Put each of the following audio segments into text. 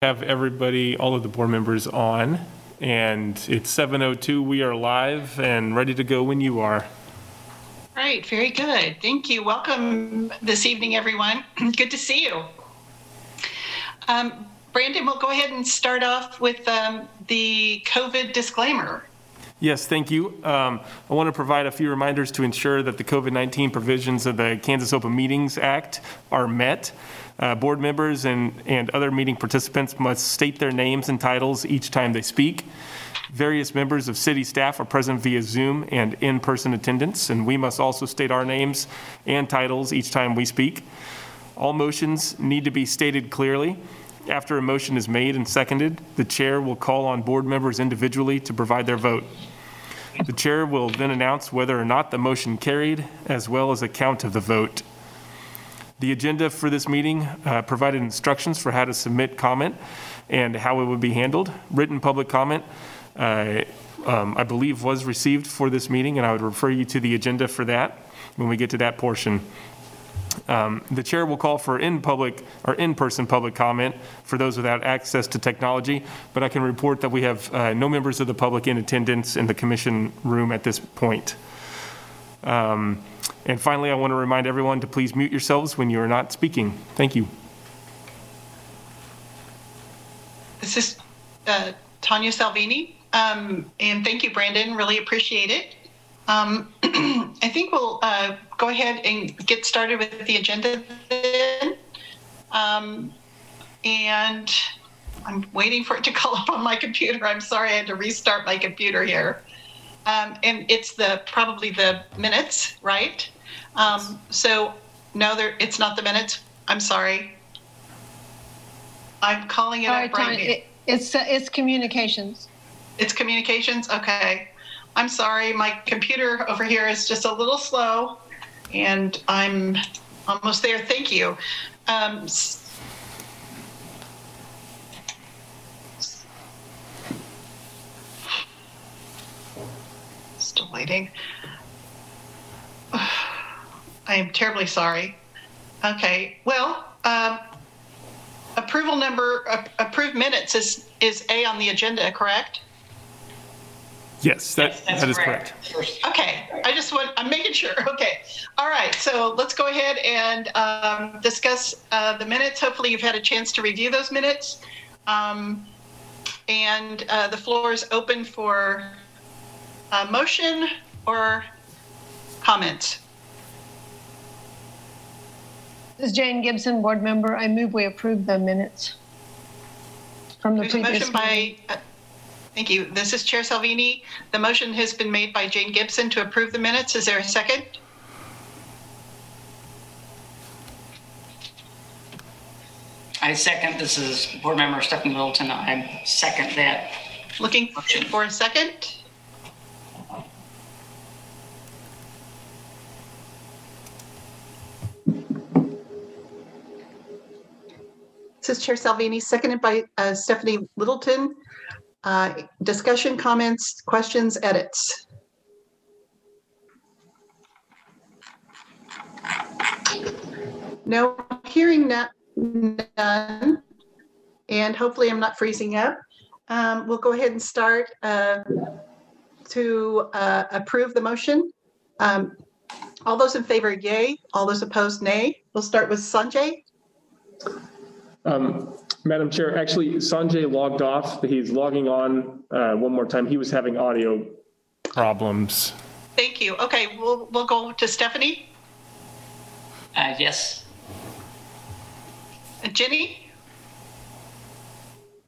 have everybody, all of the board members on, and it's 7:02. We are live and ready to go when you are. Right, very good. Thank you. Welcome this evening, everyone. Good to see you. Um, Brandon, we'll go ahead and start off with um, the COVID disclaimer. Yes, thank you. Um, I want to provide a few reminders to ensure that the COVID-19 provisions of the Kansas Open Meetings Act are met. Uh, Board members and, and other meeting participants must state their names and titles each time they speak. Various members of city staff are present via Zoom and in-person attendance, and we must also state our names and titles each time we speak. All motions need to be stated clearly. After a motion is made and seconded, the chair will call on board members individually to provide their vote. The chair will then announce whether or not the motion carried, as well as a count of the vote. The agenda for this meeting uh, provided instructions for how to submit comment and how it would be handled. Written public comment, uh, um, I believe, was received for this meeting, and I would refer you to the agenda for that when we get to that portion. Um, The chair will call for in-public, or in-person public comment for those without access to technology, but I can report that we have uh, no members of the public in attendance in the commission room at this point. Um, And finally, I want to remind everyone to please mute yourselves when you are not speaking. Thank you. This is uh, Tanya Salvini. Um, and thank you, Brandon. Really appreciate it. Um, I think we'll uh, go ahead and get started with the agenda then. Um, and I'm waiting for it to call up on my computer. I'm sorry, I had to restart my computer here. Um, and it's the probably the minutes, right? Um, so no, there it's not the minutes. I'm sorry. I'm calling it All up right, right Tanya, now. it- it's, uh, it's communications. It's communications? Okay. I'm sorry, my computer over here is just a little slow and I'm almost there. Thank you. Um, Still waiting. I am terribly sorry. Okay, well, um, approval number, a- approved minutes is, is A on the agenda, correct? Yes, that, That's that is correct. Okay, I just want, I'm making sure, okay. All right, so let's go ahead and um, discuss uh, the minutes. Hopefully you've had a chance to review those minutes. Um, And uh, the floor is open for uh, motion or comment? This is Jane Gibson, board member. I move we approve the minutes from the There's a previous motion meeting. by, uh, thank you. This is Chair Salvini. The motion has been made by Jane Gibson to approve the minutes. Is there a second? I second, this is Board Member Stephanie Littleton, I second that. Looking for a second? This is Chair Salvini, seconded by uh, Stephanie Littleton. Uh, Discussion, comments, questions, edits? No, hearing no- none. And hopefully I'm not freezing up. Um, We'll go ahead and start uh, to uh, approve the motion. Um, All those in favor, yay. All those opposed, nay. We'll start with Sanjay. Um, Madam Chair, actually Sanjay logged off. He's logging on uh, one more time. He was having audio problems. Thank you. Okay, we'll, we'll go to Stephanie. Uh, yes, Jenny?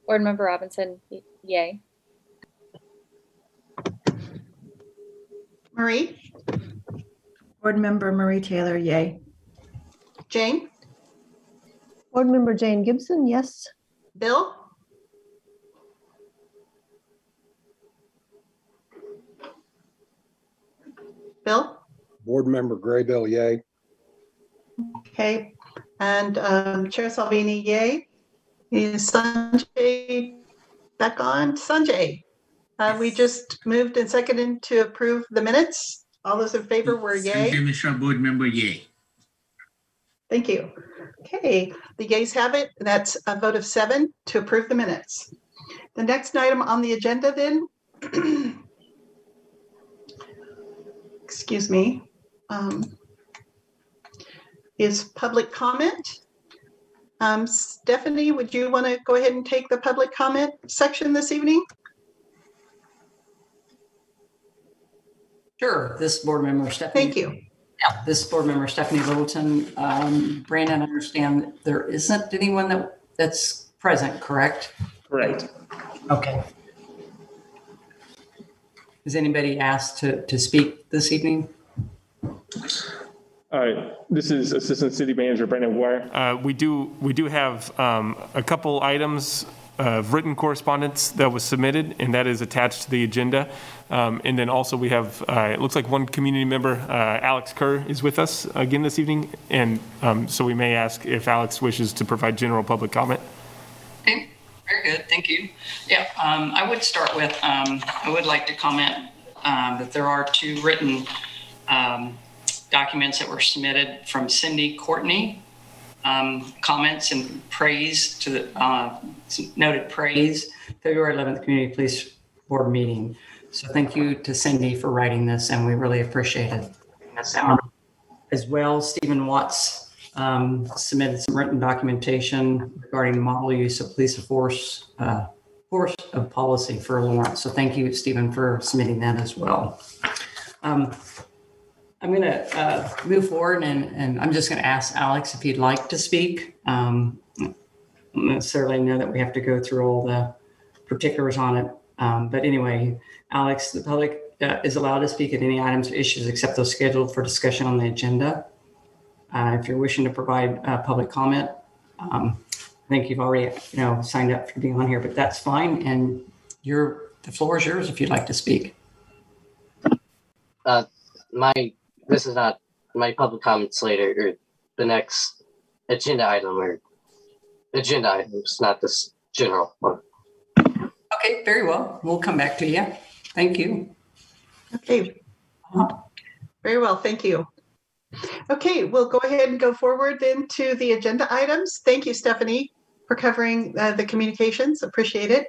Board Member Robinson, y- yay. Marie? Board Member Marie Taylor, yay. Jane? Board member Jane Gibson, yes. Bill? Bill? Board Member Graybill, yay. Okay, and um, Chair Salvini, yay. Is Sanjay back on? Sanjay? uh, We just moved and seconded to approve the minutes. All those in favor were yay. Sanjay Mishra, board member, yay. Thank you. Okay, the yeas have it. That's a vote of seven to approve the minutes. The next item on the agenda then, excuse me, um, is public comment. Um, Stephanie, would you want to go ahead and take the public comment section this evening? Sure, this board member Stephanie. Thank you. Yeah, this board member Stephanie Littleton. Um, Brandon, I understand there isn't anyone that, that's present, correct? Correct. Okay. Is anybody asked to, to speak this evening? All right. This is Assistant City Manager Brandon Wire. Uh, We do, we do have um, a couple items of written correspondence that was submitted, and that is attached to the agenda. Um, And then also, we have, uh, it looks like one community member, uh, Alex Kerr, is with us again this evening, and um, so we may ask if Alex wishes to provide general public comment. Okay, very good, thank you. Yeah, um, I would start with, um, I would like to comment, um, that there are two written, um, documents that were submitted from Cindy Courtney. Um, comments and praise to the, uh, noted praise, February 11th Community Police Board meeting. So thank you to Cindy for writing this and we really appreciate it. As well, Stephen Watts um, submitted some written documentation regarding model use of police force, uh, force of policy for Lawrence. So thank you, Stephen, for submitting that as well. I'm going to uh, move forward and, and I'm just going to ask Alex if he'd like to speak. Um, necessarily know that we have to go through all the particulars on it. Um, but anyway, Alex, the public uh, is allowed to speak at any items or issues except those scheduled for discussion on the agenda. Uh, if you're wishing to provide uh, public comment, um, I think you've already, you know, signed up for being on here, but that's fine. And your the floor is yours if you'd like to speak. my this is not my public comments later or the next agenda item or agenda items, not this general one. Okay, very well. We'll come back to you. Thank you. Okay. Very well, thank you. Okay, we'll go ahead and go forward then to the agenda items. Thank you, Stephanie, for covering uh, the communications. Appreciate it.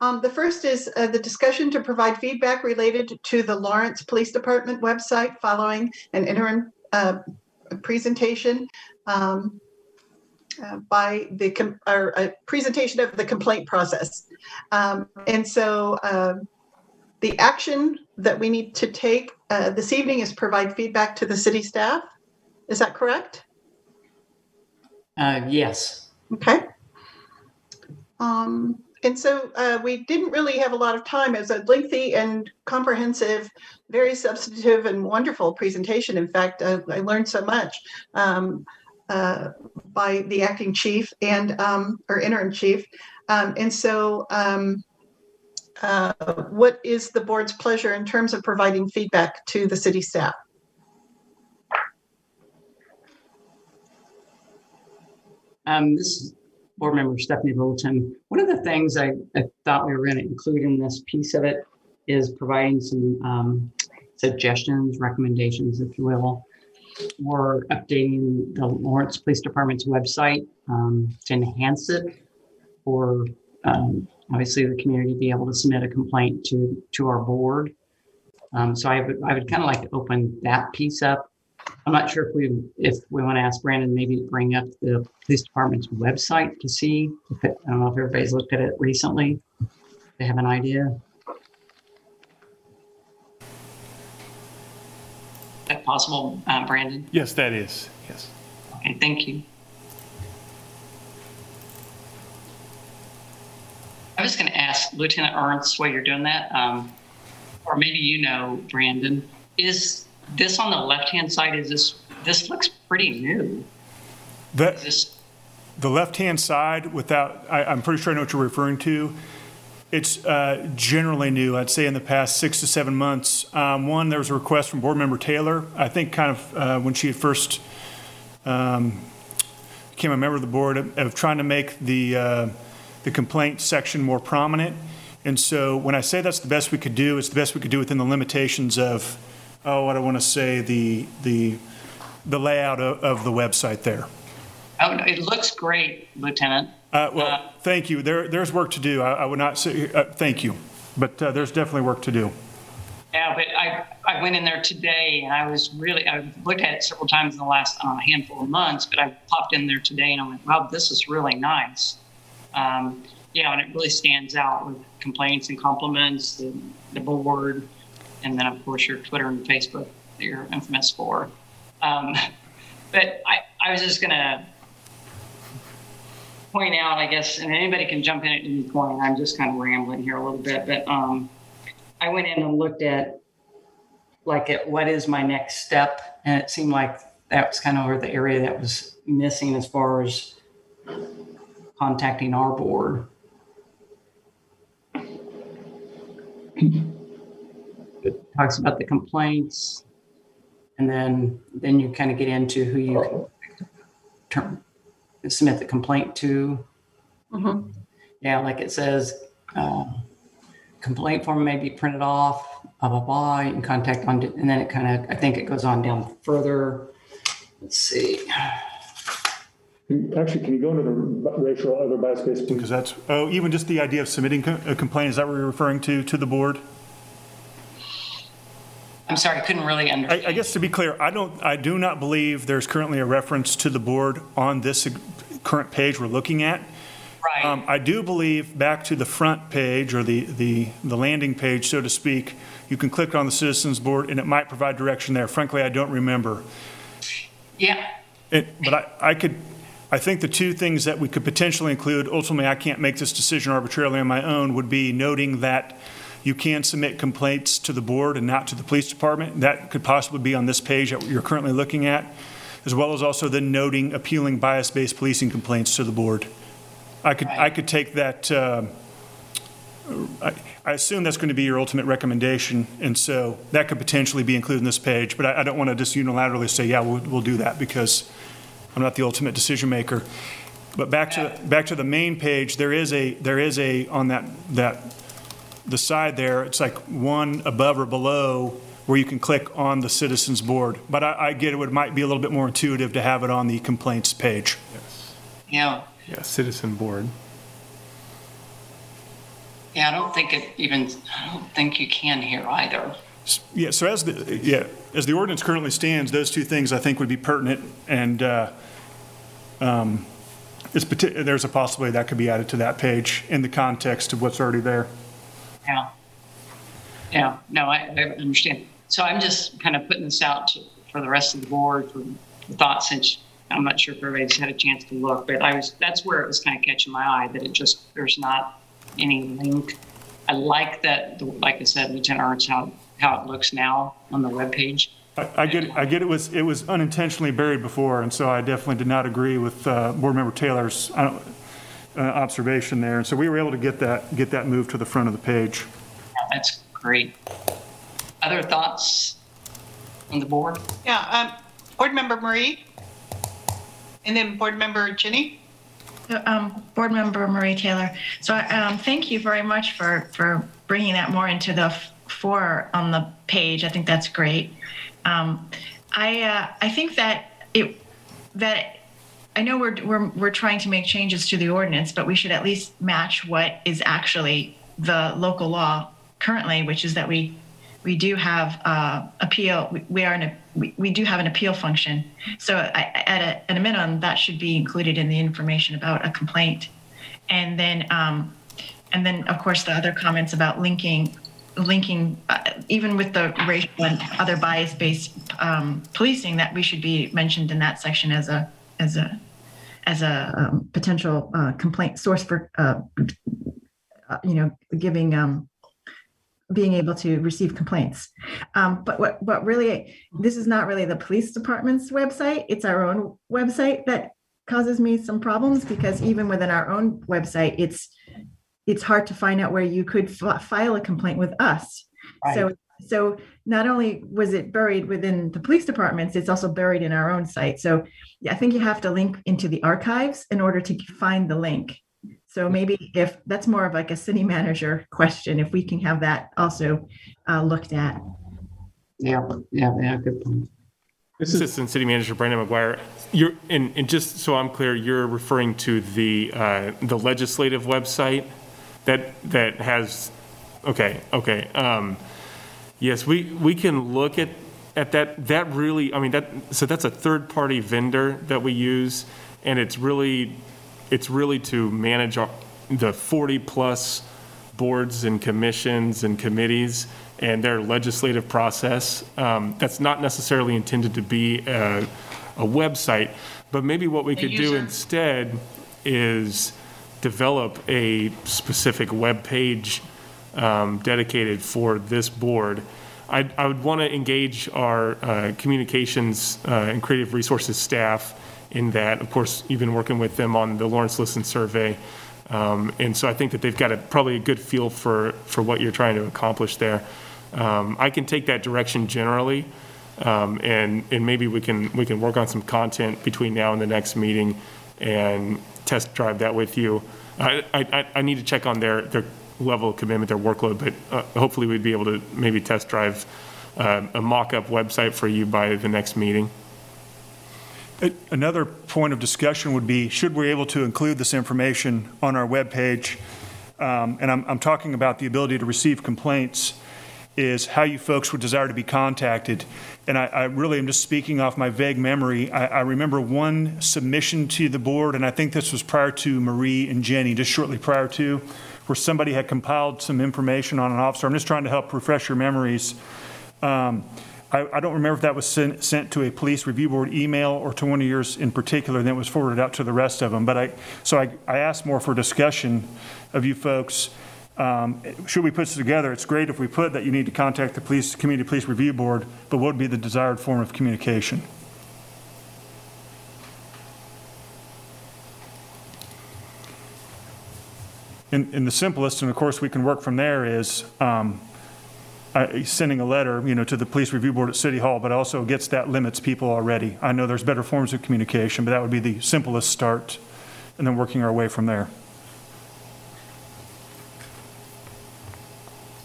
Um, The first is uh, the discussion to provide feedback related to the Lawrence Police Department website following an interim uh, presentation um, uh, by the, com- or a presentation of the complaint process. Um, And so um, the action that we need to take uh, this evening is provide feedback to the city staff. Is that correct? Uh, yes. Okay. Um, and so uh, we didn't really have a lot of time. It was a lengthy and comprehensive, very substantive and wonderful presentation. In fact, uh, I learned so much um, uh, by the acting chief and um, or interim chief. Um, and so, um, uh, what is the board's pleasure in terms of providing feedback to the city staff? Um, this is board member Stephanie Littleton. One of the things I, I thought we were going to include in this piece of it is providing some um, suggestions, recommendations, if you will, for updating the Lawrence Police Department's website um, to enhance it for um, obviously the community to be able to submit a complaint to to our board. Um, so I would I would kind of like to open that piece up I'm not sure if we, if we want to ask Brandon maybe to bring up the police department's website to see if it, I don't know if everybody's looked at it recently. They have an idea. Is that possible, uh, Brandon? Yes, that is, yes. Okay, thank you. I was going to ask Lieutenant Ernst while you're doing that, um, or maybe you know, Brandon, is this on the left-hand side, is this, this looks pretty new. This, the left-hand side, without, I, I'm pretty sure I know what you're referring to. It's uh, generally new, I'd say in the past six to seven months. Um, One, there was a request from Board Member Taylor, I think kind of uh, when she had first um, became a member of the board, of of trying to make the, uh, the complaint section more prominent. And so when I say that's the best we could do, it's the best we could do within the limitations of, oh, what I want to say, the, the, the layout of, of the website there. Oh, it looks great, Lieutenant. Uh, Well, thank you. There, there's work to do. I I would not say, uh, thank you, but uh, there's definitely work to do. Yeah, but I, I went in there today and I was really, I looked at it several times in the last uh, handful of months, but I popped in there today and I went, wow, this is really nice. Um, yeah, and it really stands out with complaints and compliments, the, the board, and then of course your Twitter and Facebook that you're infamous for. Um, but I, I was just gonna point out, I guess, and anybody can jump in at any point. I'm just kind of rambling here a little bit, but um, I went in and looked at like at what is my next step, and it seemed like that was kind of where the area that was missing as far as contacting our board. It talks about the complaints, and then then you kind of get into who you can turn, submit the complaint to. Mhm. Yeah, like it says, uh, complaint form may be printed off, blah, blah, blah, you can contact on, and then it kind of, I think it goes on down further. Let's see. Actually, can you go into the racial other bias based, please? Because that's, oh, even just the idea of submitting a complaint, is that what you're referring to, to the board? I'm sorry, I couldn't really I, understand. I guess to be clear, I don't, I do not believe there's currently a reference to the board on this current page we're looking at. Right, Um, I do believe back to the front page or the, the, the landing page, so to speak, you can click on the citizens board and it might provide direction there. Frankly, I don't remember. yeah, It, but I, I could, I think the two things that we could potentially include, ultimately, I can't make this decision arbitrarily on my own, would be noting that you can submit complaints to the board and not to the police department. That could possibly be on this page that you're currently looking at, as well as also then noting appealing bias-based policing complaints to the board. I could, I could take that, uh, I I assume that's going to be your ultimate recommendation, and so that could potentially be included in this page, but I I don't want to just unilaterally say, yeah, we'll, we'll do that, because I'm not the ultimate decision maker. But back to, back to the main page, there is a, there is a, on that, that, the side there, it's like one above or below where you can click on the citizens board. But I, I get it, it might be a little bit more intuitive to have it on the complaints page. Yes. yeah, Yeah, citizen board. yeah, I don't think it even, I don't think you can here either. Yeah, so as the, yeah, as the ordinance currently stands, those two things I think would be pertinent, and uh, um, it's, there's a possibility that could be added to that page in the context of what's already there. Yeah. Yeah, no, I, I understand. So I'm just kind of putting this out to, for the rest of the board for the thoughts since I'm not sure if everybody's had a chance to look, but I was, that's where it was kind of catching my eye that it just, there's not any link. I like that, like I said, Lieutenant Ernst, how, how it looks now on the webpage. I I get, it- I get it was, it was unintentionally buried before, and so I definitely did not agree with uh, Board Member Taylor's I don't- uh, observation there. And so we were able to get that, get that moved to the front of the page. Yeah, That's great. Other thoughts on the board? Yeah, um, Board Member Marie? And then Board Member Ginny? Um, Board Member Marie Taylor. So um, thank you very much for, for bringing that more into the f- fore on the page. I think that's great. Um, I, uh, I think that it, that I know we're, we're, we're trying to make changes to the ordinance, but we should at least match what is actually the local law currently, which is that we, we do have uh, appeal, we- we are in a, we, we do have an appeal function. So I, at a, at a minimum, that should be included in the information about a complaint. And then, um, and then of course the other comments about linking, linking, uh, even with the racial and other bias-based um, policing, that we should be mentioned in that section as a, as a, as a um, potential uh, complaint source for, uh, uh, you know, giving, um, being able to receive complaints. Um, but what, what really, this is not really the police department's website. It's our own website that causes me some problems because even within our own website, it's, it's hard to find out where you could fi- file a complaint with us. So, so not only was it buried within the police departments, it's also buried in our own site. So yeah, I think you have to link into the archives in order to find the link. So maybe if that's more of like a city manager question, if we can have that also uh, looked at. Yeah, yeah, yeah, good point. Assistant City Manager Brandon McGuire, you're, and, and just so I'm clear, you're referring to the, uh, the legislative website that, that has, okay, okay. um, Yes, we, we can look at, at that, that really, I mean, that, so that's a third-party vendor that we use, and it's really, it's really to manage our, the 40-plus boards and commissions and committees and their legislative process. Um, That's not necessarily intended to be a, a website, but maybe what we could do instead is develop a specific web page um, dedicated for this board. I, I would want to engage our uh, communications uh, and creative resources staff in that. Of course, you've been working with them on the Lawrence Listen Survey. Um, And so I think that they've got a, probably a good feel for, for what you're trying to accomplish there. Um, I can take that direction generally, um, and, and maybe we can, we can work on some content between now and the next meeting and test drive that with you. I, I, I need to check on their, their level of commitment, their workload, but uh, hopefully we'd be able to maybe test drive uh, a mock-up website for you by the next meeting. Another point of discussion would be, should we be able to include this information on our webpage? Um, And I'm, I'm talking about the ability to receive complaints, is how you folks would desire to be contacted. And I, I really am just speaking off my vague memory. I, I remember one submission to the board, and I think this was prior to Marie and Jenny, just shortly prior to, where somebody had compiled some information on an officer. I'm just trying to help refresh your memories. Um, I, I don't remember if that was sent, sent to a police review board email or to one of yours in particular, and then it was forwarded out to the rest of them. But I, so I, I asked more for discussion of you folks. Um, Should we put this together? It's great if we put that you need to contact the police, community police review board, but what would be the desired form of communication? And, and the simplest, and of course we can work from there, is um, I- sending a letter, you know, to the police review board at City Hall, but also gets that limits people already. I know there's better forms of communication, but that would be the simplest start, and then working our way from there.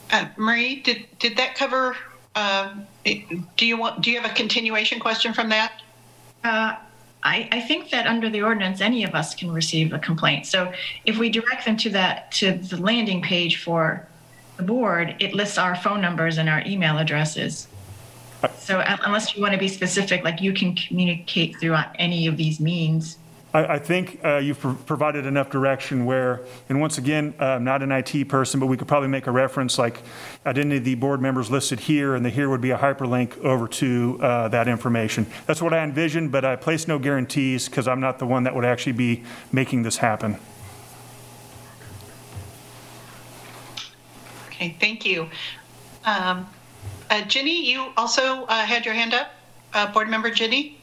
Uh, Marie, did, did that cover, uh, do you want, do you have a continuation question from that? Uh, I, I think that under the ordinance, any of us can receive a complaint. So if we direct them to that, to the landing page for the board, it lists our phone numbers and our email addresses. Uh, so unless you want to be specific, like you can communicate through uh, any of these means. I, I think uh, you've pro- provided enough direction where, and once again, uh, I'm not an IT person, but we could probably make a reference like identity of the board members listed here, and the here would be a hyperlink over to uh, that information. That's what I envisioned, but I place no guarantees because I'm not the one that would actually be making this happen. Okay, thank you. Um, uh, Ginny, you also uh, had your hand up, uh, Board Member Ginny?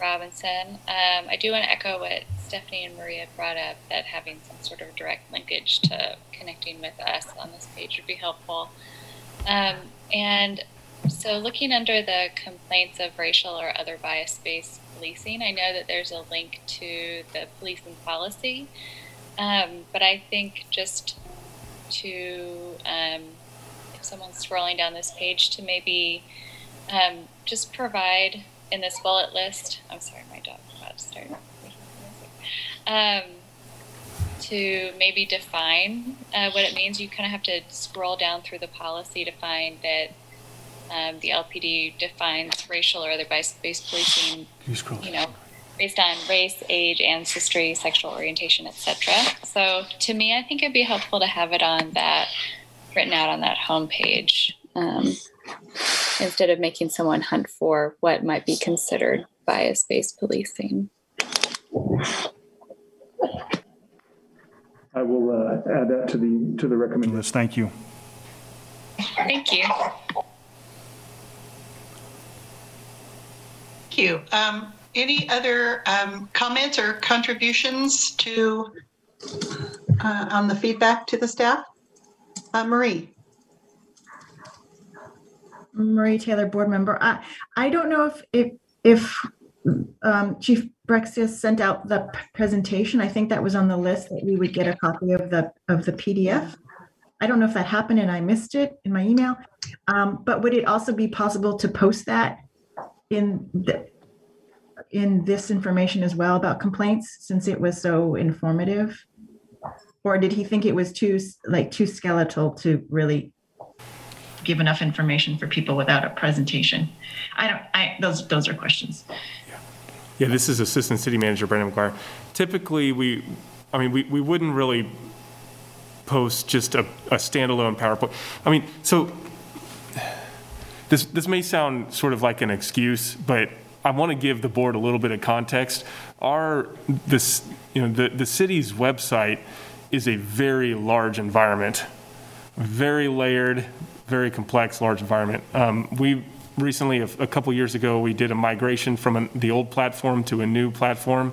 Robinson. Um, I do want to echo what Stephanie and Maria brought up that having some sort of direct linkage to connecting with us on this page would be helpful. Um, and so, looking under the complaints of racial or other bias based policing, I know that there's a link to the policing policy, um, but I think just to, um, if someone's scrolling down this page, to maybe um, just provide in this bullet list. I'm sorry, my dog's about to start. Um, to maybe define uh, what it means, you kind of have to scroll down through the policy to find that um, the LPD defines racial or other bias-based policing, You scroll you know, based on race, age, ancestry, sexual orientation, etc. So to me, I think it'd be helpful to have it on that, written out on that homepage, um, instead of making someone hunt for what might be considered bias-based policing. I will uh, add that to the, to the recommendation. Liz, thank you. Thank you. Thank you. Um, Any other um, comments or contributions to, uh, on the feedback to the staff? Uh, Marie? Marie Taylor, board member. I, I don't know if, if, if um, Chief Brixius sent out the p- presentation. I think that was on the list that we would get a copy of the, of the PDF. I don't know if that happened and I missed it in my email. Um, But would it also be possible to post that in the, in this information as well about complaints since it was so informative? Or did he think it was too, like, too skeletal to really give enough information for people without a presentation? I don't, I, those, those are questions. Yeah, yeah this is Assistant City Manager Brandon McGuire. Typically, we, I mean, we, we wouldn't really post just a, a standalone PowerPoint. I mean, so this, this may sound sort of like an excuse, but I want to give the board a little bit of context. Our, this, you know, the, the city's website is a very large environment, very layered, very complex, large environment. Um, we recently, a, a couple years ago, we did a migration from an, the old platform to a new platform,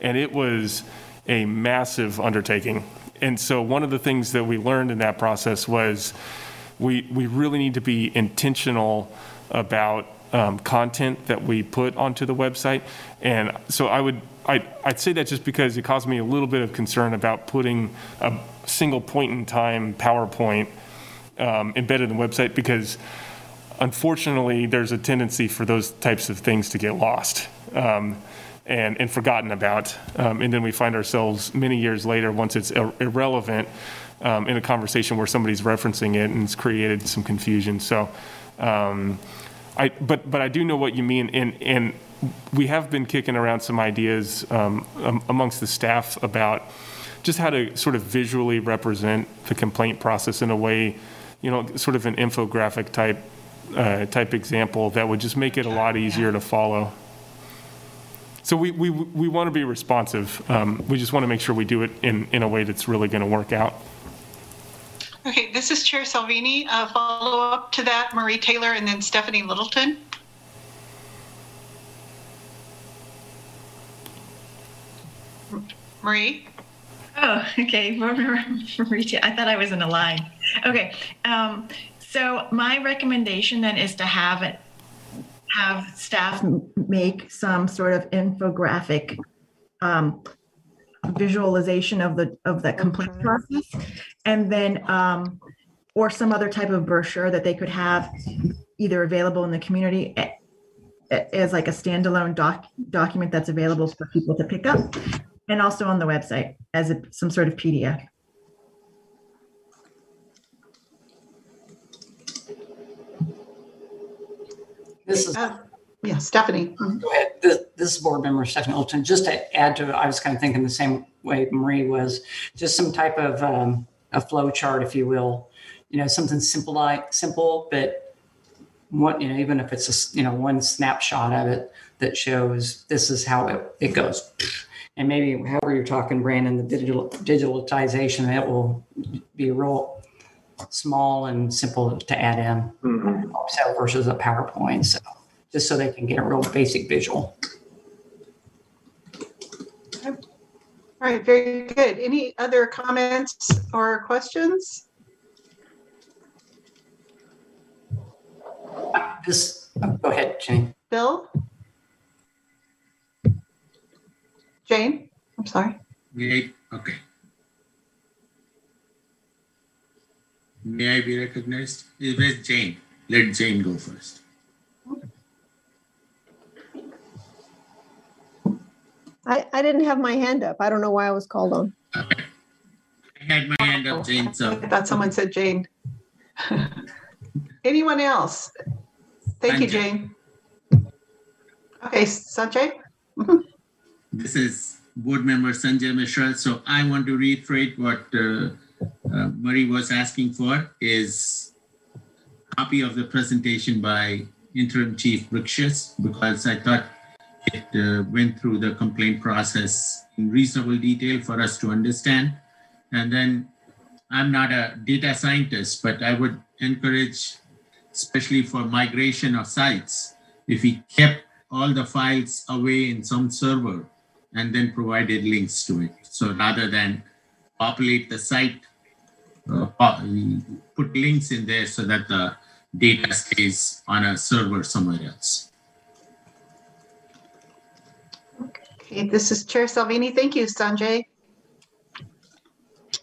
and it was a massive undertaking. And so, one of the things that we learned in that process was we, we really need to be intentional about um, content that we put onto the website. And so I would, I, I'd say that just because it caused me a little bit of concern about putting a single point in time PowerPoint um, embedded in the website because unfortunately there's a tendency for those types of things to get lost. Um, and, and forgotten about. Um, and then we find ourselves many years later, once it's ir- irrelevant, um, in a conversation where somebody's referencing it and it's created some confusion. So, um, I, but, but I do know what you mean. And, and we have been kicking around some ideas um, am- amongst the staff about just how to sort of visually represent the complaint process in a way, you know, sort of an infographic type, uh, type example that would just make it a lot easier to follow. So we, we, we want to be responsive. Um, we just want to make sure we do it in, in a way that's really going to work out. Okay, this is Chair Salvini. Uh, follow up to that, Marie Taylor and then Stephanie Littleton. Marie? Oh, okay. I thought I was in a line. Okay. Um, so my recommendation then is to have it, have staff make some sort of infographic um, visualization of the, of the complaint process. And then, um, or some other type of brochure that they could have either available in the community as like a standalone doc, document that's available for people to pick up. And also on the website as a, some sort of PDF. This is, Uh, yeah, Stephanie. Mhm. go ahead. This, this is Board Member Stephanie Littleton. Just to add to it, I was kind of thinking the same way Marie was, just some type of um, a flow chart, if you will. You know, something simple, like simple, but what you know, even if it's a s- you know one snapshot of it that shows this is how it, it goes, and maybe however you're talking, Brandon, the digital digitalization, that will be real small and simple to add in. Mm-hmm. So versus a PowerPoint, so just so they can get a real basic visual. All right, very good. Any other comments or questions? This, oh, go ahead, Jenny. Bill? Jane? I'm sorry. May I, okay. May I be recognized? It was Jane. Let Jane go first. I, I didn't have my hand up. I don't know why I was called on. I had my hand up, oh, Jane, so. I thought someone said Jane. Anyone else? Thank you, Sanjay. Jane. Okay, Sanjay? This is Board Member Sanjay Mishra. So I want to reiterate what uh, uh, Marie was asking for is copy of the presentation by Interim Chief Brixius because I thought it uh, went through the complaint process in reasonable detail for us to understand. And then I'm not a data scientist, but I would encourage, especially for migration of sites, if we kept all the files away in some server and then provided links to it. So rather than populate the site, uh, put links in there so that the data stays on a server somewhere else. Okay, this is Chair Salvini. Thank you, Sanjay.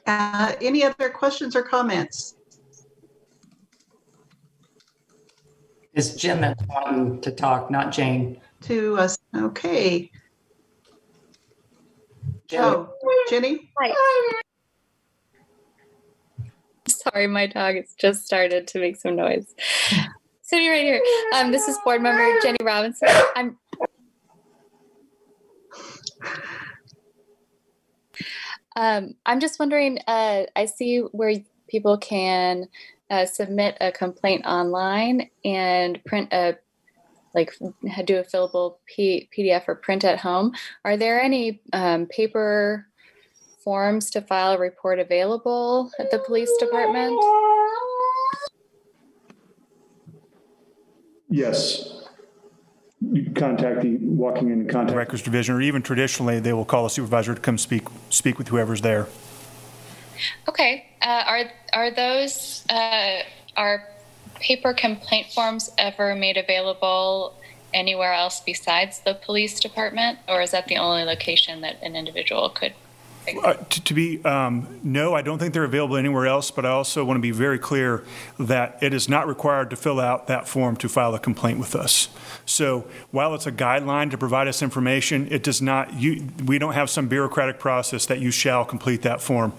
Uh, Any other questions or comments? It's Jim that's wanting to talk, not Jane. To us, okay. Jenny. Oh, Jenny? Sorry, my dog has just started to make some noise. Sitting right here. Um, this is board member Jenny Robinson. I'm um, I'm just wondering. Uh, I see where people can uh, submit a complaint online and print a like do a fillable P- PDF or print at home. Are there any um, paper forms to file a report available at the police department? Yes. You contact the, walking in and contact. Records Division, or even traditionally, they will call a supervisor to come speak, speak with whoever's there. Okay. Uh, are are those uh, are paper complaint forms ever made available anywhere else besides the police department, or is that the only location that an individual could? Uh, to, to be, um, no, I don't think they're available anywhere else, but I also want to be very clear that it is not required to fill out that form to file a complaint with us. So while it's a guideline to provide us information, it does not, you, we don't have some bureaucratic process that you shall complete that form.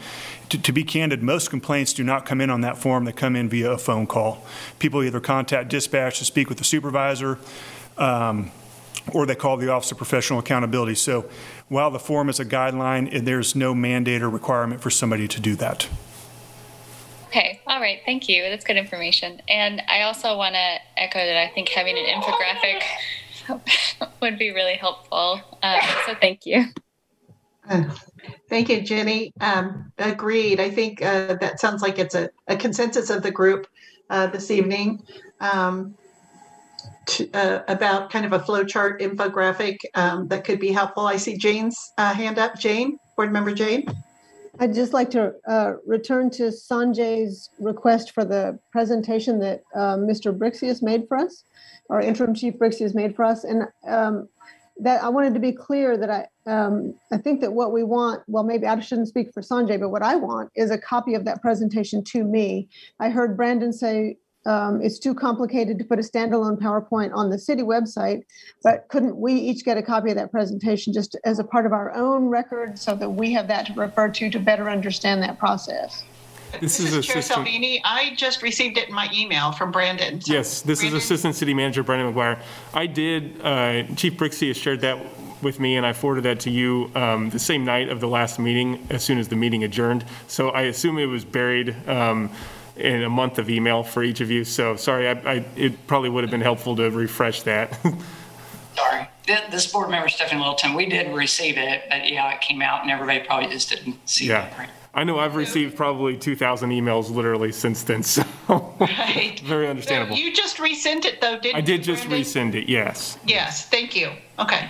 To, to be candid, most complaints do not come in on that form, they come in via a phone call. People either contact dispatch to speak with the supervisor, um, or they call the Office of Professional Accountability. So while the form is a guideline, there's no mandate or requirement for somebody to do that. Okay, all right, thank you. That's good information. And I also want to echo that I think having an infographic would be really helpful. Um, so thank you. Uh, Thank you, Jenny. Um, agreed. I think uh, that sounds like it's a, a consensus of the group uh, this evening um, to, uh, about kind of a flow chart infographic um, that could be helpful. I see Jane's uh, hand up. Jane, board member Jane. I'd just like to uh, return to Sanjay's request for the presentation that Mr. Brixius made for us, our interim chief Brixius made for us. And um, that I wanted to be clear that I, um, I think that what we want, well, maybe I shouldn't speak for Sanjay, but what I want is a copy of that presentation to me. I heard Brandon say um, it's too complicated to put a standalone PowerPoint on the city website, but couldn't we each get a copy of that presentation just as a part of our own record so that we have that to refer to to better understand that process? This This is is Chair Assistant, Salvini. I just received it in my email from Brandon. So, yes, this is Assistant City Manager Brandon McGuire. I did, uh, Chief Brixius has shared that with me, and I forwarded that to you um, the same night of the last meeting, as soon as the meeting adjourned. So I assume it was buried um, in a month of email for each of you. So sorry, I, I, it probably would have been helpful to refresh that. Sorry. This board member, Stephanie Littleton, we did receive it, but yeah, it came out and everybody probably just didn't see it. Yeah. I know I've received probably 2,000 emails literally since then, so Right. very So understandable. you just resent it though, didn't I you? did just Brandon? resend it, yes. Yes, thank you. Okay.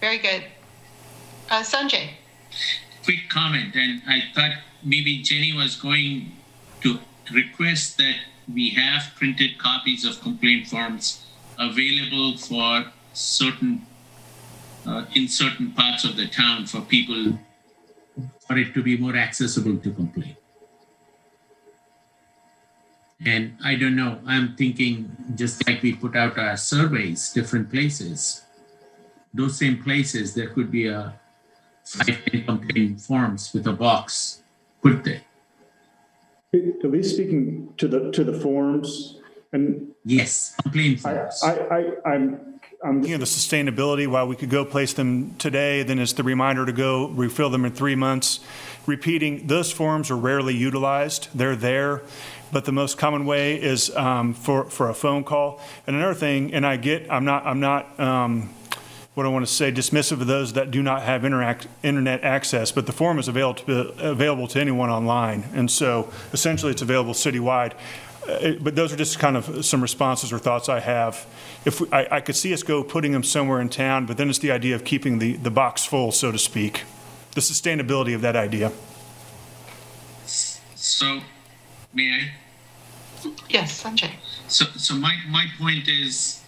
Very good. Uh, Sanjay. quick comment, and I thought maybe Jenny was going to request that we have printed copies of complaint forms available for certain, uh, in certain parts of the town for people, for it to be more accessible to complain. And I don't know, I'm thinking just like we put out our surveys, different places, those same places, there could be a five complaint forms with a box put there. At least speaking to the, to the forms, and Yes, complaint I, forms. I, I, I'm, I'm, You know, the sustainability, while we could go place them today, then it's the reminder to go refill them in three months. Repeating, those forms are rarely utilized. They're there, but the most common way is um, for, for a phone call. And another thing, and I get, I'm not, I'm not, um, what I want to say, dismissive of those that do not have interact, internet access, but the form is available to, available to anyone online. And so essentially, it's available citywide. Uh, But those are just kind of some responses or thoughts I have. If, we- I, I could see us go putting them somewhere in town, but then it's the idea of keeping the, the box full, so to speak. The sustainability of that idea. So, may I? Yes, Sanjay. So, so my, my point is,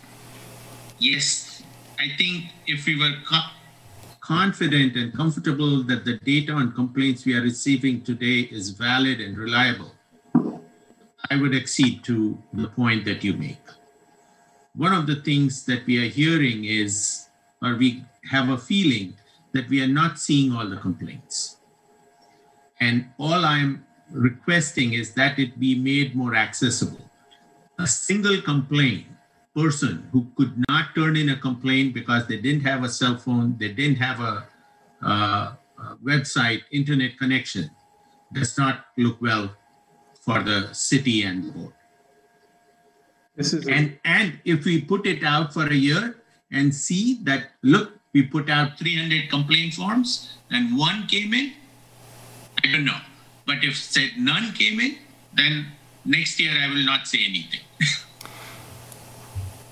yes, I think if we were co- confident and comfortable that the data on complaints we are receiving today is valid and reliable, I would accede to the point that you make. one of the things that we are hearing is, or we have a feeling that we are not seeing all the complaints. And all I'm requesting is that it be made more accessible. A single complaint person who could not turn in a complaint because they didn't have a cell phone, they didn't have a, uh, a website, internet connection, does not look well for the city and the board. This is, And, and if we put it out for a year and see that, look, we put out 300 complaint forms and one came in, I don't know. But if said none came in, then next year I will not say anything.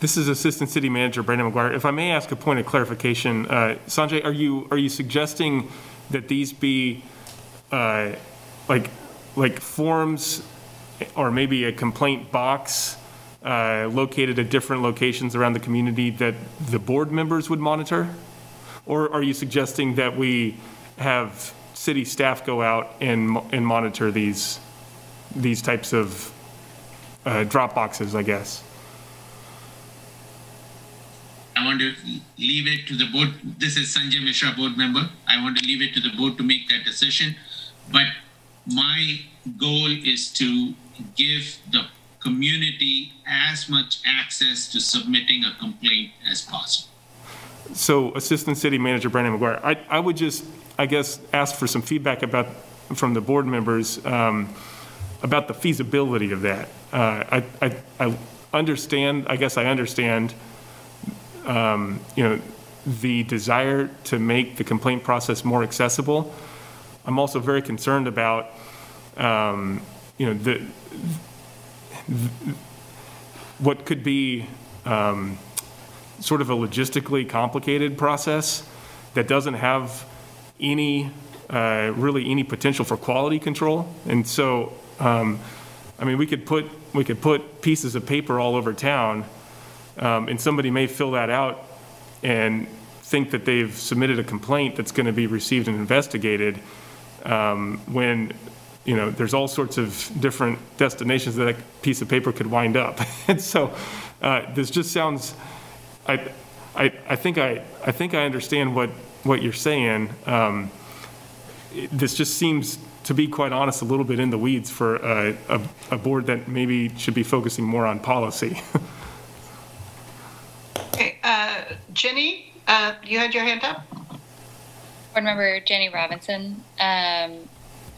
This is Assistant City Manager Brandon McGuire. If I may ask a point of clarification, uh, Sanjay, are you, are you suggesting that these be uh, like, like forms or maybe a complaint box uh, located at different locations around the community that the board members would monitor? Or are you suggesting that we have city staff go out and, and monitor these, these types of uh, drop boxes, I guess? I want to leave it to the board. This is Sanjay Mishra, board member. I want to leave it to the board to make that decision. But my goal is to give the community as much access to submitting a complaint as possible. So Assistant City Manager Brandon McGuire, I, I would just, I guess, ask for some feedback about, from the board members, um, about the feasibility of that. Uh, I, I, I understand, I guess I understand, um, you know, the desire to make the complaint process more accessible. I'm also very concerned about, um, you know, the, what could be, um, sort of a logistically complicated process that doesn't have any, uh, really any potential for quality control. And so, um, I mean, we could put, we could put pieces of paper all over town, um, and somebody may fill that out and think that they've submitted a complaint that's going to be received and investigated, um, when, you know, there's all sorts of different destinations that that piece of paper could wind up. And so, uh, this just sounds, I, I, I think I, I think I understand what, what you're saying. Um, This just seems, to be quite honest, a little bit in the weeds for a, a, a board that maybe should be focusing more on policy. Okay, uh, Jenny, uh, you had your hand up? Board member Jenny Robinson. Um,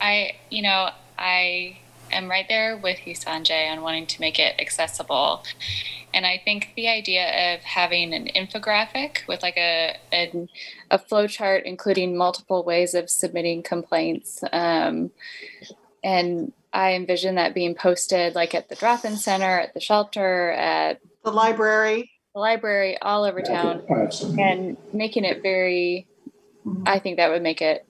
I, you know, I am right there with you, Sanjay, on wanting to make it accessible. And I think the idea of having an infographic with like a a, a flow chart, including multiple ways of submitting complaints, um, and I envision that being posted like at the drop-in center, at the shelter, at The library? The library, all over town and making it very i think that would make it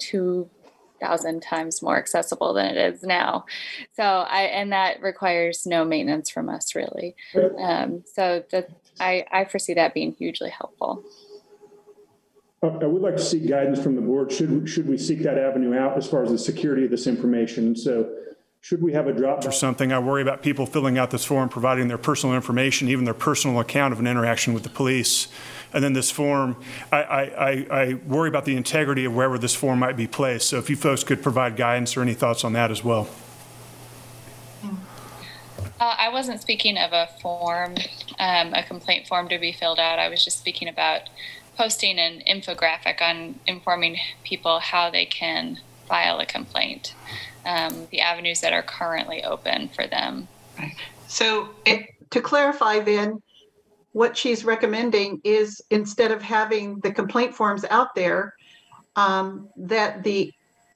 2000 times more accessible than it is now. So i and that requires no maintenance from us really. Um, so that i i foresee that being hugely helpful. I I would like to seek guidance from the board. Should, should we seek that avenue out as far as the security of this information? So should we have a drop? or something, I worry about people filling out this form, providing their personal information, even their personal account of an interaction with the police. And then this form, I, I, I, I worry about the integrity of wherever this form might be placed. So if you folks could provide guidance or any thoughts on that as well. uh, i wasn't speaking of a form um, a complaint form to be filled out i was just speaking about posting an infographic on informing people how they can file a complaint um, the avenues that are currently open for them So it, to clarify then, what she's recommending is instead of having the complaint forms out there, um, that the,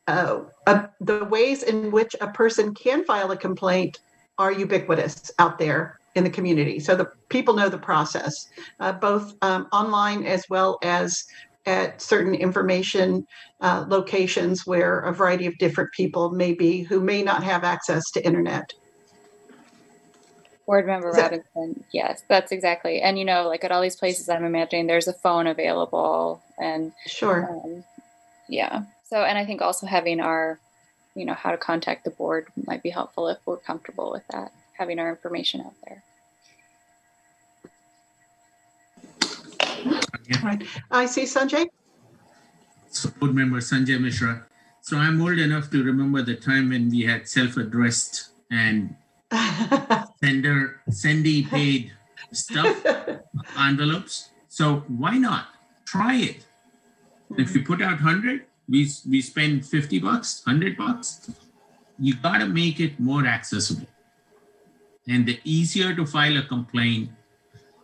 uh, uh, the ways in which a person can file a complaint are ubiquitous out there in the community. So the people know the process, uh, both um, online as well as at certain information uh, locations where a variety of different people may be who may not have access to internet. Board member that- Robinson, yes, that's exactly. And you know, like at all these places, I'm imagining there's a phone available, and Sure. um, yeah. So, and I think also having our, you know, how to contact the board might be helpful if we're comfortable with that, having our information out there. I see Sanjay. Board member Sanjay Mishra. So I'm old enough to remember the time when we had self-addressed and sender, Sendy paid stuff envelopes. So why not try it? If you put out 100, we, we spend 50 bucks, 100 bucks. You got to make it more accessible. And the easier to file a complaint,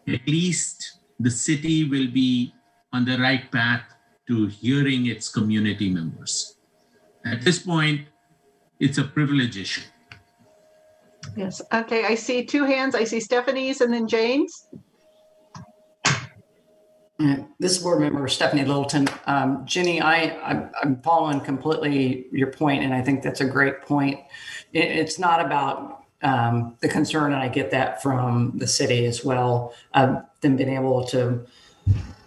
at least the city will be on the right path to hearing its community members. At this point, it's a privilege issue. Yes. Okay. I see two hands. I see Stephanie's and then Jane's. This is board member Stephanie Littleton. Um, Jenny, I, I'm, I'm following completely your point, and I think that's a great point. It, it's not about um, the concern, and I get that from the city as well, of them being able to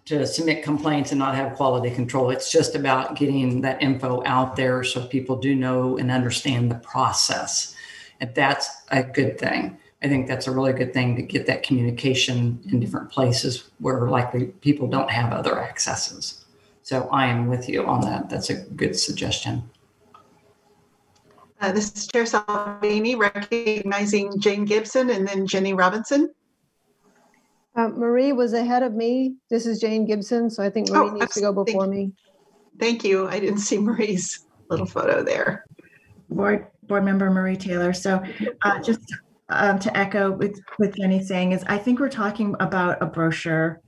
to submit complaints and not have quality control. It's just about getting that info out there so people do know and understand the process. And that's a good thing. I think that's a really good thing to get that communication in different places where likely people don't have other accesses. So I am with you on that. That's a good suggestion. Uh, this is Chair Salvini recognizing Jane Gibson and then Jenny Robinson. Uh, Marie was ahead of me. This is Jane Gibson, so I think Marie Oh, needs to go before me. Thank you. I didn't see Marie's little photo there. Board, Board Member Marie Taylor. So uh, just um, to echo with, with Jenny saying is, I think we're talking about a brochure.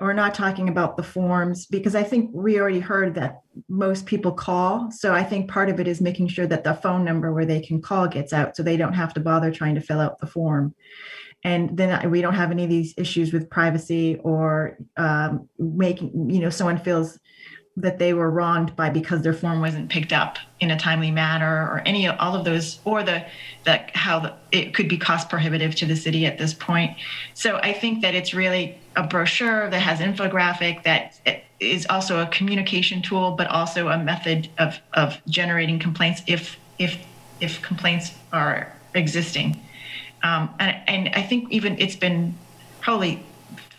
We're not talking about the forms because I think we already heard that most people call. So I think part of it is making sure that the phone number where they can call gets out so they don't have to bother trying to fill out the form. And then we don't have any of these issues with privacy or um, making, you know, someone feels that they were wronged by because their form wasn't picked up in a timely manner or any all of those or the that how the, it could be cost prohibitive to the city at this point. So i think that it's really a brochure that has infographic that is also a communication tool but also a method of of generating complaints if if if complaints are existing um, and, and i think even it's been probably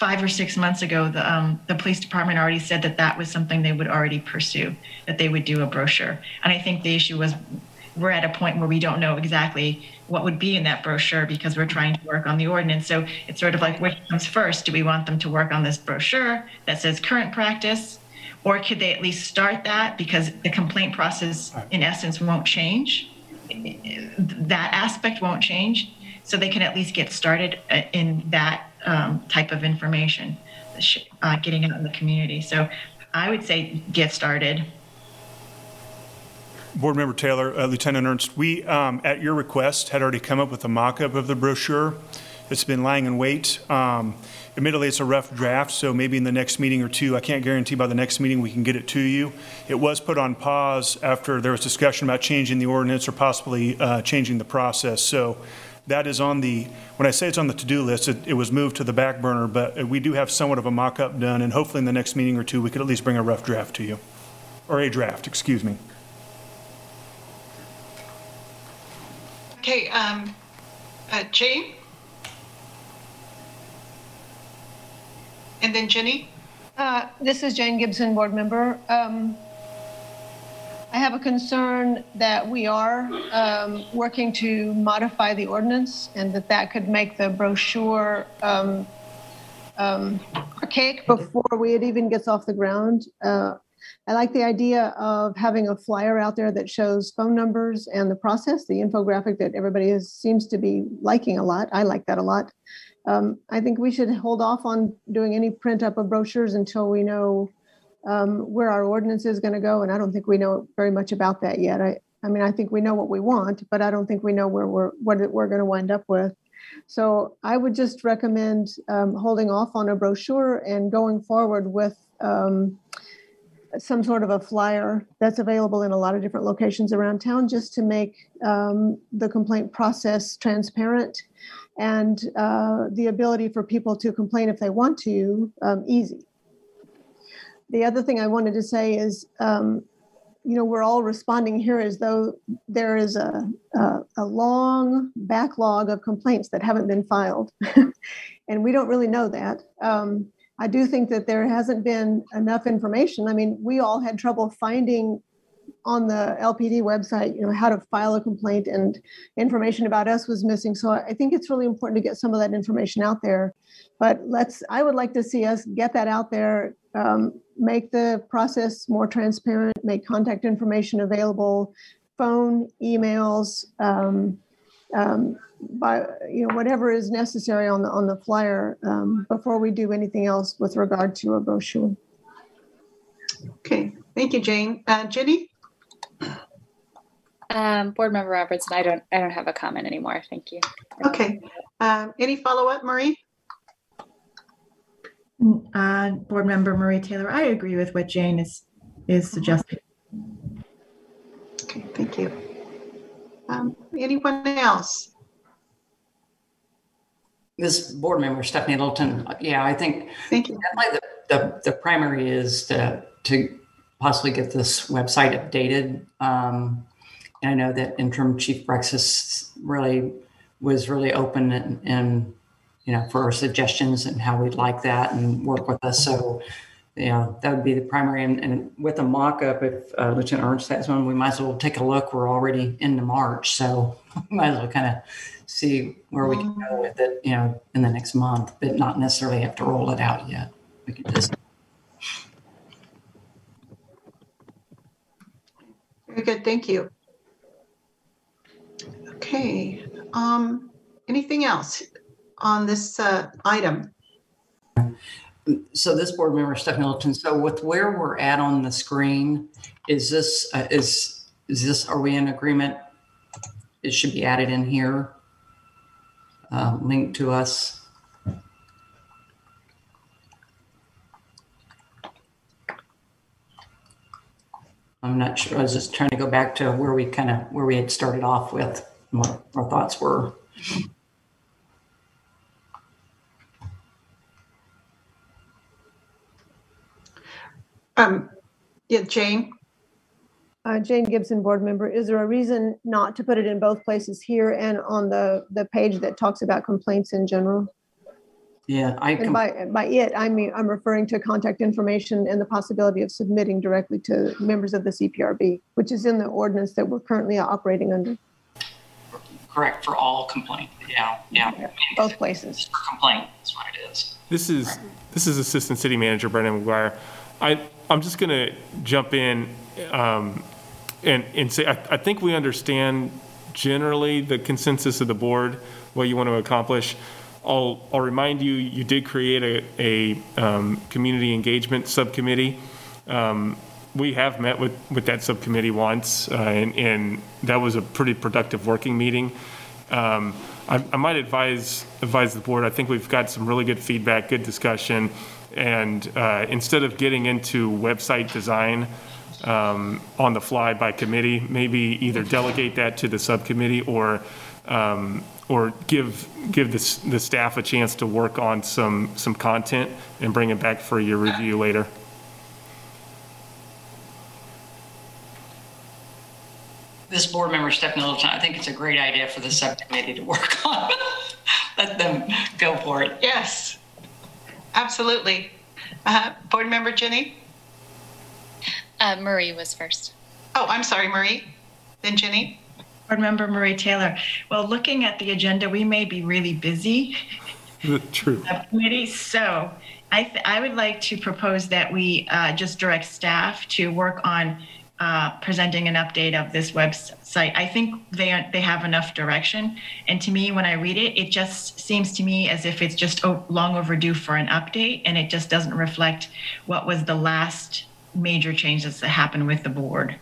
five or six months ago, the, um, the police department already said that that was something they would already pursue, that they would do a brochure. And I think the issue was we're at a point where we don't know exactly what would be in that brochure because we're trying to work on the ordinance. So it's sort of like which comes first? Do we want them to work on this brochure that says current practice? Or could they at least start that because the complaint process in essence won't change? That aspect won't change. So they can at least get started uh, in that um, type of information, uh, getting out in the community. So I would say get started. Board Member Taylor, uh, Lieutenant Ernst, we, um, at your request, had already come up with a mock-up of the brochure. It's been lying in wait. Um, Admittedly, it's a rough draft, so maybe in the next meeting or two, I can't guarantee by the next meeting we can get it to you. It was put on pause after there was discussion about changing the ordinance or possibly uh, changing the process. So that is on the, when I say it's on the to-do list, it, it was moved to the back burner, but we do have somewhat of a mock-up done, and hopefully in the next meeting or two, we could at least bring a rough draft to you. Or a draft, excuse me. Okay, um, uh, Jane? And then Jenny? Uh, This is Jane Gibson, board member. Um, I have a concern that we are um, working to modify the ordinance and that that could make the brochure um, um, archaic before we, it even gets off the ground. Uh, I like the idea of having a flyer out there that shows phone numbers and the process, the infographic that everybody is, seems to be liking a lot. I like that a lot. Um, I think we should hold off on doing any print up of brochures until we know um, where our ordinance is going to go. And I don't think we know very much about that yet. I, I mean, I think we know what we want, but I don't think we know where we're, what we're going to wind up with. So I would just recommend um, holding off on a brochure and going forward with um, some sort of a flyer that's available in a lot of different locations around town, just to make um, the complaint process transparent and uh, the ability for people to complain if they want to um, easy. The other thing I wanted to say is, um, you know, we're all responding here as though there is a, a, a long backlog of complaints that haven't been filed. and we don't really know that. Um, I do think that there hasn't been enough information. I mean, we all had trouble finding on the LPD website, you know, how to file a complaint and information about us was missing. So I think it's really important to get some of that information out there. But let's, I would like to see us get that out there, um, make the process more transparent, make contact information available, phone, emails, um, um, by, you know, whatever is necessary on the, on the flyer um, before we do anything else with regard to a brochure. Okay, thank you, Jane. Uh, Jenny? Um, Board Member Robertson, I don't, I don't have a comment anymore. Thank you. Okay. Um, any follow-up, Marie? Uh, Board Member Marie Taylor, I agree with what Jane is, is suggesting. Okay, thank you. Um, anyone else? This board member, Stephanie Littleton, yeah, I think Thank you. definitely the, the, the primary is to, to possibly get this website updated. Um, and I know that interim chief Brixius really was really open and, and, you know, for our suggestions and how we'd like that and work with us. So, you know, that would be the primary. And, and with a mock-up, if uh, Lieutenant Ernst has one, we might as well take a look. We're already into March, so we might as well kind of see where we can go with it, you know, in the next month, but not necessarily have to roll it out yet. We could just Very good, thank you. Okay, um, anything else on this, uh, item? So this board member, Stephanie Littleton, so with where we're at on the screen, is this, uh, is, is this, are we in agreement? It should be added in here, uh, linked to us. I'm not sure, I was just trying to go back to where we kind of, where we had started off with, and what our thoughts were. Um, yeah, Jane? Uh, Jane Gibson, board member, is there a reason not to put it in both places here and on the, the page that talks about complaints in general? Yeah, I, And by, by it, I mean, I'm referring to contact information and the possibility of submitting directly to members of the CPRB, which is in the ordinance that we're currently operating under, correct for all complaint, yeah, yeah. both places. For complaint, that's what it is. This is, this is Assistant City Manager Brandon McGuire. I, I'm just going to jump in um, and, and say, I, I think we understand generally the consensus of the board, what you want to accomplish. I'll, I'll remind you, you did create a, a um, community engagement subcommittee. Um, We have met with, with that subcommittee once, uh, and, and that was a pretty productive working meeting. Um, I, I might advise, advise the board, I think we've got some really good feedback, good discussion. And uh, instead of getting into website design um, on the fly by committee, maybe either delegate that to the subcommittee or, um, or give, give the, the staff a chance to work on some, some content and bring it back for your review later. This board member, Stephanie Littleton, I think it's a great idea for the subcommittee to work on. Let them go for it. Yes, absolutely. Uh, board member Jenny? Uh, Marie was first. Oh, I'm sorry, Marie. Then Jenny? Board Member Marie Taylor. Well, looking at the agenda, we may be really busy. True. Committee, so I, th- I would like to propose that we uh, just direct staff to work on uh, presenting an update of this website. I think they they have enough direction, and to me, when I read it, it just seems to me as if it's just long overdue for an update, and it just doesn't reflect what was the last major changes that happened with the board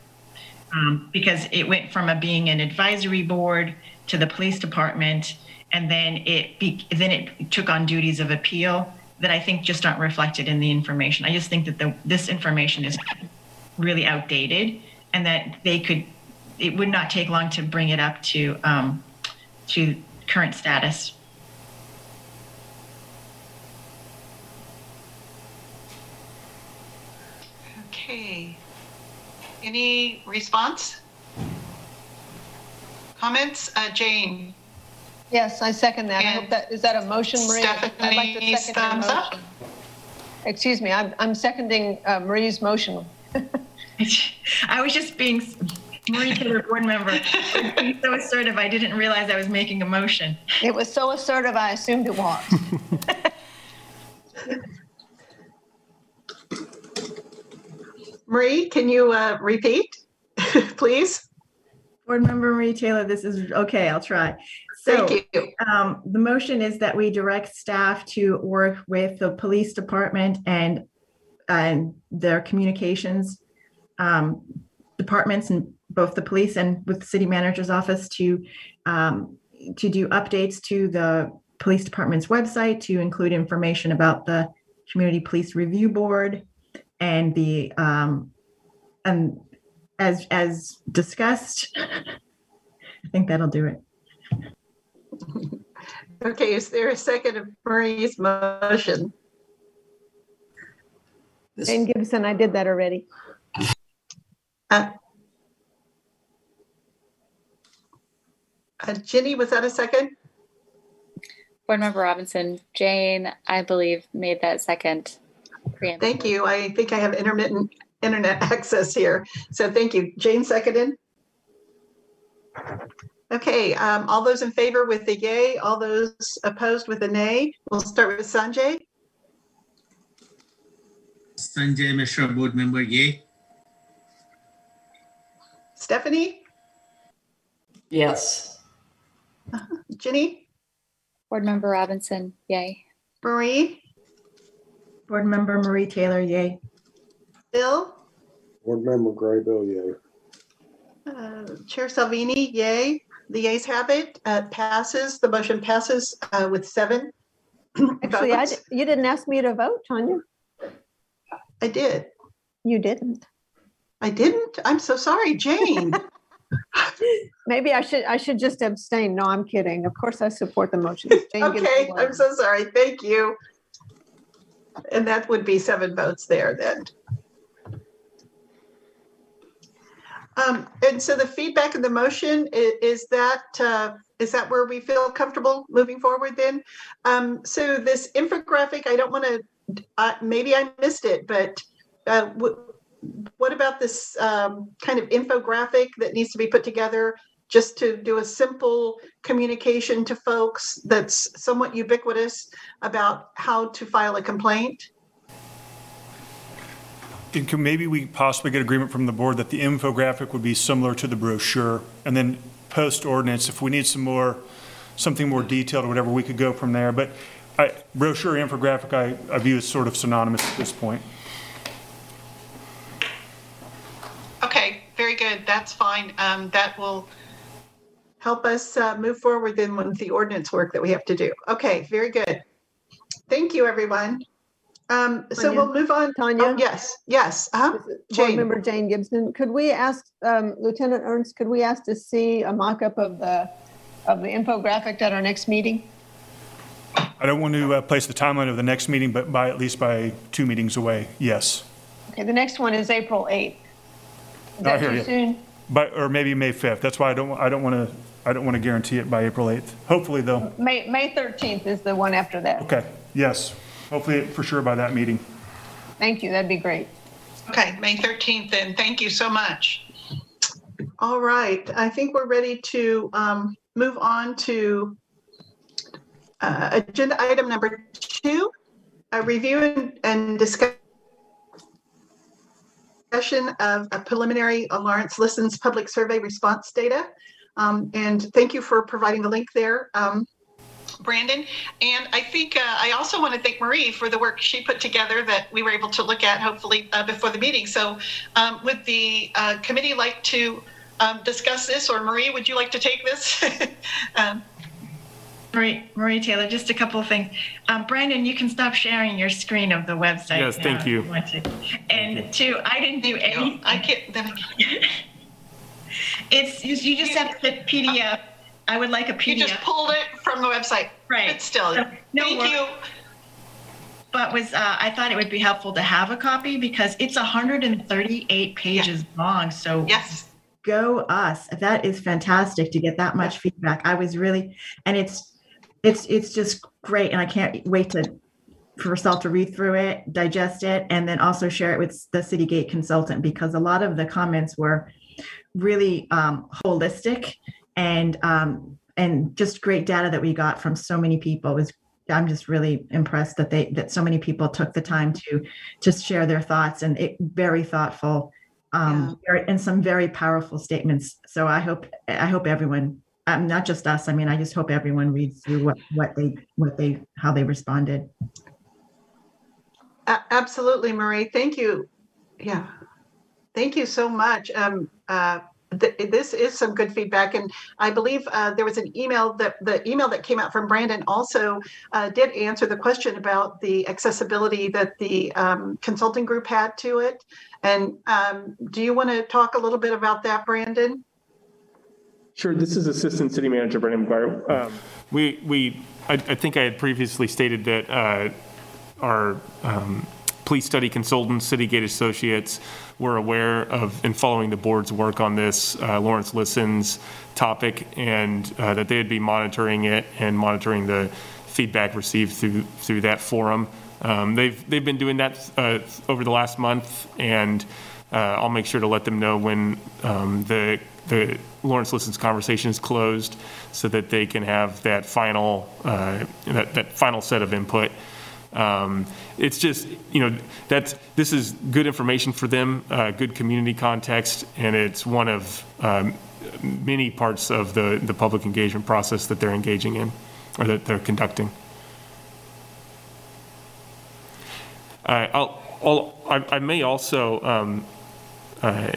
um, because it went from a being an advisory board to the police department, and then it be, then it took on duties of appeal that I think just aren't reflected in the information. I just think that the this information is really outdated, and that they could it would not take long to bring it up to um, to current status. Okay. Any response? Comments? Uh, Jane? Yes, I second that. I hope that, is that a motion, Maria? I'd like to second your thumbs up? Excuse me, I'm, I'm seconding uh, Marie's motion. I was just being Marie Taylor, board member. Being so assertive, I didn't realize I was making a motion. It was so assertive, I assumed it was. Marie, can you uh, repeat, please? Board Member Marie Taylor, this is, okay, I'll try. So Thank you. um, the motion is that we direct staff to work with the police department and, and their communications um, departments and both the police and with the city manager's office to, um, to do updates to the police department's website to include information about the Community Police Review Board and the, um, and as, as discussed, I think that'll do it. Okay, is there a second of Marie's motion? Jane Gibson, I did that already. Uh, uh, Ginny, was that a second? Board Member Robinson, Jane, I believe, made that second preamble. Thank you. I think I have intermittent internet access here. So thank you. Jane seconded. Okay, um, all those in favor with the yay, all those opposed with a nay. We'll start with Sanjay. Sanjay Mishra, board member, yay. Stephanie, Yes. Ginny, Board Member Robinson, yay. Marie, Board Member Marie Taylor, yay. Bill, Board Member Gray Bill, yay. uh, Chair Salvini, yay. The yeas have it. Uh, passes. The motion passes uh, with seven. Actually, I, votes. di- you didn't ask me to vote, Tanya. I did. You didn't. I didn't. I'm so sorry, Jane. Maybe I should, I should just abstain. No, I'm kidding. Of course, I support the motion. Jane Okay, won. I'm so sorry. Thank you. And that would be seven votes there then. Um, and so the feedback of the motion, i- is that, uh, is that where we feel comfortable moving forward then? Um, so this infographic, I don't want to, uh, maybe I missed it, but, uh, what, what about this, um, kind of infographic that needs to be put together? Just to do a simple communication to folks that's somewhat ubiquitous about how to file a complaint? And can maybe we possibly get agreement from the board that the infographic would be similar to the brochure? And then post ordinance, if we need some more, something more detailed or whatever, we could go from there. But I, brochure, infographic, I, I view as sort of synonymous at this point. Okay, very good. That's fine. Um, that will help us uh, move forward then with the ordinance work that we have to do. Okay, very good. Thank you, everyone. Um, so Tanya? we'll move on. Tanya? Oh, Yes, yes. uh-huh. Board Member Jane Gibson, could we ask um, Lieutenant Ernst, could we ask to see a mock-up of the, of the infographic at our next meeting? I don't want to uh, place the timeline of the next meeting, but by, at least by two meetings away, yes. Okay, the next one is April 8th. Is I that hear too you. soon? But, or maybe May 5th. That's why I don't, I don't want to, I don't want to guarantee it by April 8th. Hopefully, though. May, May 13th is the one after that. Okay, yes. Hopefully, for sure by that meeting. Thank you, that'd be great. Okay, May 13th, then. Thank you so much. All right, I think we're ready to um, move on to uh, agenda item number two, a review and- and discuss- discussion of a preliminary Lawrence Listens public survey response data. Um, And thank you for providing the link there. um, Brandon. And I think uh, I also want to thank Marie for the work she put together that we were able to look at hopefully uh, before the meeting. So um, would the uh, committee like to um, discuss this or Marie, would you like to take this? um, Marie, Marie Taylor, just a couple of things. Um, Brandon, you can stop sharing your screen of the website. Yes, thank if you. want to. And two, I didn't do any. I can't, then I can't. It's, you you just have to hit PDF. I would like a PDF. You just pulled it from the website. Right. But still, So, no thank wor- you. But was, uh, I thought it would be helpful to have a copy because it's 138 pages long, so. Yes. Go us. That is fantastic to get that much feedback. I was really, and it's, it's, it's just great. And I can't wait to for all to read through it, digest it, and then also share it with the Citygate consultant because a lot of the comments were really um, holistic and um, and just great data that we got from so many people was I'm just really impressed that they that so many people took the time to just share their thoughts and it very thoughtful um very, and some very powerful statements. So I hope I hope everyone um, not just us. I mean, I just hope everyone reads through what what they what they how they responded. A- Absolutely, Marie. Thank you. Yeah. Thank you so much. Um, uh, th- this is some good feedback, and I believe uh, there was an email that the email that came out from Brandon also uh, did answer the question about the accessibility that the um, consulting group had to it. And um, do you want to talk a little bit about that, Brandon? Sure, this is Assistant City Manager Brandon McGuire. Um, We, we, I, I think I had previously stated that uh, our um, police study consultants, Citygate Associates, were aware of and following the board's work on this uh, Lawrence Listens topic, and uh, that they'd be monitoring it and monitoring the feedback received through, through that forum. Um, They've, they've been doing that uh, over the last month, and uh, I'll make sure to let them know when um, the, the Lawrence Listens conversation is closed, so that they can have that final, uh, that, that final set of input. Um, It's just, you know, that's, this is good information for them, uh, good community context, and it's one of um, many parts of the, the public engagement process that they're engaging in, or that they're conducting. Uh, I'll, I'll, I I may also, um, uh,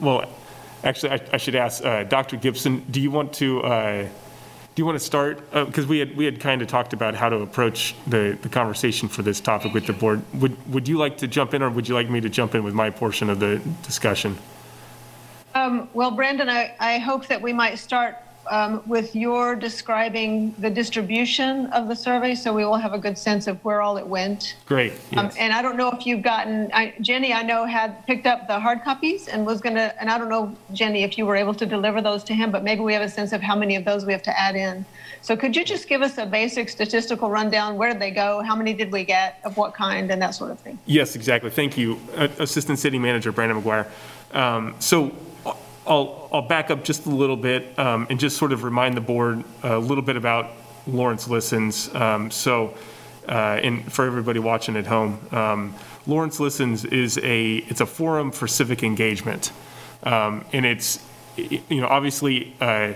well, actually, I I should ask, uh, Dr. Gibson, do you want to, uh, do you want to start? Because we had, we had kind of talked about how to approach the, the conversation for this topic with the board. Would, would you like to jump in, or would you like me to jump in with my portion of the discussion? Um, Well, Brandon, I, I hope that we might start um, with your describing the distribution of the survey, so we will have a good sense of where all it went. Great, Um, yes. And I don't know if you've gotten, I- Jenny, I know had picked up the hard copies and was going to, and I don't know, Jenny, if you were able to deliver those to him, but maybe we have a sense of how many of those we have to add in. So could you just give us a basic statistical rundown? Where did they go? How many did we get? Of what kind? And that sort of thing? Yes, exactly. Thank you, Uh, Assistant City Manager Brandon McGuire. Um, So I'll, I'll back up just a little bit um, and just sort of remind the board a little bit about Lawrence Listens. Um, So, uh, and for everybody watching at home, um, Lawrence Listens is a, it's a forum for civic engagement. Um, And it's, you know, obviously, uh,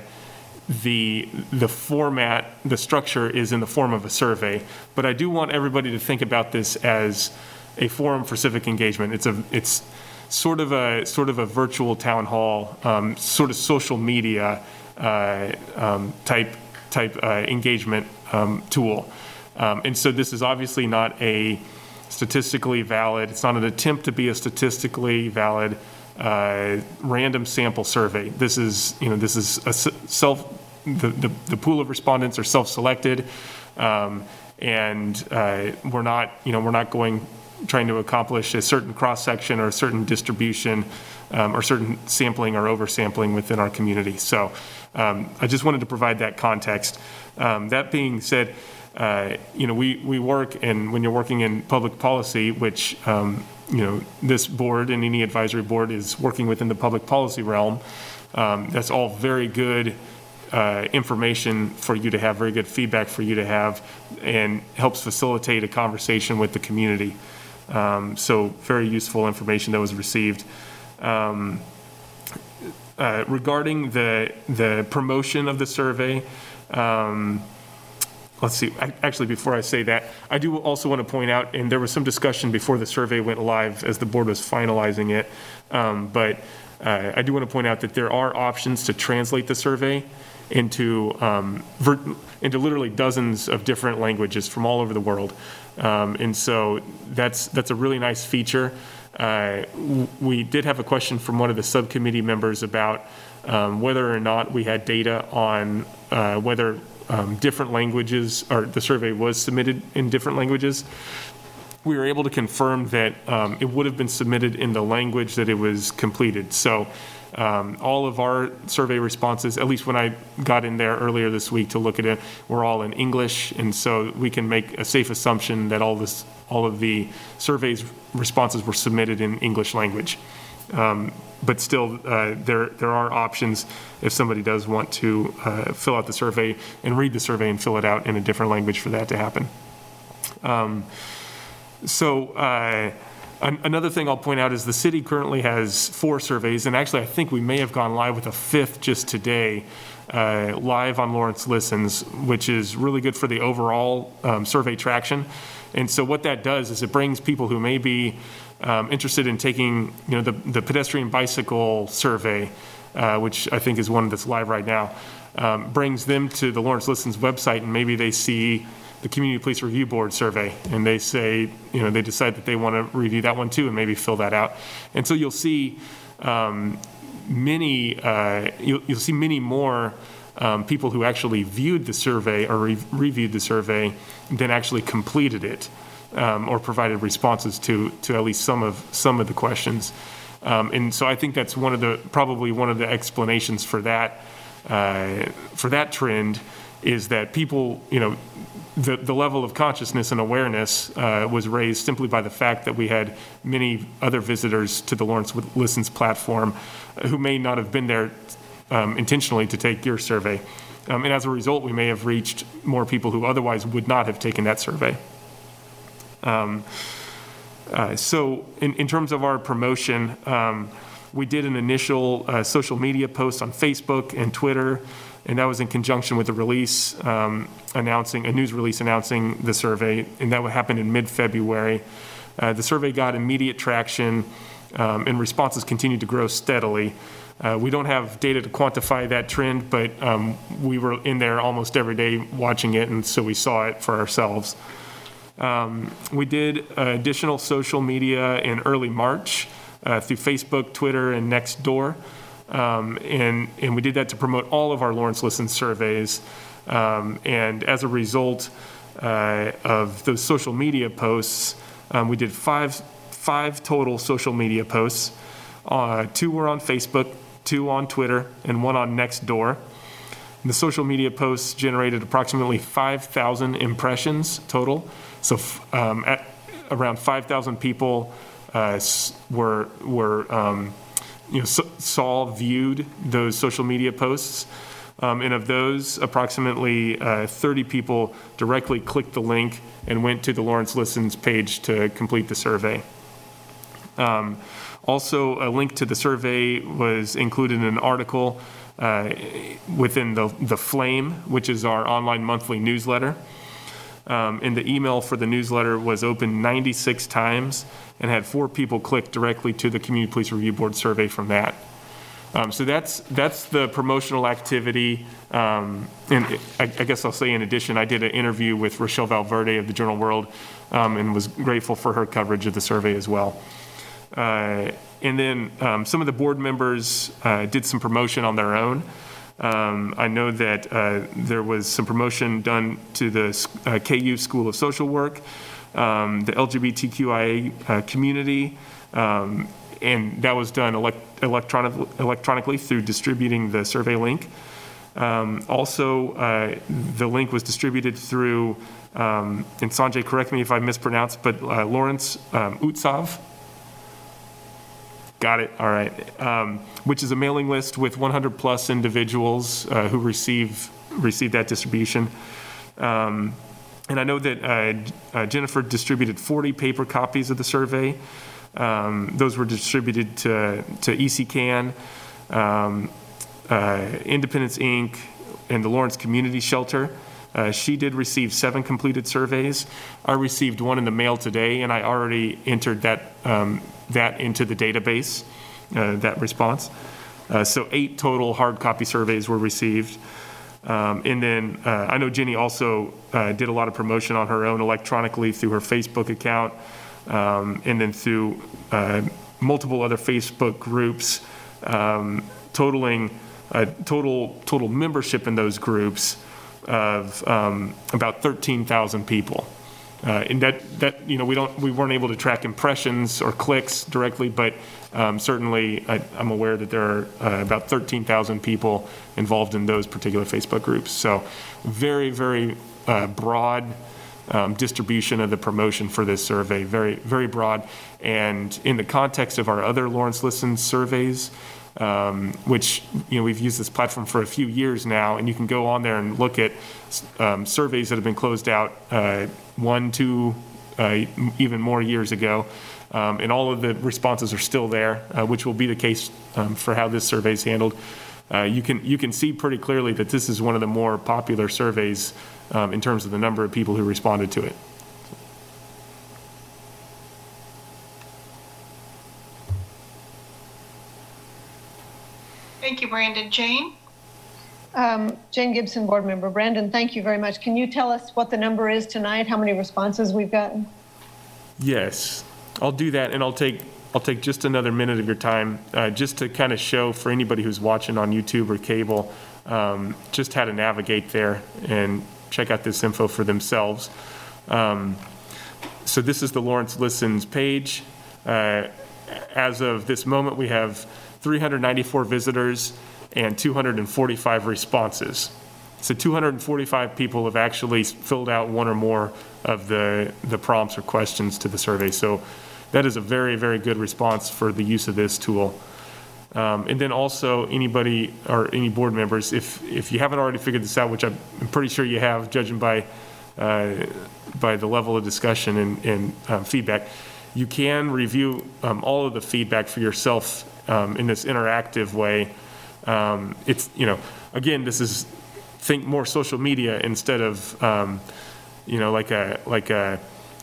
the, the format, the structure is in the form of a survey, but I do want everybody to think about this as a forum for civic engagement. It's a, it's sort of a, sort of a virtual town hall, um, sort of social media uh, um, type, type uh, engagement um, tool. Um, And so this is obviously not a statistically valid, it's not an attempt to be a statistically valid uh, random sample survey. This is, you know, this is a self, the, the, the pool of respondents are self-selected. um, And uh, we're not, you know, we're not going, trying to accomplish a certain cross-section or a certain distribution um, or certain sampling or oversampling within our community. So um, I just wanted to provide that context. Um, That being said, uh, you know, we, we work, and when you're working in public policy, which, um, you know, this board and any advisory board is working within the public policy realm, um, that's all very good uh, information for you to have, very good feedback for you to have, and helps facilitate a conversation with the community. Um, So very useful information that was received. Um, uh, Regarding the, the promotion of the survey, um, let's see, ac- actually, before I say that, I do also want to point out, and there was some discussion before the survey went live as the board was finalizing it, um, but uh, I do want to point out that there are options to translate the survey into, um, ver- into literally dozens of different languages from all over the world. Um, And so that's, that's a really nice feature. Uh, We did have a question from one of the subcommittee members about um, whether or not we had data on uh, whether um, different languages, or the survey was submitted in different languages. We were able to confirm that um, it would have been submitted in the language that it was completed. So Um, All of our survey responses, at least when I got in there earlier this week to look at it, were all in English. And so we can make a safe assumption that all this, all of the surveys responses were submitted in English language. Um, But still, uh, there, there are options if somebody does want to uh, fill out the survey and read the survey and fill it out in a different language for that to happen. Um, So uh, an- another thing I'll point out is the city currently has four surveys, and actually, I think we may have gone live with a fifth just today, uh, live on Lawrence Listens, which is really good for the overall um, survey traction. And so what that does is it brings people who may be um, interested in taking, you know, the the pedestrian bicycle survey, uh, which I think is one that's live right now, um, brings them to the Lawrence Listens website, and maybe they see the Community Police Review Board survey, and they say, you know, they decide that they want to review that one too, and maybe fill that out. And so you'll see um, many, uh, you'll, you'll see many more um, people who actually viewed the survey or re- reviewed the survey than actually completed it um, or provided responses to to at least some of some of the questions. Um, and so I think that's one of the probably one of the explanations for that uh, for that trend is that people, you know, the, the level of consciousness and awareness uh, was raised simply by the fact that we had many other visitors to the Lawrence Listens platform uh, who may not have been there um, intentionally to take your survey. Um, and as a result, we may have reached more people who otherwise would not have taken that survey. Um, uh, so, in, in terms of our promotion, um, we did an initial uh, social media post on Facebook and Twitter, and that was in conjunction with the release um, announcing a news release announcing the survey, and that would happen in mid-February. Uh, the survey got immediate traction, um, and responses continued to grow steadily. Uh, we don't have data to quantify that trend, but um, we were in there almost every day watching it, and so we saw it for ourselves. Um, we did uh, additional social media in early March uh, through Facebook, Twitter, and Nextdoor. Um, and, and we did that to promote all of our Lawrence Listen surveys. Um, and as a result uh, of those social media posts, um, we did five, five total social media posts. Uh, two were on Facebook, two on Twitter, and one on Nextdoor. The social media posts generated approximately 5,000 impressions total. So um, at around 5,000 people uh, were, were um, you know, s- saw, viewed those social media posts. Um, and of those, approximately uh, 30 people directly clicked the link and went to the Lawrence Listens page to complete the survey. Um, also, a link to the survey was included in an article uh, within the, the Flame, which is our online monthly newsletter. Um, and the email for the newsletter was opened 96 times and had four people click directly to the Community Police Review Board survey from that. Um, so that's that's the promotional activity. Um, and I, I guess I'll say in addition, I did an interview with Rochelle Valverde of the Journal World um, and was grateful for her coverage of the survey as well. Uh, and then um, some of the board members uh, did some promotion on their own. Um, I know that uh, there was some promotion done to the uh, KU School of Social Work, um, the LGBTQIA uh, community, um, and that was done elect- electronic- electronically through distributing the survey link. Um, also, uh, the link was distributed through, um, and Sanjay, correct me if I mispronounce, but uh, Lawrence um, Utsav. Got it. All right. Um, which is a mailing list with 100 plus individuals uh, who receive receive that distribution. Um, and I know that uh, uh, Jennifer distributed 40 paper copies of the survey. Um, those were distributed to to ECKAN, um, uh, Independence Inc., and the Lawrence Community Shelter. Uh, she did receive seven completed surveys. I received one in the mail today, and I already entered that um, that into the database, uh, that response. Uh, so eight total hard copy surveys were received. Um, and then uh, I know Jenny also uh, did a lot of promotion on her own electronically through her Facebook account, um, and then through uh, multiple other Facebook groups, um, totaling uh, total total membership in those groups of um, about 13,000 people. Uh, and that, that, you know, we don't, we weren't able to track impressions or clicks directly, but um, certainly I- I'm aware that there are uh, about 13,000 people involved in those particular Facebook groups. So very, very uh, broad um, distribution of the promotion for this survey, very, very broad. And in the context of our other Lawrence Listen surveys, um, which, you know, we've used this platform for a few years now, and you can go on there and look at um, surveys that have been closed out uh, one, two, uh, even more years ago. Um, And all of the responses are still there, uh, which will be the case um, for how this survey is handled. Uh, You can, you can see pretty clearly that this is one of the more popular surveys um, in terms of the number of people who responded to it. You, Brandon. Jane? Um, Jane Gibson, board member. Brandon, thank you very much. Can you tell us what the number is tonight? How many responses we've gotten? Yes, I'll do that, and I'll take, I'll take just another minute of your time, uh, just to kind of show for anybody who's watching on YouTube or cable, um, just how to navigate there and check out this info for themselves. Um, So this is the Lawrence Listens page. Uh, As of this moment, we have 394 visitors and 245 responses. So 245 people have actually filled out one or more of the, the prompts or questions to the survey. So that is a very, very good response for the use of this tool. Um, And then also, anybody or any board members, if, if you haven't already figured this out, which I'm pretty sure you have, judging by, uh, by the level of discussion and, and um, feedback, you can review um, all of the feedback for yourself um, in this interactive way. Um, It's, you know, again, this is, think more social media instead of, um, you know, like a, like a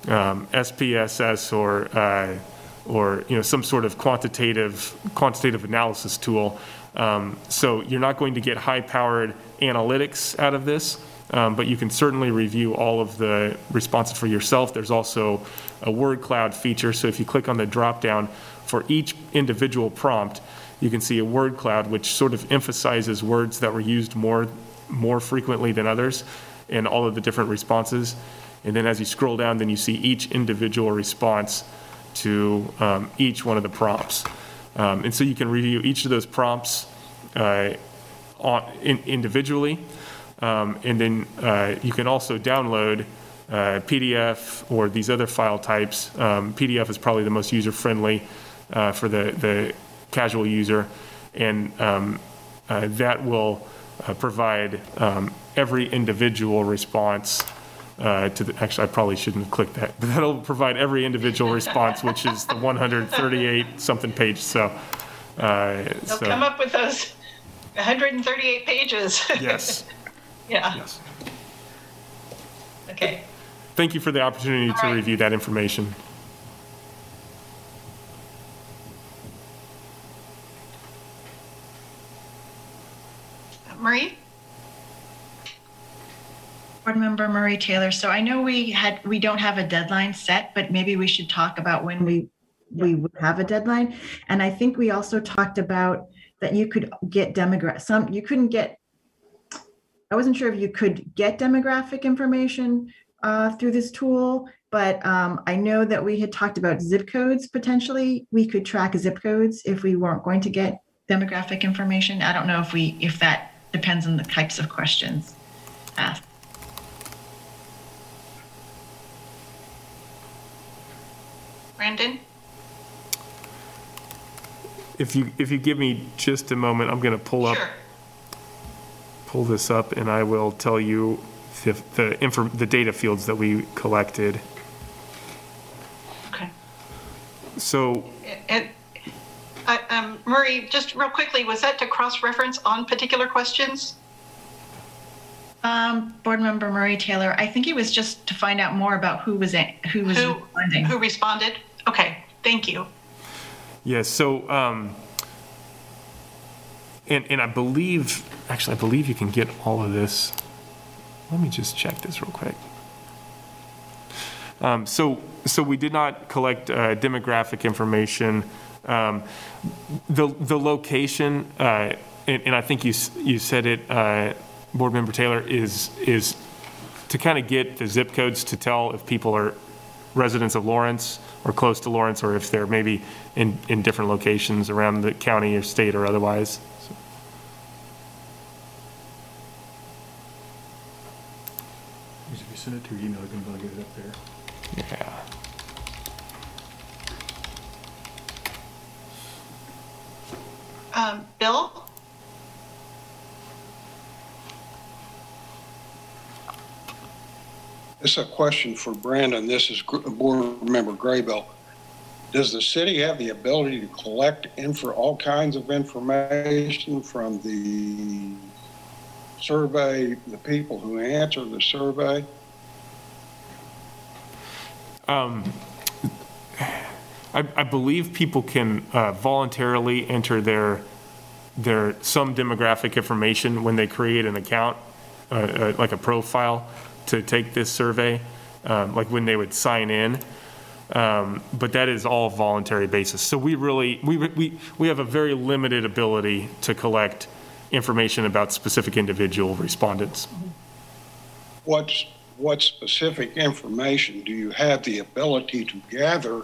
um, SPSS or, uh, or, you know, some sort of quantitative, quantitative analysis tool. Um, So you're not going to get high-powered analytics out of this, um, but you can certainly review all of the responses for yourself. There's also a word cloud feature, so if you click on the drop-down for each individual prompt, you can see a word cloud, which sort of emphasizes words that were used more, more frequently than others in all of the different responses. And then as you scroll down, then you see each individual response to um, each one of the prompts. Um, And so you can review each of those prompts uh, on- in- individually. Um, And then uh, you can also download uh, PDF or these other file types. Um, PDF is probably the most user-friendly uh, for the, the casual user. And um, uh, that will uh, provide um, every individual response uh, to the, actually, I probably shouldn't have clicked that, but that'll provide every individual response, which is the 138-something page, so. uh, They'll so- come up with those 138 pages. Yes, Yeah, yes. okay. Thank you for the opportunity to All right. review that information. Marie? Board Member Marie Taylor. So I know we had, we don't have a deadline set, but maybe we should talk about when we, we would have a deadline. And I think we also talked about that you could get demogra, some, you couldn't get, I wasn't sure if you could get demographic information uh, through this tool, but um, I know that we had talked about zip codes potentially. We could track zip codes if we weren't going to get demographic information. I don't know if we, if that depends on the types of questions asked. Brandon? If you, if you give me just a moment, I'm going to pull up, Sure. pull this up, and I will tell you the, the inform, the data fields that we collected. Okay. So And, uh, um, Marie, just real quickly, was that to cross-reference on particular questions? Um, Board Member Marie Taylor, I think it was just to find out more about who was, a- who was Who, responding. who responded? Okay, thank you. Yes, so, um, and, and I believe, actually, I believe you can get all of this. Let me just check this real quick. Um, so, so we did not collect uh, demographic information. Um, the, the location, uh, and, and I think you, you said it, uh, Board Member Taylor, is, is to to kind of get the zip codes to tell if people are residents of Lawrence or close to Lawrence, or if they're maybe in, in different locations around the county or state or otherwise. If you send it to your email, you can get it up there. Yeah. Um, Bill? This is a question for Brandon. This is Board Member Graybill. Does the city have the ability to collect info, all kinds of information from the survey, the people who answer the survey? I, I believe people can uh, voluntarily enter their, their, some demographic information when they create an account, uh, uh, like a profile, to take this survey, um, like when they would sign in. Um, But that is all voluntary basis. So we really, we, we, we have a very limited ability to collect information about specific individual respondents. What's, what specific information do you have the ability to gather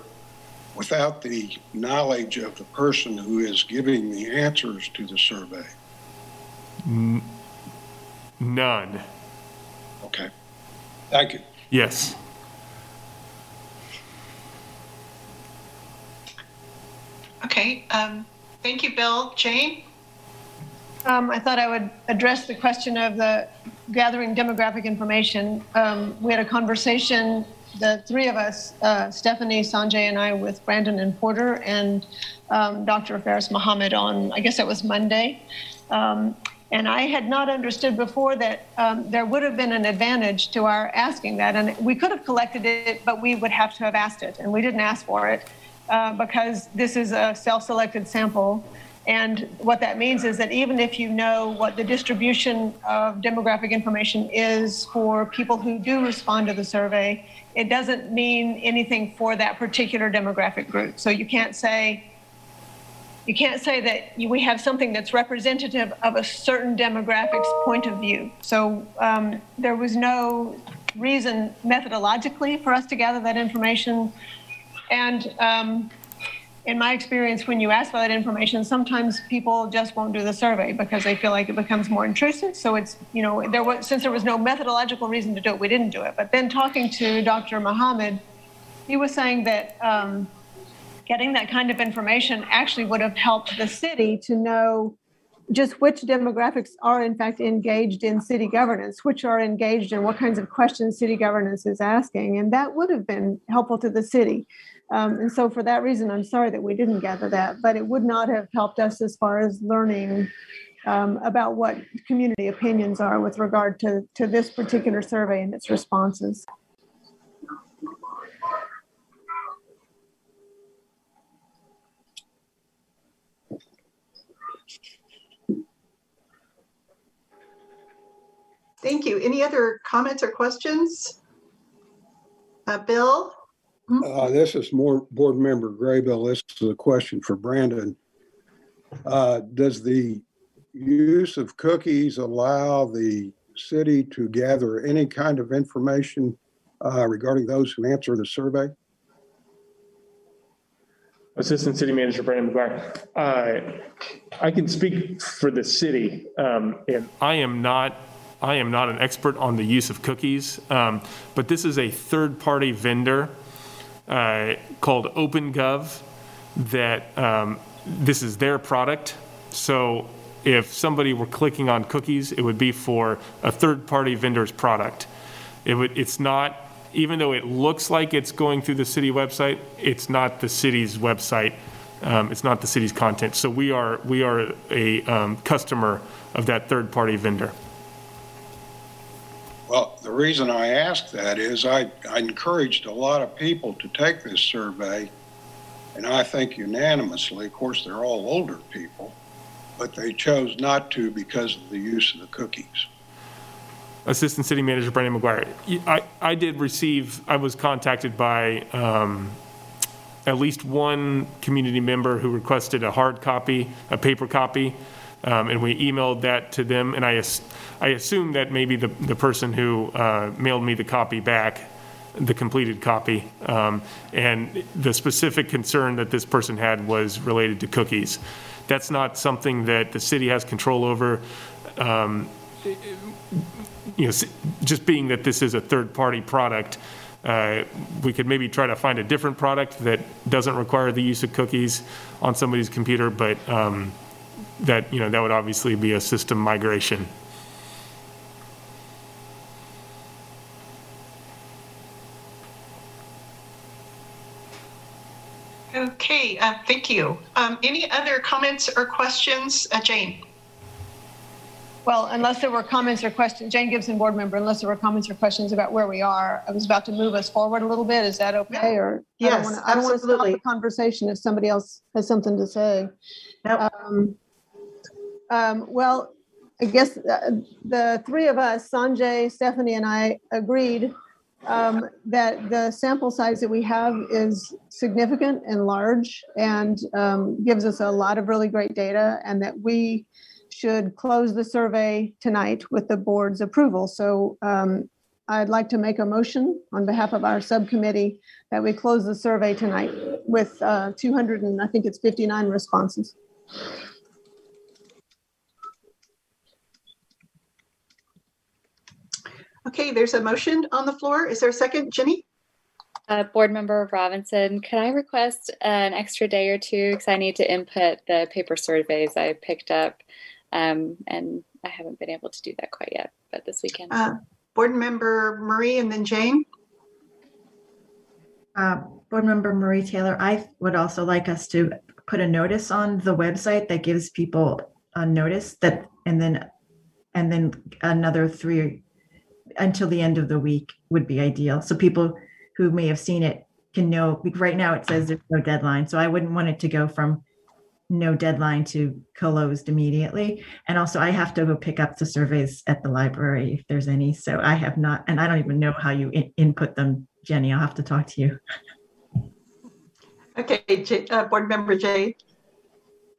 without the knowledge of the person who is giving the answers to the survey? None. Okay. Thank you. Yes. Okay, um, thank you, Bill. Jane? Um, I thought I would address the question of the gathering demographic information. Um, we had a conversation, the three of us, uh, Stephanie, Sanjay, and I, with Brandon and Porter, and um, Dr. Faris Mohammed on, I guess it was Monday. Um, and I had not understood before that um, there would have been an advantage to our asking that. And we could have collected it, but we would have to have asked it. And we didn't ask for it uh, because this is a self selected sample. And what that means is that even if you know what the distribution of demographic information is for people who do respond to the survey, it doesn't mean anything for that particular demographic group. So you can't say, you can't say that you, we have something that's representative of a certain demographics point of view. So um, there was no reason methodologically for us to gather that information. And um, in my experience, when you ask for that information, sometimes people just won't do the survey because they feel like it becomes more intrusive. So it's, you know, there was, since there was no methodological reason to do it, we didn't do it. But then talking to Dr. Mohammed, he was saying that um, getting that kind of information actually would have helped the city to know just which demographics are in fact engaged in city governance, which are engaged in what kinds of questions city governance is asking. And that would have been helpful to the city. Um, and so for that reason, I'm sorry that we didn't gather that, but it would not have helped us as far as learning um, about what community opinions are with regard to, to this particular survey and its responses. Thank you. Any other comments or questions? Uh, Bill? Uh, this is more Board Member Graybill. This is a question for Brandon. Uh, does the use of cookies allow the city to gather any kind of information uh, regarding those who answer the survey? Assistant City Manager Brandon McGuire. Uh, I can speak for the city, um, and I am not, I am not an expert on the use of cookies, um, but this is a third-party vendor uh, called OpenGov that um, this is their product. So if somebody were clicking on cookies, it would be for a third-party vendor's product. It would, it's not, even though it looks like it's going through the city website, it's not the city's website. Um, It's not the city's content. So we are, we are a um, customer of that third-party vendor. Well, the reason I ask that is I, I encouraged a lot of people to take this survey, and I think unanimously, of course, they're all older people, but they chose not to because of the use of the cookies. Assistant City Manager Brandon McGuire. I, I did receive, I was contacted by um, at least one community member who requested a hard copy, a paper copy. Um, And we emailed that to them, and I, I assume that maybe the, the person who uh, mailed me the copy back, the completed copy, um, and the specific concern that this person had was related to cookies. That's not something that the city has control over. Um, You know, just being that this is a third-party product, uh, we could maybe try to find a different product that doesn't require the use of cookies on somebody's computer, but um, that, you know, that would obviously be a system migration. Okay, uh, thank you. Um, Any other comments or questions? Uh, Jane? Well, unless there were comments or questions, Jane Gibson, board member, unless there were comments or questions about where we are, I was about to move us forward a little bit. Is that okay? Or I don't Yes, wanna- I don't want to stop absolutely. the conversation if somebody else has something to say. Nope. Um, um, Well, I guess uh, the three of us, Sanjay, Stephanie, and I agreed um, that the sample size that we have is significant and large and um, gives us a lot of really great data and that we should close the survey tonight with the board's approval. So um, I'd like to make a motion on behalf of our subcommittee that we close the survey tonight with uh, 200 and I think it's 59 responses. Okay, there's a motion on the floor. Is there a second? Jenny? Uh, Board Member Robinson, could I request an extra day or two? Because I need to input the paper surveys I picked up. Um, and I haven't been able to do that quite yet, but this weekend. Uh, Board Member Marie and then Jane? Uh, Board Member Marie Taylor, I would also like us to put a notice on the website that gives people a notice that, and then, and then another three until the end of the week would be ideal. So people who may have seen it can know, right now it says there's no deadline. So I wouldn't want it to go from no deadline to closed immediately. And also I have to go pick up the surveys at the library if there's any. So I have not, and I don't even know how you in- input them, Jenny. I'll have to talk to you. Okay, uh, Board Member Jay?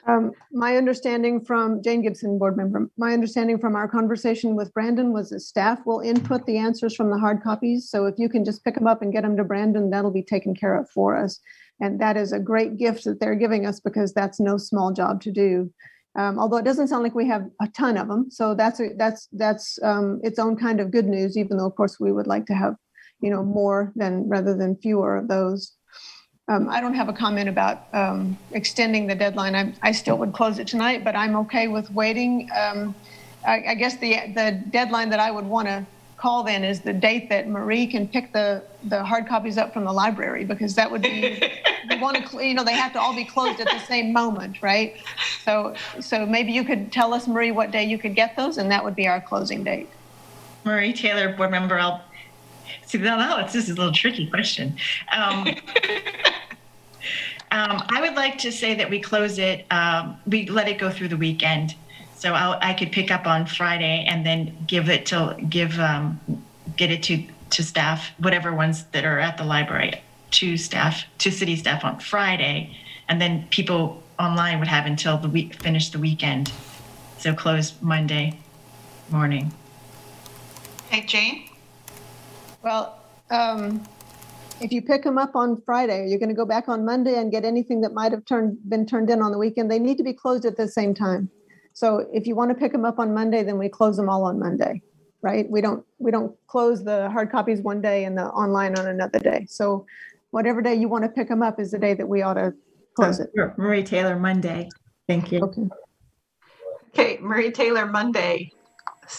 Um, My understanding from, Jane Gibson, board member, my understanding from our conversation with Brandon was that staff will input the answers from the hard copies. So if you can just pick them up and get them to Brandon, that'll be taken care of for us. And that is a great gift that they're giving us because that's no small job to do. Um, Although it doesn't sound like we have a ton of them. So that's, a- that's, that's um, its own kind of good news, even though of course we would like to have, you know, more than, rather than fewer of those. Um, I don't have a comment about um, extending the deadline. I, I still would close it tonight, but I'm okay with waiting. Um, I, I guess the, the deadline that I would want to call then is the date that Marie can pick the, the hard copies up from the library, because that would be, we want to, you know, they have to all be closed at the same moment, right? So, so maybe you could tell us, Marie, what day you could get those, and that would be our closing date. Marie Taylor, board member, I'll, see, now, now it's, this is a little tricky question. Um, um, I would like to say that we close it, um, we let it go through the weekend. So I'll, I could pick up on Friday and then give it to, give, um, get it to, to staff, whatever ones that are at the library, to staff, to city staff on Friday. And then people online would have until the week, finish the weekend. So close Monday morning. Hey, Jane? Well, um, if you pick them up on Friday, you're going to go back on Monday and get anything that might have turned, been turned in on the weekend. They need to be closed at the same time. So if you want to pick them up on Monday, then we close them all on Monday, right? We don't, we don't close the hard copies one day and the online on another day. So whatever day you want to pick them up is the day that we ought to close it. Sure, Marie Taylor, Monday. Thank you. Okay. Okay, Marie Taylor, Monday.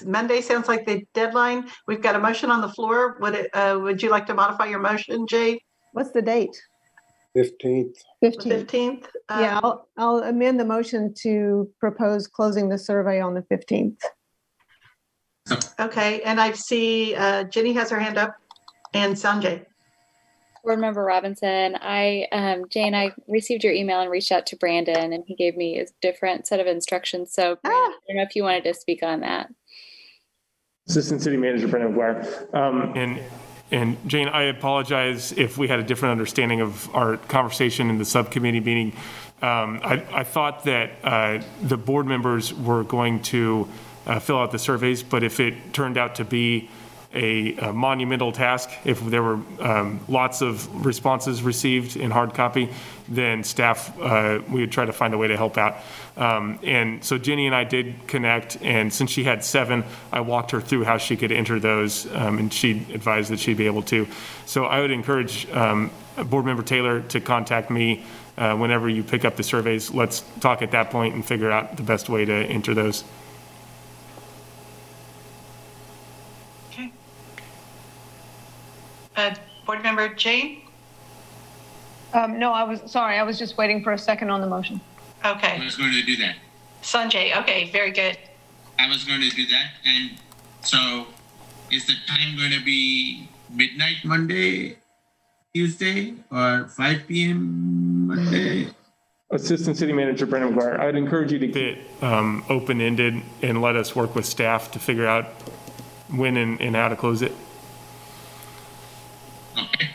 Monday sounds like the deadline. We've got a motion on the floor. Would it, uh, would you like to modify your motion, Jay? What's the date? 15th. 15th. Fifteenth? Yeah, I'll, I'll amend the motion to propose closing the survey on the 15th. Okay, and I see, uh, Jenny has her hand up and Sanjay. Board Member Robinson, I, um, Jane, I received your email and reached out to Brandon, and he gave me a different set of instructions. So Brandon, I don't know if you wanted to speak on that. Assistant City Manager Brandon McGuire. Um, And, and Jane, I apologize if we had a different understanding of our conversation in the subcommittee meeting. Um, I, I thought that uh, the board members were going to uh, fill out the surveys, but if it turned out to be a a monumental task, if there were um, lots of responses received in hard copy, then staff, uh, we would try to find a way to help out. Um, And so Jenny and I did connect, and since she had seven, I walked her through how she could enter those, um, and she advised that she'd be able to. So I would encourage um, Board Member Taylor to contact me uh, whenever you pick up the surveys. Let's talk at that point and figure out the best way to enter those. Okay. Uh, Board Member Jane? Um, no, I was, sorry, I was just waiting for a second on the motion. I was going to do that. Sanjay, okay, very good. I was going to do that. And so is the time going to be midnight Monday, Tuesday, or 5 p.m. Monday? Assistant City Manager Brandon McGuire, I'd encourage you to keep it um, open-ended and let us work with staff to figure out when and and how to close it. Okay.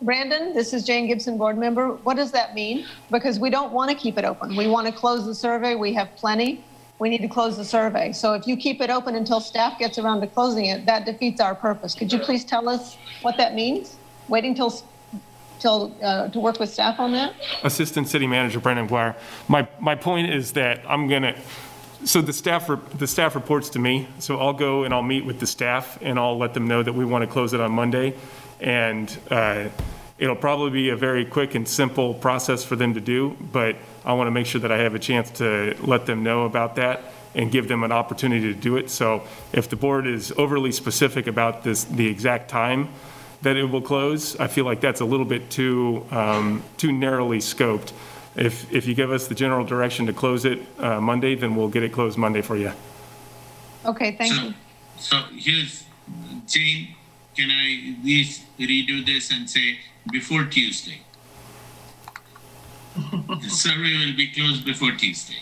Brandon, this is Jane Gibson, board member. What does that mean? Because we don't want to keep it open. We want to close the survey. We have plenty. We need to close the survey. So if you keep it open until staff gets around to closing it, that defeats our purpose. Could you please tell us what that means? Waiting till, till, uh, to work with staff on that? Assistant City Manager Brandon McGuire, my, my point is that I'm gonna, so the staff, re- the staff reports to me, so I'll go and I'll meet with the staff and I'll let them know that we want to close it on Monday. And uh, it'll probably be a very quick and simple process for them to do, but I want to make sure that I have a chance to let them know about that and give them an opportunity to do it. So if the board is overly specific about this, the exact time that it will close, I feel like that's a little bit too, um, too narrowly scoped. If, if you give us the general direction to close it uh, Monday, then we'll get it closed Monday for you. Okay, thank So, you. so here's, Jane, can I re- redo this and say before Tuesday? The survey will be closed before Tuesday.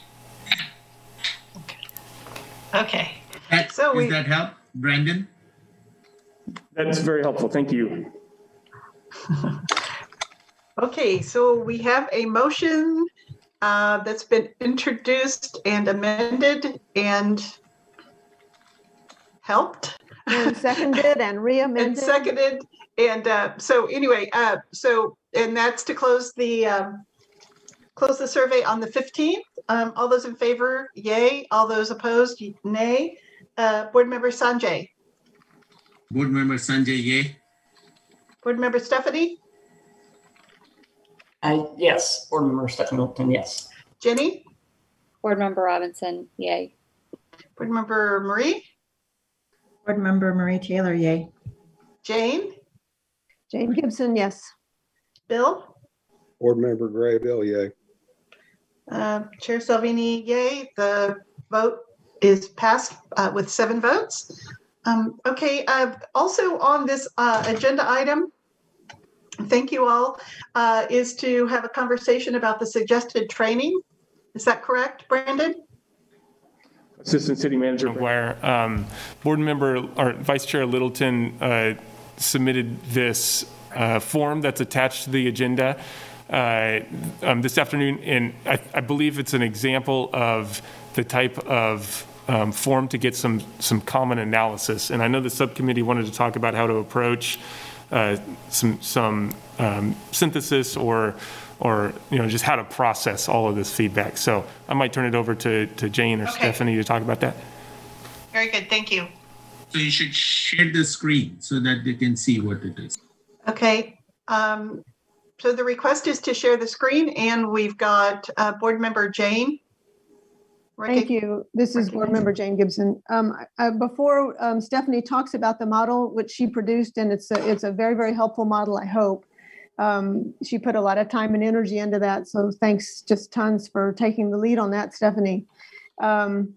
Okay. That- So we- Does that help, Brandon? That's very helpful, thank you. Okay, so we have a motion uh, that's been introduced and amended and helped And seconded and and re-amended. seconded. And uh, so anyway, uh, so, and that's to close the, um, close the survey on the 15th. Um, All those in favor, yay. All those opposed, nay. Uh, Board Member Sanjay, Board Member Sanjay, yay? Board Member Stephanie, Uh, yes, board member Stephanie Littleton, yes. Jenny, Board Member Robinson, yay. Board Member Marie, Board Member Marie Taylor, yay. Jane, Jane Gibson, yes. Bill, Board Member Graybill, yay. uh, Chair Salvini, yay. The vote is passed uh, with seven votes. Um, Okay, uh, also on this uh, agenda item, thank you all, uh, is to have a conversation about the suggested training. Is that correct, Brandon? Assistant City Manager McGuire, um, Board Member, or Vice Chair Littleton uh, submitted this uh, form that's attached to the agenda uh, um, this afternoon, and I I believe it's an example of the type of um, form to get some, some common analysis. And I know the subcommittee wanted to talk about how to approach uh, some, some um, synthesis or, or, you know, just how to process all of this feedback. So I might turn it over to, to Jane or Okay. Stephanie to talk about that. Very good, thank you. So you should share the screen so that they can see what it is. Okay, um, so the request is to share the screen and we've got uh, Board Member Jane. Thank you. This is Board Member Jane Gibson. Um, I- Before um, Stephanie talks about the model which she produced, and it's a, it's a very, very helpful model, I hope. Um, She put a lot of time and energy into that, so thanks just tons for taking the lead on that, Stephanie. Um,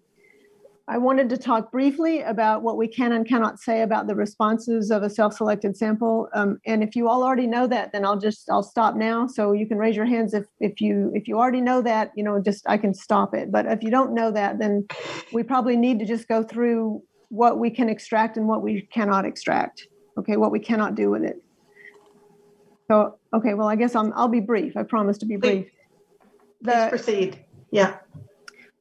I wanted to talk briefly about what we can and cannot say about the responses of a self-selected sample. Um, And if you all already know that, then I'll just, I'll stop now. So you can raise your hands if, if you, if you already know that, you know, just, I can stop it. But if you don't know that, then we probably need to just go through what we can extract and what we cannot extract. Okay, what we cannot do with it. So, okay, well, I guess I'm, I'll be brief. I promise to be brief. Please proceed. Yeah.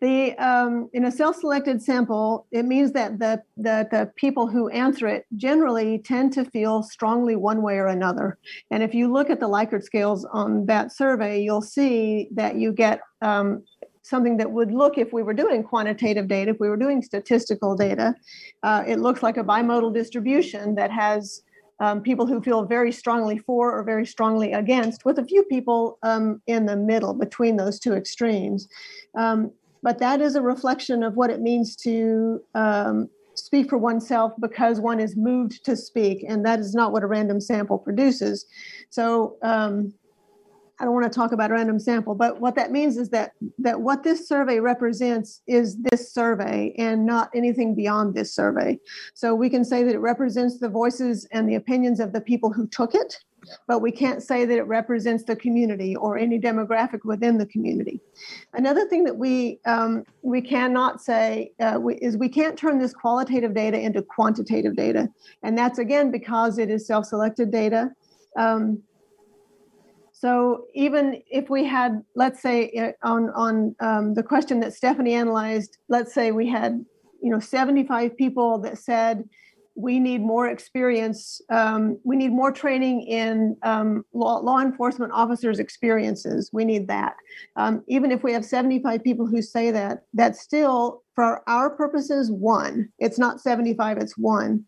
the, um, in a self-selected sample, it means that the, the, the people who answer it generally tend to feel strongly one way or another. And if you look at the Likert scales on that survey, you'll see that you get, um, something that would look, if we were doing quantitative data, if we were doing statistical data, uh, it looks like a bimodal distribution that has um, people who feel very strongly for or very strongly against, with a few people um, in the middle between those two extremes. Um, but that is a reflection of what it means to um, speak for oneself because one is moved to speak, and that is not what a random sample produces. So um, I don't want to talk about a random sample, but what that means is that that what this survey represents is this survey and not anything beyond this survey. So we can say that it represents the voices and the opinions of the people who took it, but we can't say that it represents the community or any demographic within the community. Another thing that we um, we cannot say uh, we, is we can't turn this qualitative data into quantitative data, and that's again because it is self-selected data. Um, so even if we had, let's say, on on um, the question that Stephanie analyzed, let's say we had, you know, 75 people that said we need more experience, um, we need more training in um, law, law enforcement officers' experiences. We need that. Um, even if we have 75 people who say that, that's still, for our purposes, one. It's not 75, it's one.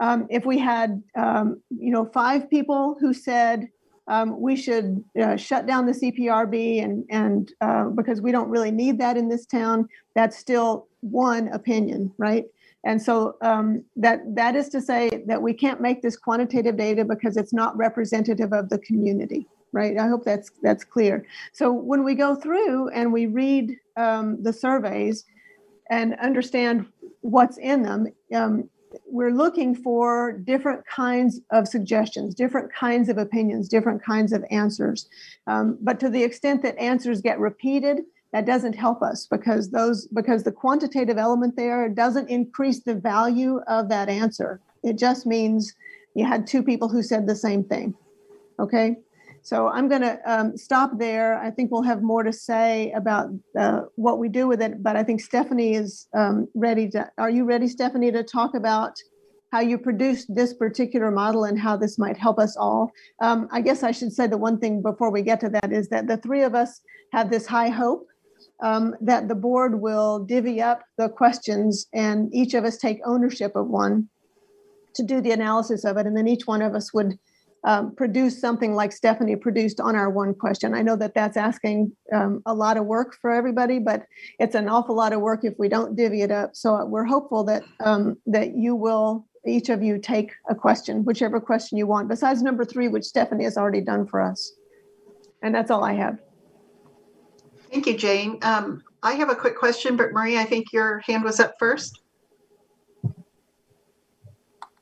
Um, if we had, um, you know, five people who said um, we should uh, shut down the CPRB and and uh, because we don't really need that in this town. That's still one opinion, right? And so um, that that is to say that we can't make this quantitative data because it's not representative of the community, right? I hope that's that's clear. So when we go through and we read um, the surveys and understand what's in them, um, we're looking for different kinds of suggestions, different kinds of opinions, different kinds of answers. Um, but to the extent that answers get repeated, that doesn't help us because those because the quantitative element there doesn't increase the value of that answer. It just means you had two people who said the same thing. Okay. So I'm going to um, stop there. I think we'll have more to say about uh, what we do with it, but I think Stephanie is um, ready to. Are you ready, Stephanie, to talk about how you produced this particular model and how this might help us all? Um, I guess I should say the one thing before we get to that is that the three of us have this high hope um, that the board will divvy up the questions and each of us take ownership of one to do the analysis of it, and then each one of us would um, produce something like Stephanie produced on our one question. I know that that's asking um, a lot of work for everybody, but it's an awful lot of work if we don't divvy it up. So we're hopeful that um, that you will each of you take a question, whichever question you want, besides number three, which Stephanie has already done for us. And that's all I have. Thank you, Jane. Um, I have a quick question, but Marie, I think your hand was up first.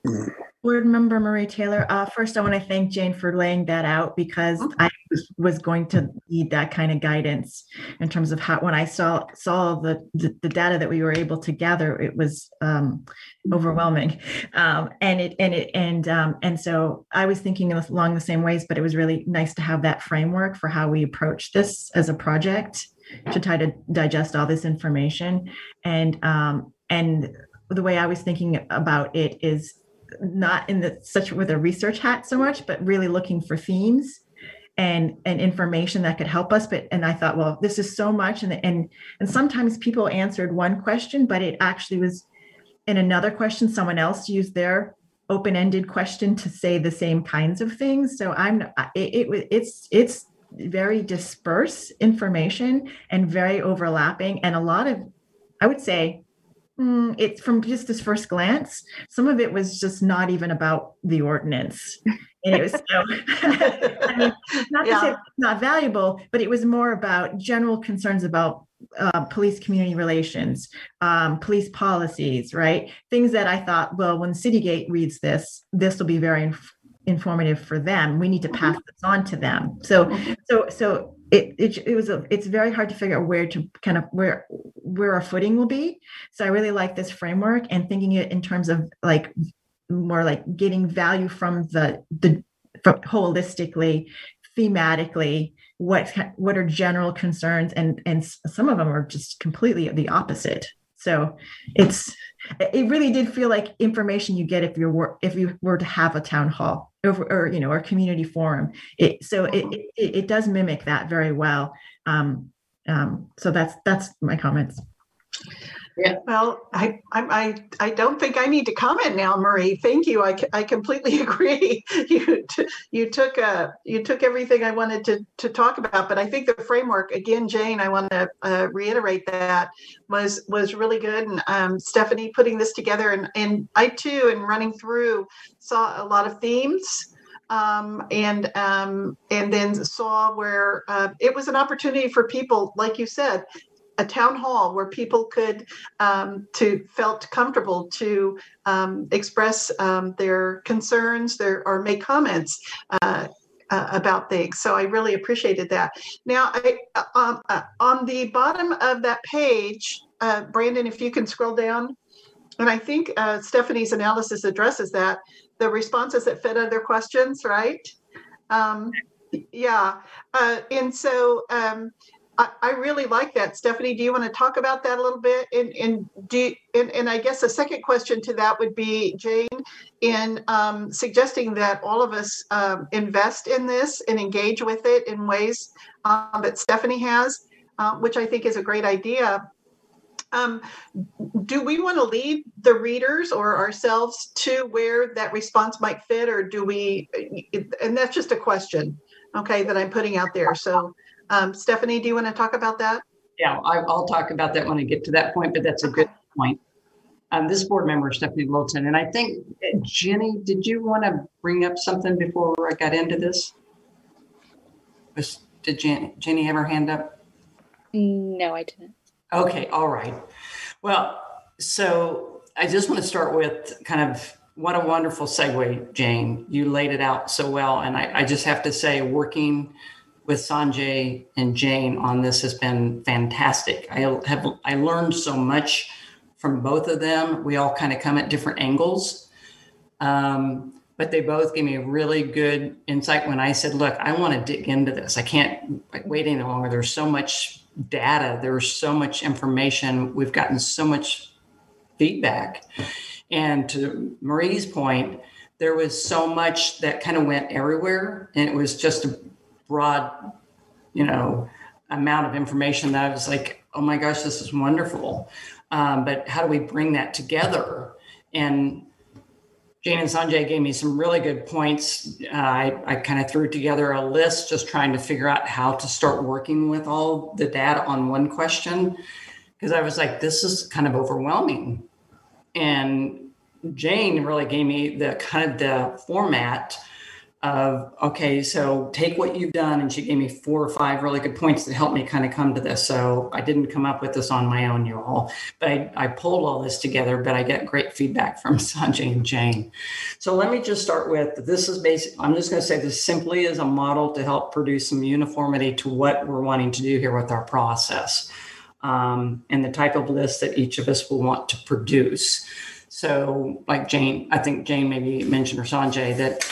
Board Member Marie Taylor, uh, first I want to thank Jane for laying that out because I was, was going to need that kind of guidance in terms of how, when I saw, saw the, the, the data that we were able to gather, it was um, overwhelming. Um, and it, and it, and, um, and so I was thinking along the same ways, but it was really nice to have that framework for how we approach this as a project to try to digest all this information. And, um, and the way I was thinking about it is not in the such with a research hat so much, but really looking for themes and and information that could help us. But and I thought, well, this is so much, and and and sometimes people answered one question, but it actually was in another question. Someone else used their open-ended question to say the same kinds of things. So I'm it, it it's it's very dispersed information and very overlapping, and a lot of I would say Mm, it's from just this first glance. Some of it was just not even about the ordinance. And it was so, I mean, not to say it's not valuable, but it was more about general concerns about uh, police community relations, um, police policies, right? Things that I thought, well, when Citygate reads this, this will be very inf- informative for them. We need to pass this on to them. So, so, so it, it, it was a, it's very hard to figure out where to kind of where where our footing will be so i really like this framework and thinking it in terms of like more like getting value from the the from holistically, thematically, what what are general concerns, and and some of them are just completely the opposite. So it's it really did feel like information you get if you were if you were to have a town hall or, or you know or community forum. It, so it, it, it does mimic that very well. Um, um, so that's that's my comments. Yeah. Well, I, I, I don't think I need to comment now, Marie. Thank you. I, I completely agree. You, you took a, uh, you took everything I wanted to, to talk about, but I think the framework again, Jane, I want to uh, reiterate that was, was really good. And um, Stephanie putting this together and, and I too, and running through saw a lot of themes um, and um, and then saw where uh, it was an opportunity for people, like you said, a town hall where people could um, to felt comfortable to um, express um, their concerns their or make comments uh, uh, about things. So i really appreciated that. Now I, uh, um, uh, on the bottom of that page uh, brandon if you can scroll down. And i think uh, stephanie's analysis addresses that the responses that fit other questions right? Um, yeah. And so um, I, really like that. Stephanie, do you want to talk about that a little bit? And, and do and, and I guess a second question to that would be Jane in um, suggesting that all of us um, invest in this and engage with it in ways um, that Stephanie has, uh, which I think is a great idea. Um, do we want to lead the readers or ourselves to where that response might fit, or do we? And that's just a question, okay, that I'm putting out there. So um, Stephanie, do you want to talk about that? Yeah, I, will talk about that when I get to that point, but that's a good point. Um, this board member, Stephanie Littleton, and I think, Jenny, did you want to bring up something before I got into this? Was, did Jenny, Jenny have her hand up? No, I didn't. Okay, all right. Well, so I just want to start with kind of what a wonderful segue, Jane. You laid it out so well. And I, I just have to say, working with Sanjay and Jane on this has been fantastic. I have I learned so much from both of them. We all kind of come at different angles. Um, but they both gave me really good insight when I said, look, I want to dig into this. I can't wait any longer. There's so much data, there's so much information. We've gotten so much feedback. And to Marie's point, there was so much that kind of went everywhere. And it was just a broad, you know, amount of information that I was like, oh my gosh, this is wonderful. Um, but how do we bring that together? And Jane and Sanjay gave me some really good points. Uh, I, I kind of threw together a list just trying to figure out how to start working with all the data on one question because I was like, this is kind of overwhelming. And Jane really gave me the kind of the format of okay so take what you've done and she gave me four or five really good points that helped me kind of come to this. So i didn't come up with this on my own you all but I, I pulled all this together but i get great feedback from sanjay and jane. So let me just start with this is basic i'm just going to say this simply is a model to help produce some uniformity to what we're wanting to do here with our process um, and the type of list that each of us will want to produce. So like jane i think jane maybe mentioned or sanjay that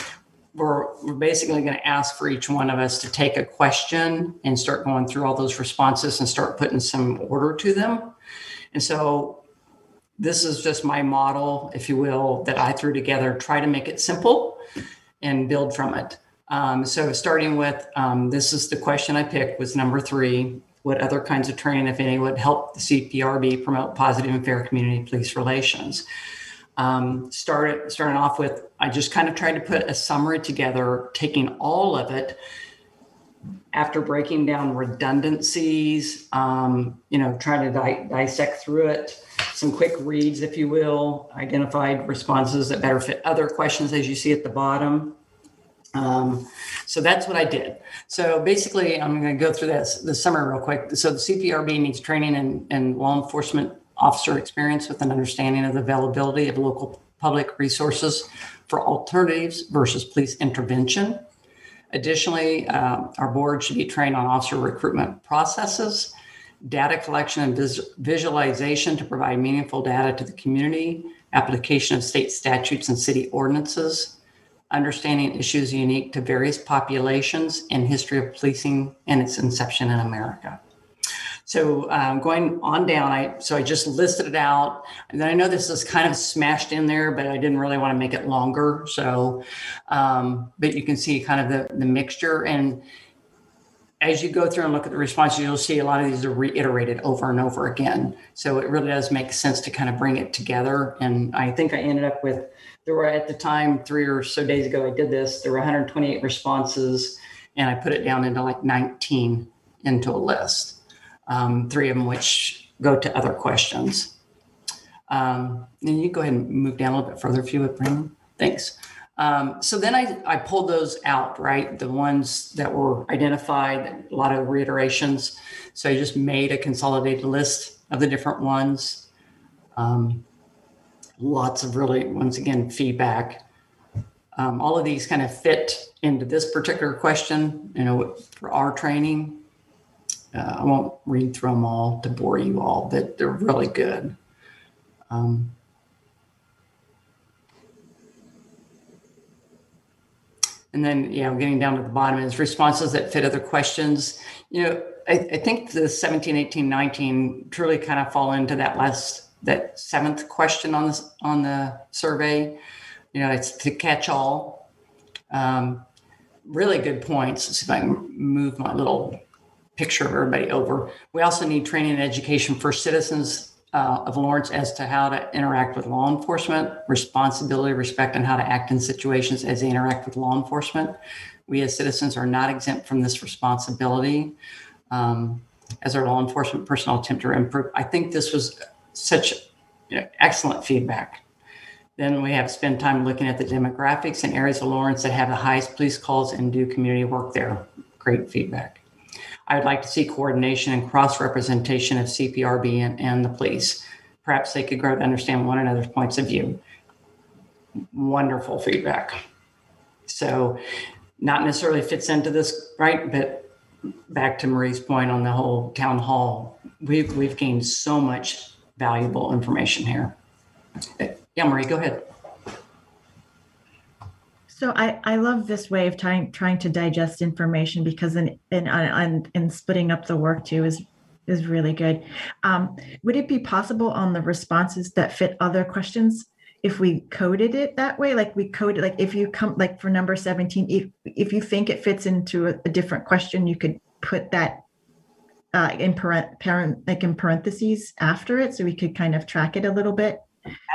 we're, we're basically going to ask for each one of us to take a question and start going through all those responses and start putting some order to them. And so this is just my model, if you will, that I threw together, try to make it simple and build from it. Um, so starting with um, this is the question I picked was number three. What other kinds of training, if any, would help the CPRB promote positive and fair community police relations? Um, started starting off with I just kind of tried to put a summary together, taking all of it after breaking down redundancies, um, you know, trying to di- dissect through it, some quick reads, if you will, identified responses that better fit other questions as you see at the bottom. Um, so that's what I did. So basically, I'm going to go through this the summary real quick. So the CPRB needs training and, and law enforcement officer experience with an understanding of the availability of local public resources for alternatives versus police intervention. Additionally, uh, our board should be trained on officer recruitment processes, data collection and vis- visualization to provide meaningful data to the community, application of state statutes and city ordinances, understanding issues unique to various populations and history of policing and its inception in America. So um, going on down, I so I just listed it out, and then I know this is kind of smashed in there, but I didn't really want to make it longer. So, um, but you can see kind of the the mixture, and as you go through and look at the responses, you'll see a lot of these are reiterated over and over again. So it really does make sense to kind of bring it together. And I think I ended up with there were at the time three or so days ago I did this. There were 128 responses, and I put it down into like 19 into a list um, three of them which go to other questions. Um, and you go ahead and move down a little bit further if you would, Brandon. Thanks. Um, so then I, I pulled those out, right? The ones that were identified, a lot of reiterations. So I just made a consolidated list of the different ones. Um, lots of really, once again, feedback. Um, all of these kind of fit into this particular question, you know, for our training. Uh, I won't read through them all to bore you all, but they're really good. Um, and then, yeah, getting down to the bottom is responses that fit other questions. You know, I, I think the 17, 18, 19 truly kind of fall into that last, that seventh question on this on the survey. You know, it's to catch all. Um, really good points. Let's see if I can move my little picture of everybody over. We also need training and education for citizens uh, of Lawrence as to how to interact with law enforcement, responsibility, respect, and how to act in situations as they interact with law enforcement. We as citizens are not exempt from this responsibility. Um, as our law enforcement personnel attempt to improve, I think this was such you know, excellent feedback. Then we have spend time looking at the demographics and areas of Lawrence that have the highest police calls and do community work there. Great feedback. I would like to see coordination and cross representation of CPRB and, and the police. Perhaps they could grow to understand one another's points of view. Wonderful feedback. So, not necessarily fits into this, right? But back to Marie's point on the whole town hall, we've, we've gained so much valuable information here. Yeah, Marie, go ahead. So I, I love this way of trying trying to digest information because in in and, and splitting up the work too is is really good. Um, would it be possible on the responses that fit other questions if we coded it that way? Like we coded like if you come like for number 17, if if you think it fits into a, a different question, you could put that uh, in parent parent like in parentheses after it so we could kind of track it a little bit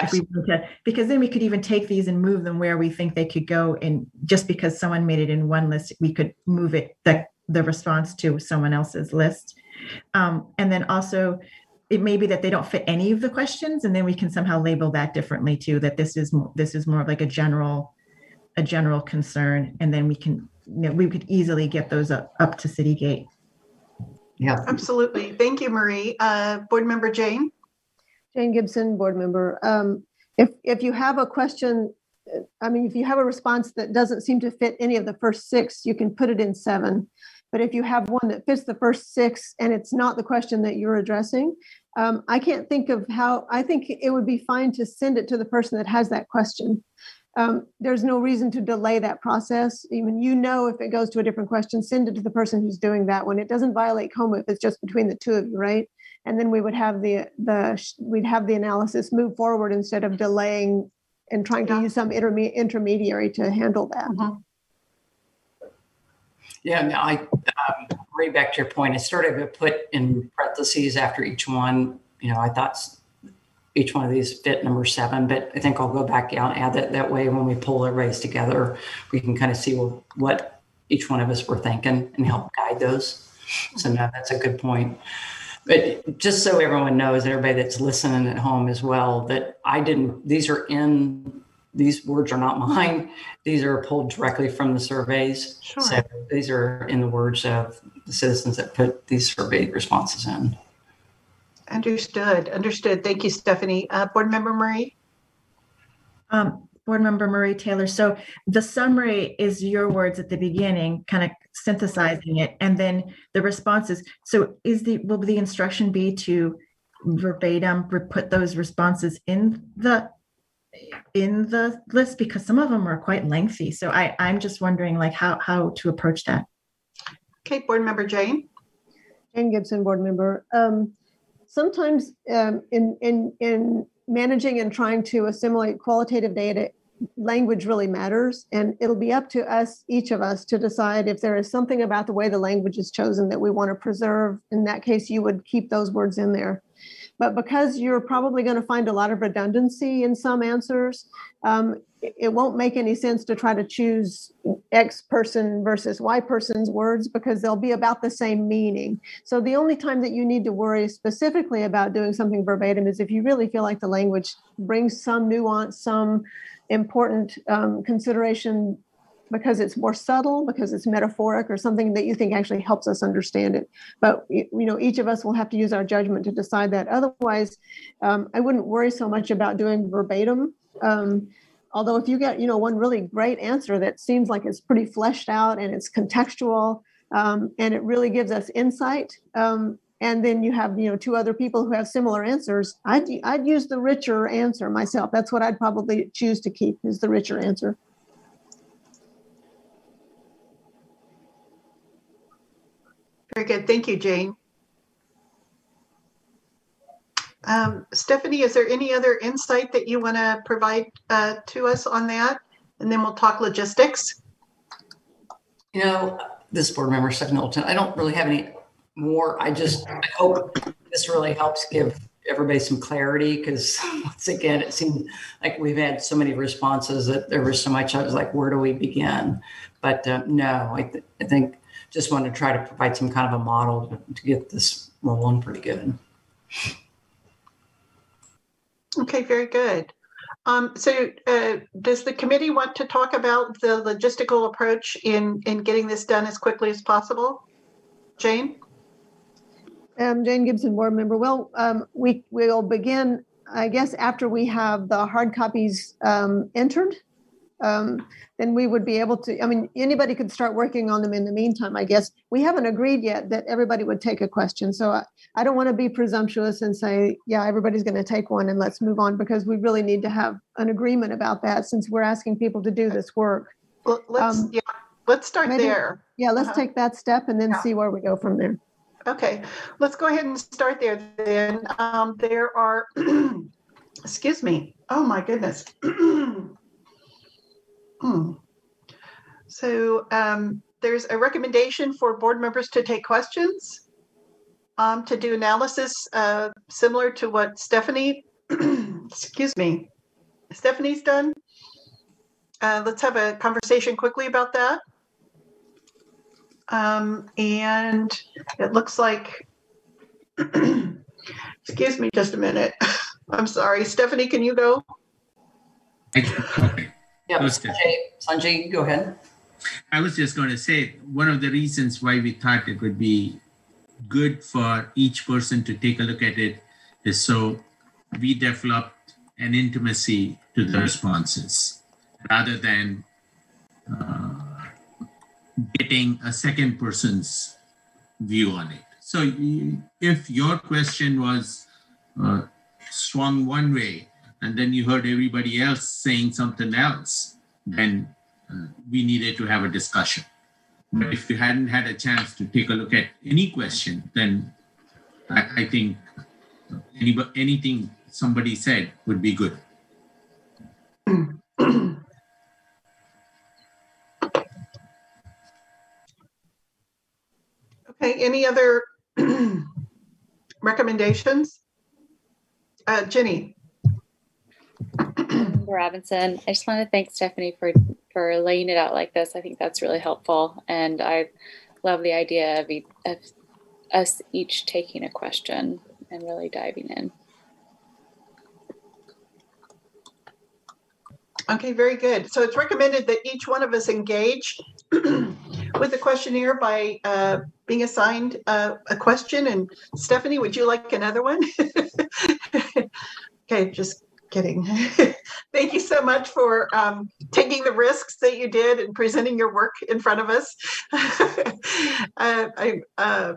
if we to, because then we could even take these and move them where we think they could go and just because someone made it in one list we could move it the, the response to someone else's list. Um, and then also it may be that they don't fit any of the questions and then we can somehow label that differently too that this is this is more of like a general a general concern and then we can you know, we could easily get those up, up to Citygate. yeah. Absolutely. Thank you marie. Uh, board member jane Jane Gibson, board member. Um, if, if you have a question, I mean, if you have a response that doesn't seem to fit any of the first six, you can put it in seven. But if you have one that fits the first six and it's not the question that you're addressing, um, I can't think of how, I think it would be fine to send it to the person that has that question. Um, there's no reason to delay that process. Even you know, if it goes to a different question, send it to the person who's doing that one. It doesn't violate KOMA if it's just between the two of you, right? And then we would have the the we'd have the analysis move forward instead of delaying and trying to use some interme- intermediary to handle that. Mm-hmm. Yeah, I um, right back to your point. I sort of put in parentheses after each one. You know, I thought each one of these fit number seven, but I think I'll go back out and add that. That way, when we pull everybody's together, we can kind of see what each one of us were thinking and help guide those. So no, that's a good point. But just so everyone knows, everybody that's listening at home as well, that I didn't, these are in, these words are not mine. These are pulled directly from the surveys. Sure. So these are in the words of the citizens that put these survey responses in. Understood. Understood. Thank you, Stephanie. Uh, Board Member Murray. Um, Board Member Marie Taylor. So the summary is your words at the beginning, kind of synthesizing it, and then the responses. So is the will the instruction be to verbatim put those responses in the in the list because some of them are quite lengthy. So I, I'm just wondering like how, how to approach that. Okay, Board Member Jane? Jane Gibson, board member. Um, sometimes um, in in in managing and trying to assimilate qualitative data, language really matters, and it'll be up to us, each of us, to decide if there is something about the way the language is chosen that we want to preserve. In that case, you would keep those words in there. But because you're probably going to find a lot of redundancy in some answers, um, it won't make any sense to try to choose X person versus Y person's words because they'll be about the same meaning. So the only time that you need to worry specifically about doing something verbatim is if you really feel like the language brings some nuance, some important um, consideration because it's more subtle, because it's metaphoric, or something that you think actually helps us understand it. But you know, each of us will have to use our judgment to decide that. Otherwise, um, I wouldn't worry so much about doing verbatim. Um, although if you get you know one really great answer that seems like it's pretty fleshed out and it's contextual um, and it really gives us insight um, and then you have you know two other people who have similar answers I'd, I'd use the richer answer myself that's what i'd probably choose to keep is the richer answer Very good. Thank you, Jane. Um, Stephanie, is there any other insight that you want to provide uh, to us on that? And then we'll talk logistics. You know, this board member, Stephanie Littleton, I don't really have any more. I just I hope this really helps give everybody some clarity because once again, it seemed like we've had so many responses that there was so much. I was like, where do we begin? But uh, no, I, th- I think just want to try to provide some kind of a model to get this rolling pretty good. Okay, very good. Um, so uh, does the committee want to talk about the logistical approach in, in getting this done as quickly as possible? Jane? Um, Jane Gibson, board member. Well, um, we will begin, I guess, after we have the hard copies um, entered. Um, then we would be able to. I mean, anybody could start working on them in the meantime. I guess we haven't agreed yet that everybody would take a question. So I, I don't want to be presumptuous and say, yeah, everybody's going to take one and let's move on because we really need to have an agreement about that since we're asking people to do this work. Well, let's Um, yeah, let's start maybe- there. Yeah, let's Uh-huh. take that step and then Yeah. see where we go from there. Okay, let's go ahead and start there then. Um, there are, excuse me. Oh my goodness. Hmm. So um, there's a recommendation for board members to take questions, um, to do analysis uh, similar to what Stephanie, excuse me, Stephanie's done. Uh, let's have a conversation quickly about that. Um, and it looks like, excuse me just a minute. I'm sorry. Stephanie, can you go? thank Okay. Yep. Go, Steph. Sanjay, Sanjay, go ahead. I was just going to say one of the reasons why we thought it would be good for each person to take a look at it is so we developed an intimacy to the responses rather than uh, getting a second person's view on it. So if your question was uh, swung one way and then you heard everybody else saying something else, then uh, we needed to have a discussion. But if you hadn't had a chance to take a look at any question, then I, I think anybody, anything somebody said would be good. Okay, any other recommendations? Uh, Jenny? Member Robinson, I just want to thank Stephanie for for laying it out like this. I think that's really helpful, and I love the idea of, e- of us each taking a question and really diving in. Okay, very good. So it's recommended that each one of us engage with the questionnaire by uh, being assigned uh, a question. And Stephanie, would you like another one? okay, just kidding. Thank you so much for um, taking the risks that you did and presenting your work in front of us. uh, I, uh,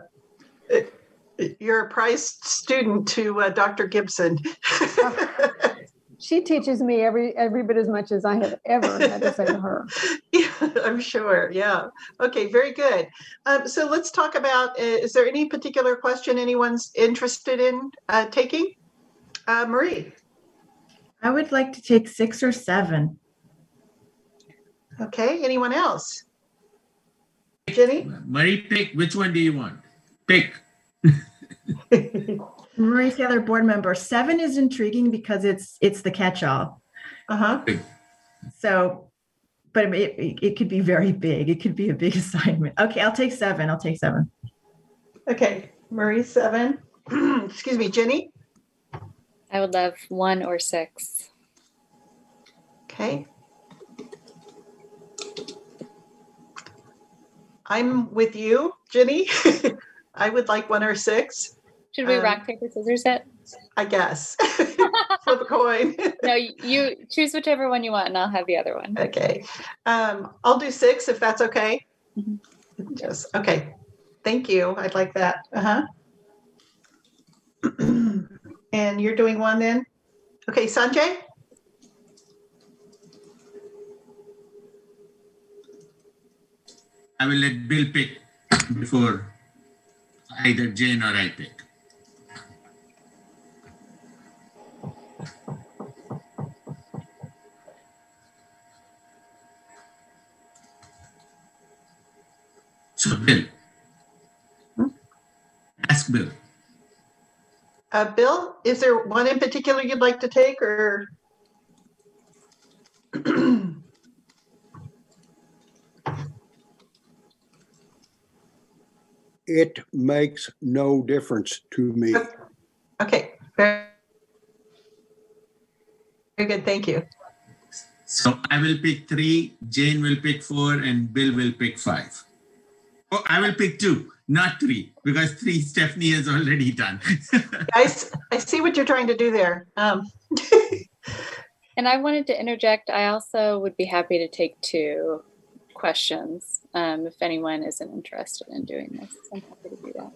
you're a prized student to uh, Dr. Gibson. she teaches me every every bit as much as I have ever had to say to her. Yeah, I'm sure. Yeah. Okay, very good. Um, so let's talk about, uh, is there any particular question anyone's interested in uh, taking? Uh, Marie? I would like to take six or seven. Okay, anyone else? Jenny? Marie, pick, which one do you want? Pick. Marie Taylor, board member, seven is intriguing because it's, it's the catch-all. Uh-huh. So, but it, it, it could be very big. It could be a big assignment. Okay, I'll take seven. I'll take seven. Okay, Marie, seven. Excuse me, Jenny? I would love one or six. Okay. I'm with you, Ginny. I would like one or six, Should we Um, rock, paper, scissors it? I guess. Flip a coin. No, you- choose whichever one you want and I'll have the other one. Okay. Um, I'll do six if that's okay. Mhm. Yes, okay. Thank you. I'd like that. Uh-huh. And you're doing one then? Okay, Sanjay? I will let Bill pick before either Jane or I pick. So Bill. Hmm? Ask Bill. Uh, Bill, is there one in particular you'd like to take or? It makes no difference to me. Okay, very very good, thank you. So I will pick three, Jane will pick four, and Bill will pick five. Oh, I will pick two, not three, because three Stephanie has already done. i see what you're trying to do there. Um, And I wanted to interject, I also would be happy to take two questions um, if anyone isn't interested in doing this. I'm happy to do that.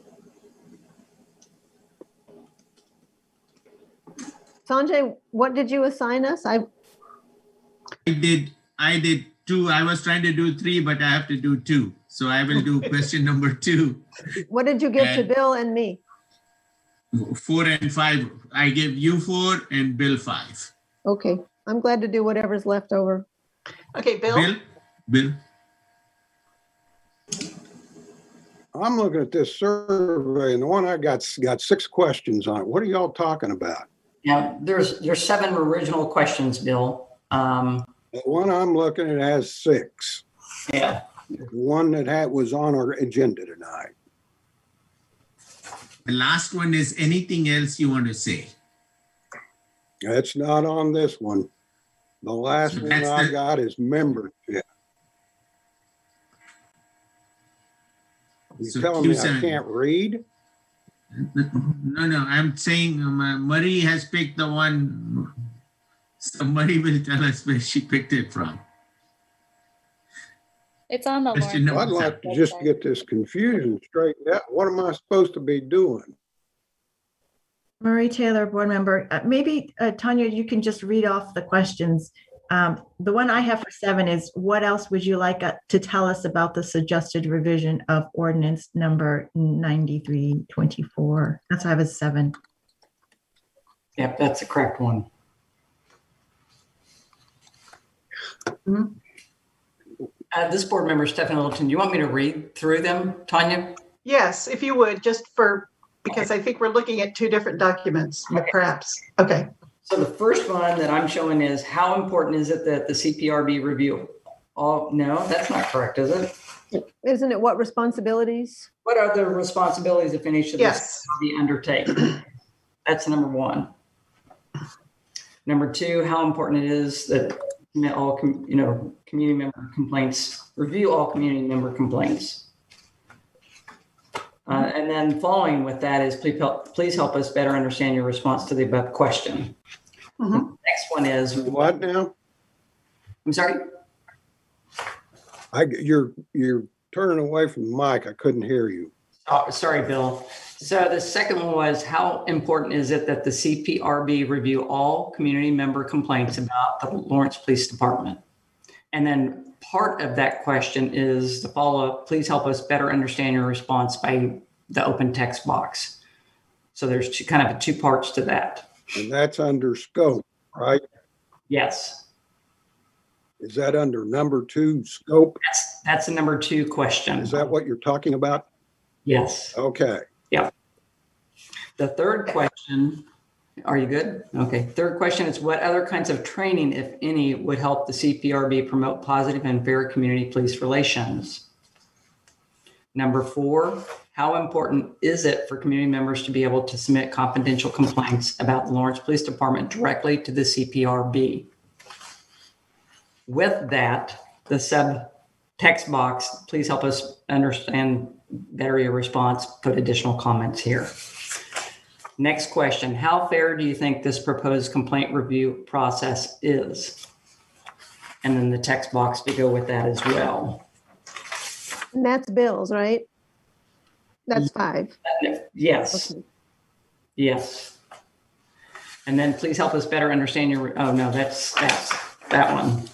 Sanjay, what did you assign us? I I did, I did two. I was trying to do three, but I have to do two. So I will do question number two. what did you give to Bill and me? Four and five. I give you four and Bill five. Okay, I'm glad to do whatever's left over. Okay, Bill? Bill, Bill, I'm looking at this survey and the one I got's got six questions on it. What are y'all talking about? Yeah, there's, there's seven original questions, Bill. Um, The one I'm looking at has six. yeah, The one that had, was on our agenda tonight. the last one is anything else you want to say? That's not on this one. The last So one that's I the- got is membership. You So telling me I Q7. can't read? No, no, I'm saying um, uh, Marie has picked the one. Somebody will tell us where she picked it from. It's on the Question Lawrence number I'd like to just get this confusion straightened out. What am I supposed to be doing? Marie Taylor, board member, uh, maybe uh, Tanya, you can just read off the questions. Um, The one I have for seven is, what else would you like uh, to tell us about the suggested revision of ordinance number 9324? That's what I have as seven. yep, that's the correct one. Uh, this board member, Stephanie Littleton, do you want me to read through them, Tanya? Yes, if you would, just for, because I think we're looking at two different documents, Okay. perhaps. Okay. So the first one that I'm showing is how important is it that the CPRB review? Oh, no, that's not correct, is it? Isn't it what responsibilities? What are the responsibilities, if any, should the Yes. CPRB undertake? That's number one. Number two, how important it is that all, com- you know, community member complaints, review all community member complaints. Uh, and then following with that is please help, please help us better understand your response to the above question. Mhm. Next one is, What now? I'm sorry? I, you're, you're turning away from the mic. I couldn't hear you. Oh, sorry, Bill. So the second one was how important is it that the CPRB review all community member complaints about the Lawrence Police Department? And then part of that question is the follow up. Please help us better understand your response by the open text box. So there's two, kind of two parts to that. And that's under scope, right? Yes, Is that under number two, scope? that's that's the number two question. Is that what you're talking about? Yes. Okay. The third question, are you good? Okay. Third question is what other kinds of training, if any, would help the CPRB promote positive and fair community police relations? Number four, how important is it for community members to be able to submit confidential complaints about the Lawrence Police Department directly to the CPRB? With that, the sub text box, please help us understand better your response, put additional comments here. Next question, how fair do you think this proposed complaint review process is? And then the text box to go with that as well. And that's bills, right? That's five. Yes, Okay. yes. And then please help us better understand your, oh no, that's, that's, that one.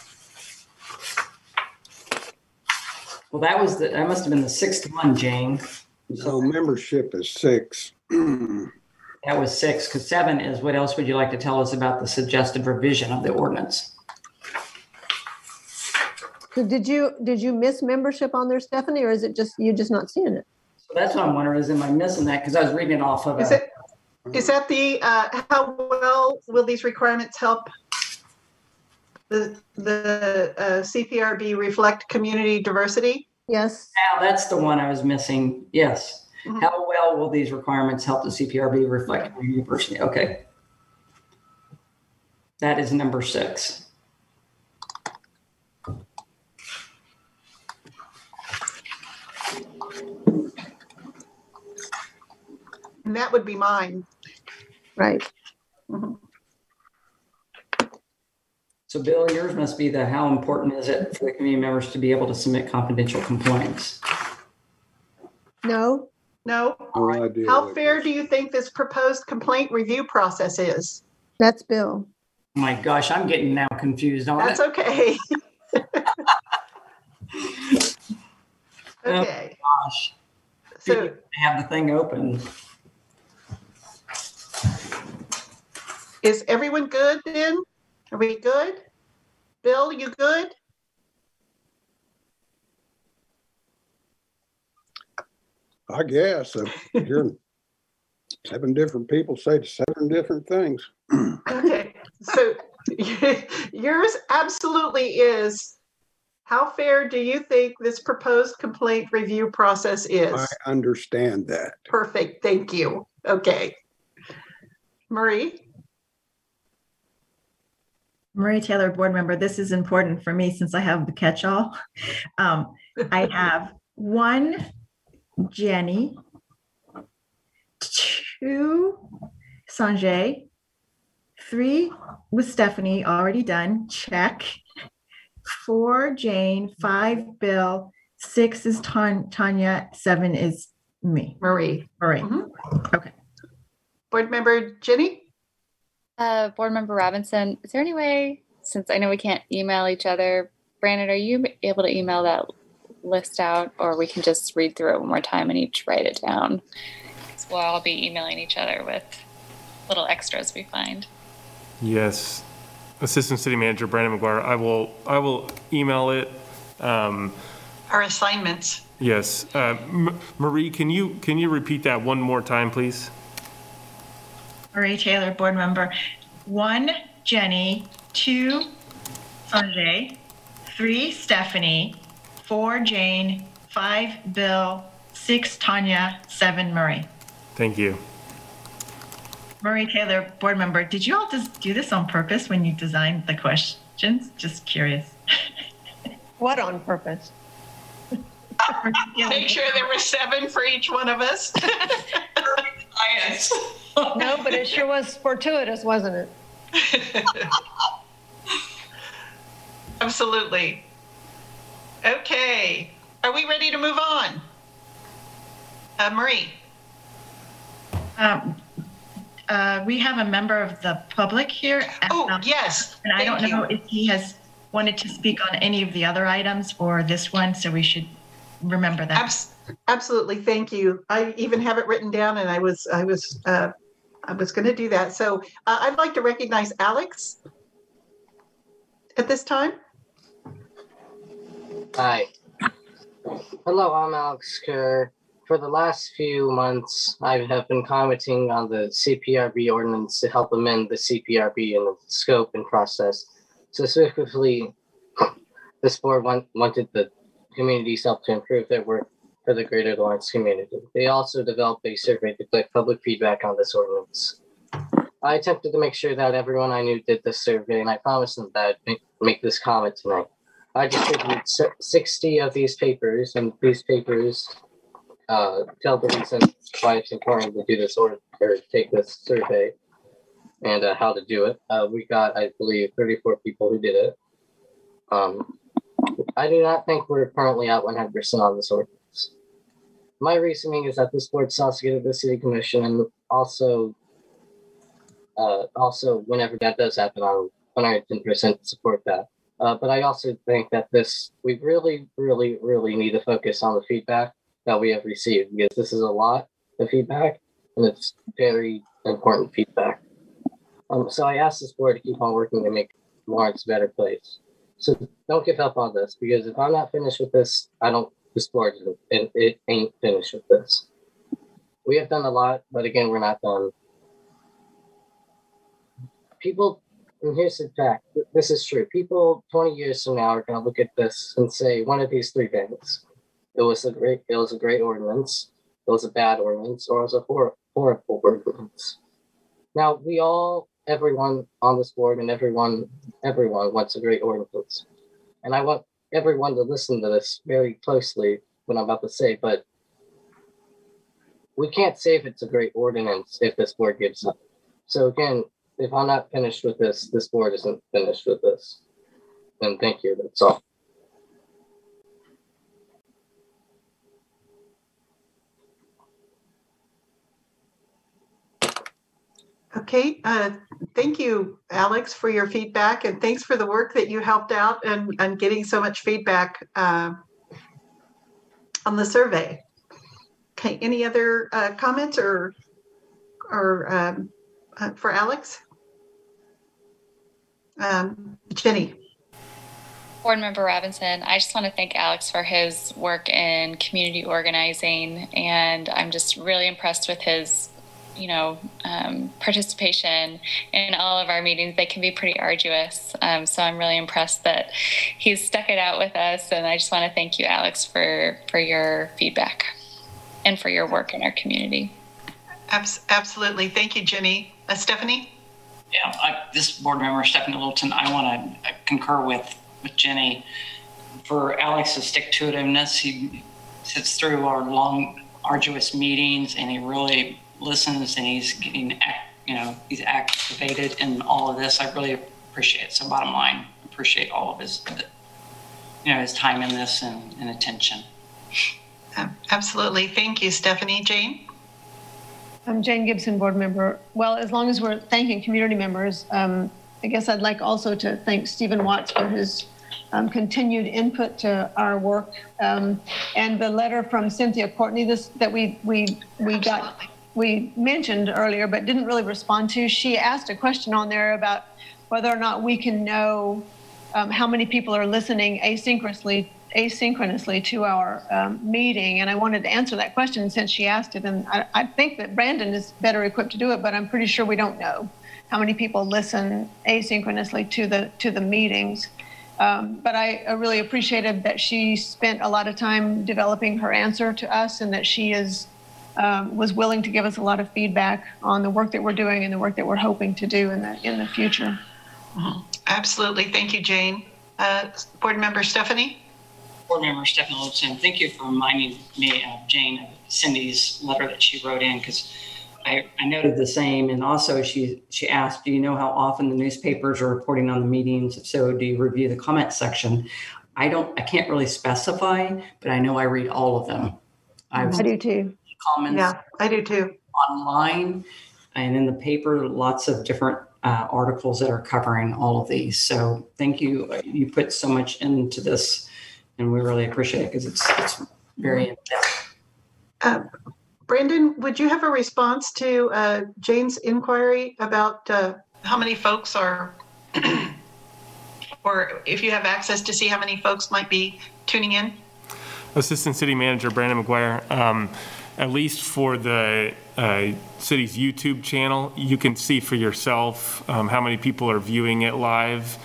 Well, that was the, that must have been the sixth one, Jane. So membership is six. That was six, because seven is what else would you like to tell us about the suggested revision of the ordinance? So did you, did you miss membership on there, Stephanie, or is it just, you just not seeing it? So that's what I'm wondering, is am I missing that? Because I was reading it off of Is a, it, is that the, uh, how well will these requirements help the, the uh, CPRB reflect community diversity? Yes, now that's the one I was missing. Yes. Mhm. How well will these requirements help the CPRB reflect community diversity? Okay. That is number six. And that would be mine. right. So Bill, yours must be the how important is it for the community members to be able to submit confidential complaints? No, No? No How fair do you think this proposed complaint review process is? that's Bill. My gosh, I'm getting now confused on That's it. okay. Oh, okay, Gosh, so I have the thing open. is everyone good then? Are we good? Bill, you good? I guess, uh, hearing seven different people say seven different things. Okay, so yours absolutely is, how fair do you think this proposed complaint review process is? I understand that. Perfect, thank you. Okay. Marie? Marie Taylor, board member, this is important for me since I have the catch-all. Um, I have one Jenny, two Sanjay, three with Stephanie, already done, check. Four Jane, five Bill, six is Tan- Tanya, seven is me, Marie. Marie. Mhm. Okay. Board member Jenny? Uh, Board Member Robinson, is there any way, since I know we can't email each other, Brandon, are you able to email that list out, or we can just read through it one more time and each write it down? 'Cause we'll all be emailing each other with little extras we find. Yes. Assistant City Manager Brandon McGuire, I will, I will email it. Um, Our assignments. Yes. Uh, M- Marie, can you, can you repeat that one more time, please? Marie Taylor, board member. One, Jenny. Two, Sanjay. Three, Stephanie. Four, Jane. Five, Bill. Six, Tanya. Seven, Marie. Thank you. Marie Taylor, board member. Did you all just do this on purpose when you designed the questions? Just curious. What on purpose? Make sure there were seven for each one of us. No, but it sure was fortuitous, wasn't it? Absolutely. Okay, are we ready to move on? Uh, Marie? Um, uh, We have a member of the public here. Oh, Um, yes. And I don't thank know you. if he has wanted to speak on any of the other items or this one, so we should remember that. Abs- Absolutely, thank you. I even have it written down and I was, I was, uh, I was going to do that. So uh, I'd like to recognize Alex at this time. Hi. Hello, I'm Alex Kerr. For the last few months, I have been commenting on the CPRB ordinance to help amend the CPRB and the scope and process. Specifically, this board want, wanted the community help to improve their work for the greater Lawrence community. They also developed a survey to collect public feedback on this ordinance. I attempted to make sure that everyone I knew did this survey, and I promised them that I'd make, make this comment tonight. I distributed si- 60 of these papers, and these papers uh, tell the reason why it's important to do this or, or take this survey and uh, how to do it. Uh, we got, I believe, 34 people who did it. Um, I do not think we're currently at 100% on this ordinance. My reasoning is that this board still has to get to the city commission and also uh, also whenever that does happen, I'm 110% support that. Uh, but I also think that this, we really, really, really need to focus on the feedback that we have received because this is a lot of feedback and it's very important feedback. Um, so I asked this board to keep on working to make Lawrence a better place. So don't give up on this because if I'm not finished with this, I don't, isn't, and it ain't finished with this. We have done a lot, but again, we're not done. People and here's the fact this is true. People 20 years from now are going to look at this and say one of these three things. It was a great, it was a great ordinance, it was a bad ordinance, or it was a hor- horrible ordinance. Now, we all, everyone on this board and everyone, everyone wants a great ordinance. And I want everyone to listen to this very closely what I'm about to say, but we can't say if it's a great ordinance if this board gives up. So again, if I'm not finished with this, this board isn't finished with this. And thank you, that's all. Okay, uh, thank you, Alex, for your feedback and thanks for the work that you helped out and, and getting so much feedback uh, on the survey. Okay, any other uh, comments or, or um, uh, for Alex? Um, Jenny? Board Member Robinson, I just want to thank Alex for his work in community organizing, and I'm just really impressed with his, you know, um, participation in all of our meetings. They can be pretty arduous, um, so I'm really impressed that he's stuck it out with us, and I just want to thank you, Alex, for for your feedback and for your work in our community. Abs- Absolutely. Thank you, Jenny. Uh, Stephanie? Yeah, I, this board member, Stephanie Littleton, I want to concur with, with Jenny. For Alex's stick-to-itiveness, he sits through our long, arduous meetings and he really listens and he's getting, you know, he's activated in all of this. I really appreciate it. So bottom line, appreciate all of his, you know, his time in this and, and attention. Uh, Absolutely. Thank you, Stephanie. Jane? I'm Jane Gibson, board member. Well, as long as we're thanking community members, um, I guess I'd like also to thank Stephen Watts for his um, continued input to our work. Um, and the letter from Cynthia Courtney this, that we, we, we got, we mentioned earlier, but didn't really respond to. She asked a question on there about whether or not we can know um, how many people are listening asynchronously asynchronously to our um, meeting and i wanted to answer that question since she asked it and I, I think that brandon is better equipped to do it but i'm pretty sure we don't know how many people listen asynchronously to the to the meetings um, but I, I really appreciated that she spent a lot of time developing her answer to us and that she is um, was willing to give us a lot of feedback on the work that we're doing and the work that we're hoping to do in the in the future Absolutely. Thank you, Jane. Uh, Board Member Stephanie? Board Member Stephanie Littleton, thank you for reminding me of Jane, of Cindy's letter that she wrote in, because I, I noted the same. And also she, she asked, do you know how often the newspapers are reporting on the meetings? If so, do you review the comment section? I don't, I can't really specify, but I know I read all of them. I've i do too comments Yeah, I do too. online and in the paper, lots of different uh, articles that are covering all of these. So thank you. You put so much into this, and we really appreciate it because it's it's very in depth. Uh, Brandon, would you have a response to uh, Jane's inquiry about uh, how many folks are, or if you have access to see how many folks might be tuning in? Assistant City Manager Brandon McGuire, um, at least for the uh, city's YouTube channel, you can see for yourself um, how many people are viewing it live.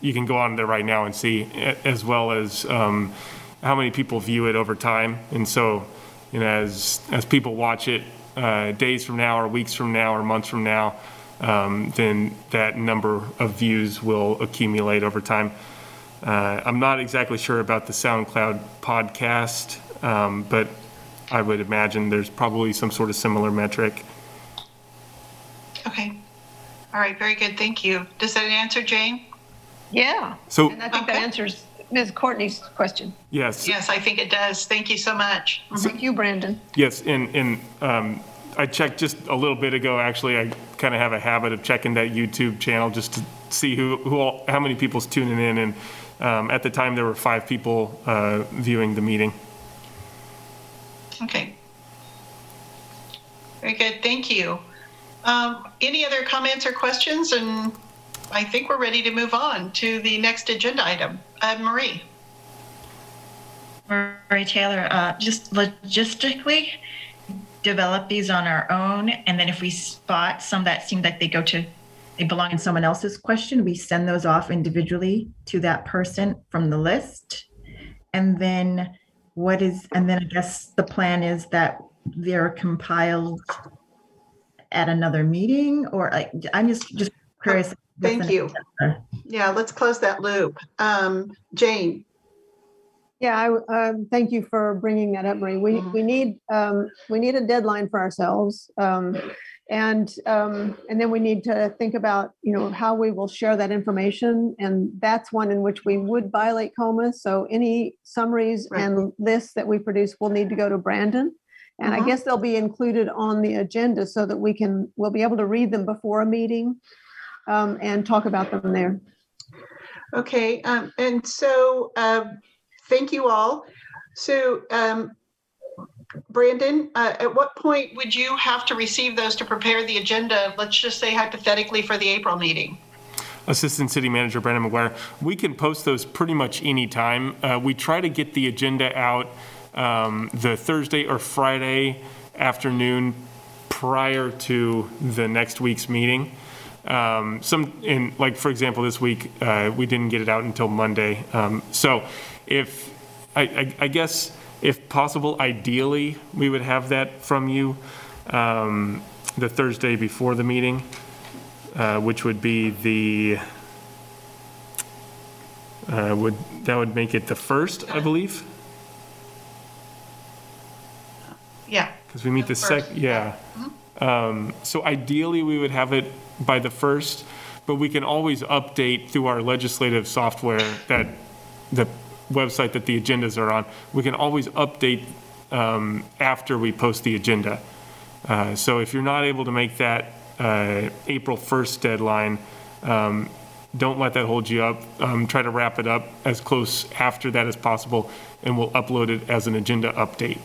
You can go on there right now and see, as well as um, how many people view it over time. And so, you know, as, as people watch it uh, days from now, or weeks from now, or months from now, um, then that number of views will accumulate over time. Uh, I'm not exactly sure about the SoundCloud podcast, um, but I would imagine there's probably some sort of similar metric. Okay. All right, very good. Thank you. Does that answer Jane? Yeah. So, And I think that Okay. answers Ms. Courtney's question. yes, Yes, I think it does. Thank you so much. Thank you, Brandon. yes, and, and um, I checked just a little bit ago, actually, I kind of have a habit of checking that YouTube channel just to see who, who, all- how many people's tuning in, and um, at the time, there were five people uh, viewing the meeting. Okay. Very good. Thank you. Um, any other comments or questions? And I think we're ready to move on to the next agenda item. Uh, Marie. Marie Taylor, uh, just logistically develop these on our own. And then if we spot some that seem like they go to, they belong in someone else's question, we send those off individually to that person from the list. And then what is, and then I guess the plan is that they're compiled at another meeting or like, I'm just, just curious. what's Thank you. next step? Yeah, let's close that loop. Um, Jane. Yeah, I, um, thank you for bringing that up, Marie. We, we need, um, we need a deadline for ourselves. Um, and, um, and then we need to think about, you know, how we will share that information. And that's one in which we would violate KOMA. So any summaries Right. and lists that we produce will need to go to Brandon. And I Mhm. guess they'll be included on the agenda so that we can, we'll be able to read them before a meeting um, and talk about them there. Okay, um, and so, um, thank you all. So, um, Brandon, uh, at what point would you have to receive those to prepare the agenda? Let's just say hypothetically for the April meeting. Assistant City Manager Brandon McGuire. We can post those pretty much anytime. Uh, we try to get the agenda out um, the Thursday or Friday afternoon prior to the next week's meeting. Um, some, in like for example, this week uh, we didn't get it out until Monday. Um, so, if I, I, I guess if possible, ideally we would have that from you um, the Thursday before the meeting uh, which would be the, uh, would, that would make it the first, I believe? Yeah, Because we meet the sec, first, yeah. Um, So ideally, we would have it by the first, but we can always update through our legislative software that, the website that the agendas are on. We can always update um, after we post the agenda. Uh, So if you're not able to make that uh, April 1st deadline, um, don't let that hold you up. Um, Try to wrap it up as close after that as possible, and we'll upload it as an agenda update.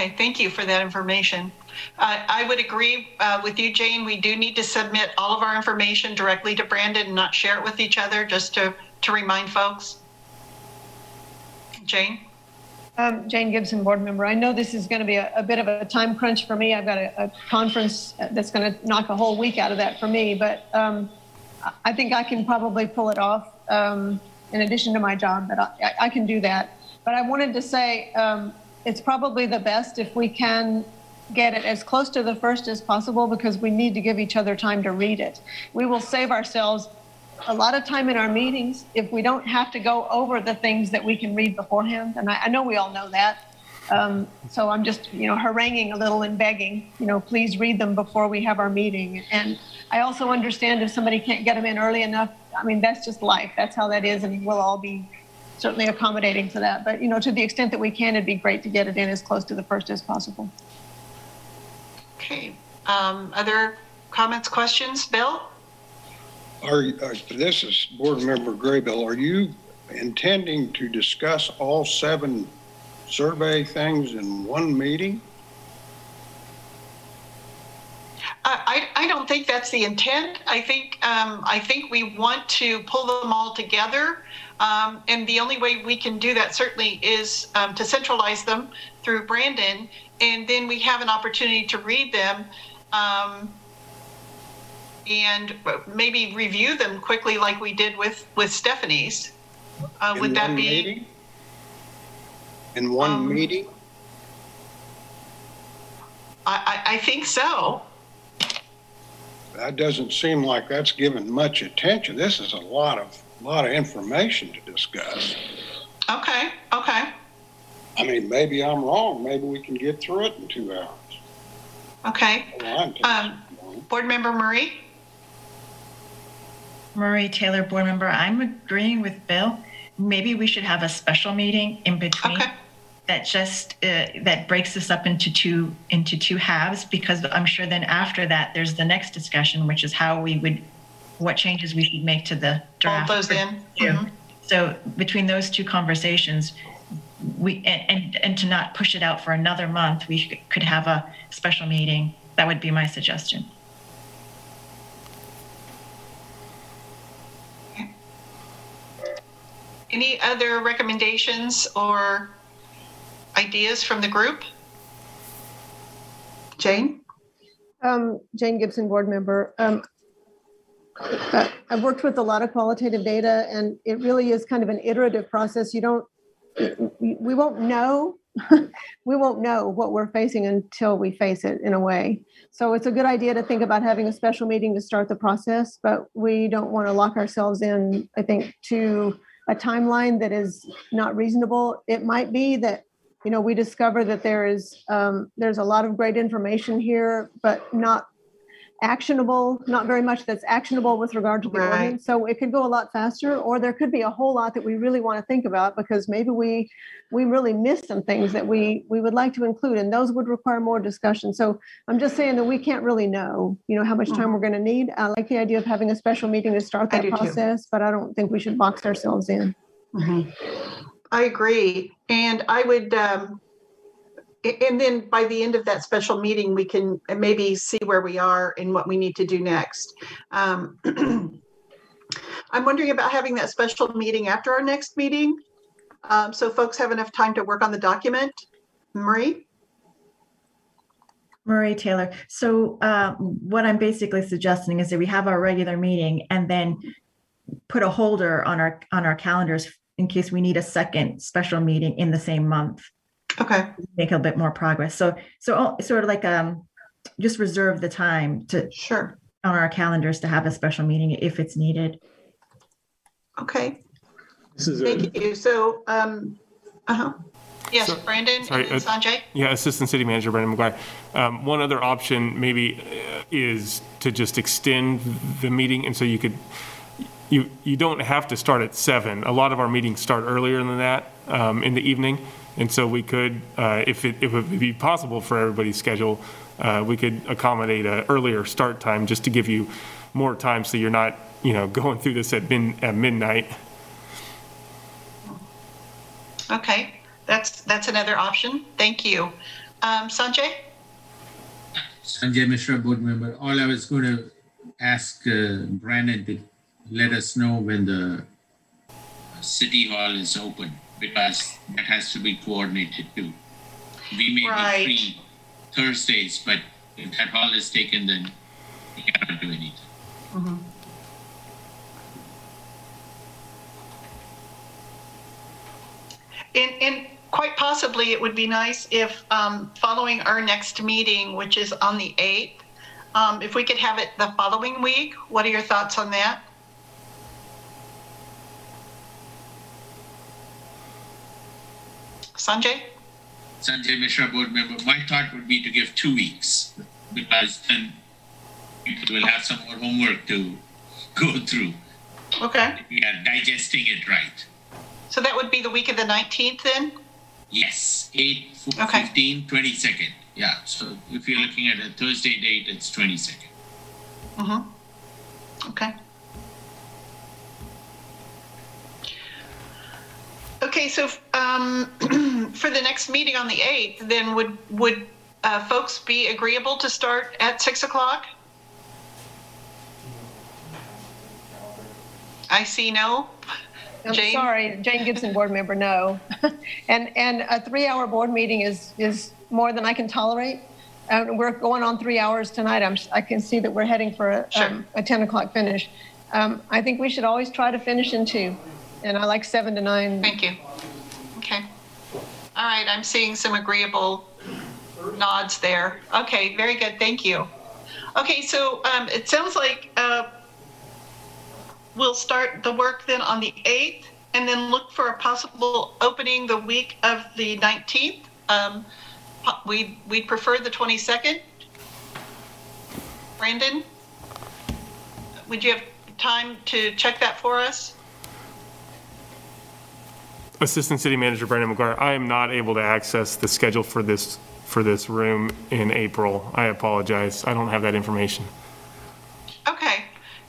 okay, thank you for that information. Uh, I would agree uh, with you, Jane. We do need to submit all of our information directly to Brandon and not share it with each other, just to, to remind folks. Jane? Um, Jane Gibson, board member. I know this is going to be a, a bit of a time crunch for me. I've got a, a conference that's going to knock a whole week out of that for me, but um, I- I think I can probably pull it off um, in addition to my job, but I, I- I can do that. But I wanted to say um, it's probably the best if we can get it as close to the first as possible because we need to give each other time to read it. We will save ourselves a lot of time in our meetings if we don't have to go over the things that we can read beforehand. And I, I know we all know that. Um, so I'm just, you know, haranguing a little and begging, you know, please read them before we have our meeting. And I also understand if somebody can't get them in early enough. I mean, that's just life. That's how that is, and we'll all be certainly accommodating to that. But, you know, to the extent that we can, it'd be great to get it in as close to the first as possible. Okay. Um, other comments, questions? Bill? Are, are- this is Board Member Graybill, are you intending to discuss all seven survey things in one meeting? I, I I don't think that's the intent. I think, um, I think we want to pull them all together. Um, and the only way we can do that certainly is, um, to centralize them through Brandon. And then we have an opportunity to read them, um, and maybe review them quickly like we did with, with Stephanie's. Uh, would that one be? meeting? In one Um, meeting? I, I, I think so. That doesn't seem like that's given much attention. This is a lot of, lot of information to discuss. Okay, okay, I mean, maybe I'm wrong. Maybe we can get through it in two hours. okay. Well, Um. Board Member Marie? Marie Taylor, board member, I'm agreeing with Bill. Maybe we should have a special meeting in between Okay. that just, uh, that breaks this up into two, into two halves, because I'm sure then after that, there's the next discussion, which is how we would, what changes we should make to the Fold draft. those in. too. Mhm. So between those two conversations, we, and, and, and to not push it out for another month, we could have a special meeting. That would be my suggestion. Any other recommendations or ideas from the group? Jane? Um, Jane Gibson, board member. Um, uh, I've worked with a lot of qualitative data and it really is kind of an iterative process. You don't, we won't know, we won't know what we're facing until we face it in a way. So it's a good idea to think about having a special meeting to start the process, but we don't want to lock ourselves in, I think, to a timeline that is not reasonable. It might be that you know, we discover that there is, um, there's a lot of great information here, but not actionable, not very much that's actionable with regard to the Right. ordinance. So it could go a lot faster, or there could be a whole lot that we really want to think about because maybe we, we really missed some things that we, we would like to include, and those would require more discussion. So I'm just saying that we can't really know, you know, how much time we're going to need. I like the idea of having a special meeting to start that do too. process, but I don't think we should box ourselves in. I agree. And I would, um, and then by the end of that special meeting, we can maybe see where we are and what we need to do next. Um, I'm wondering about having that special meeting after our next meeting. Um, so folks have enough time to work on the document. Marie? Marie Taylor. So uh, what I'm basically suggesting is that we have our regular meeting and then put a holder on our on our calendars in case we need a second special meeting in the same month. Okay, Make a bit more progress. So so oh, sort of like um just reserve the time to sure. on our calendars to have a special meeting if it's needed. Okay, This is a, thank you. So, um, uh-huh. Yes, So- Brandon sorry, and then uh, Sanjay? Yeah, Assistant City Manager Brandon McGuire. Um, One other option maybe uh, is to just extend the meeting, and so you could, you, you don't have to start at seven. A lot of our meetings start earlier than that um, in the evening, and so we could, uh, if it, if it would be possible for everybody's schedule, uh, we could accommodate a earlier start time, just to give you more time, so you're not, you know, going through this at min, at midnight. Okay, that's, that's another option. Thank you. Um, Sanjay? Sanjay Mishra, board member. All I was going to ask uh, Brandon to let us know when the city hall is open because that has to be coordinated too. We may Right. be free Thursdays, but if that hall is taken, then we cannot do anything. And, and quite possibly, it would be nice if, um, following our next meeting, which is on the 8th, um, if we could have it the following week. What are your thoughts on that? Sanjay? Sanjay Mishra, board member. My thought would be to give two weeks because then people will have some more homework to go through. Okay, We are digesting it right. So that would be the week of the 19th then? Yes, 8, f- Okay. 15, 22nd. Yeah, so if you're looking at a Thursday date, it's 22nd. Mm-hmm. Okay. Okay, so um, for the next meeting on the 8th, then would, would uh, folks be agreeable to start at 6 o'clock? I see no. I'm Jane? sorry, Jane Gibson, board member, no. And, and a three-hour board meeting is, is more than I can tolerate. Uh, We're going on three hours tonight. I'm, I can see that we're heading for a, Sure. um, a 10 o'clock finish. Um, I think we should always try to finish in two. And I like seven to nine. Thank you. All right, I'm seeing some agreeable nods there. Okay, very good, thank you. Okay, so um, it sounds like uh, we'll start the work then on the 8th and then look for a possible opening the week of the 19th. Um, We, we prefer the 22nd. Brandon? Would you have time to check that for us? Assistant City Manager Brandon McGuire, I am not able to access the schedule for this, for this room in April. I apologize. I don't have that information. Okay.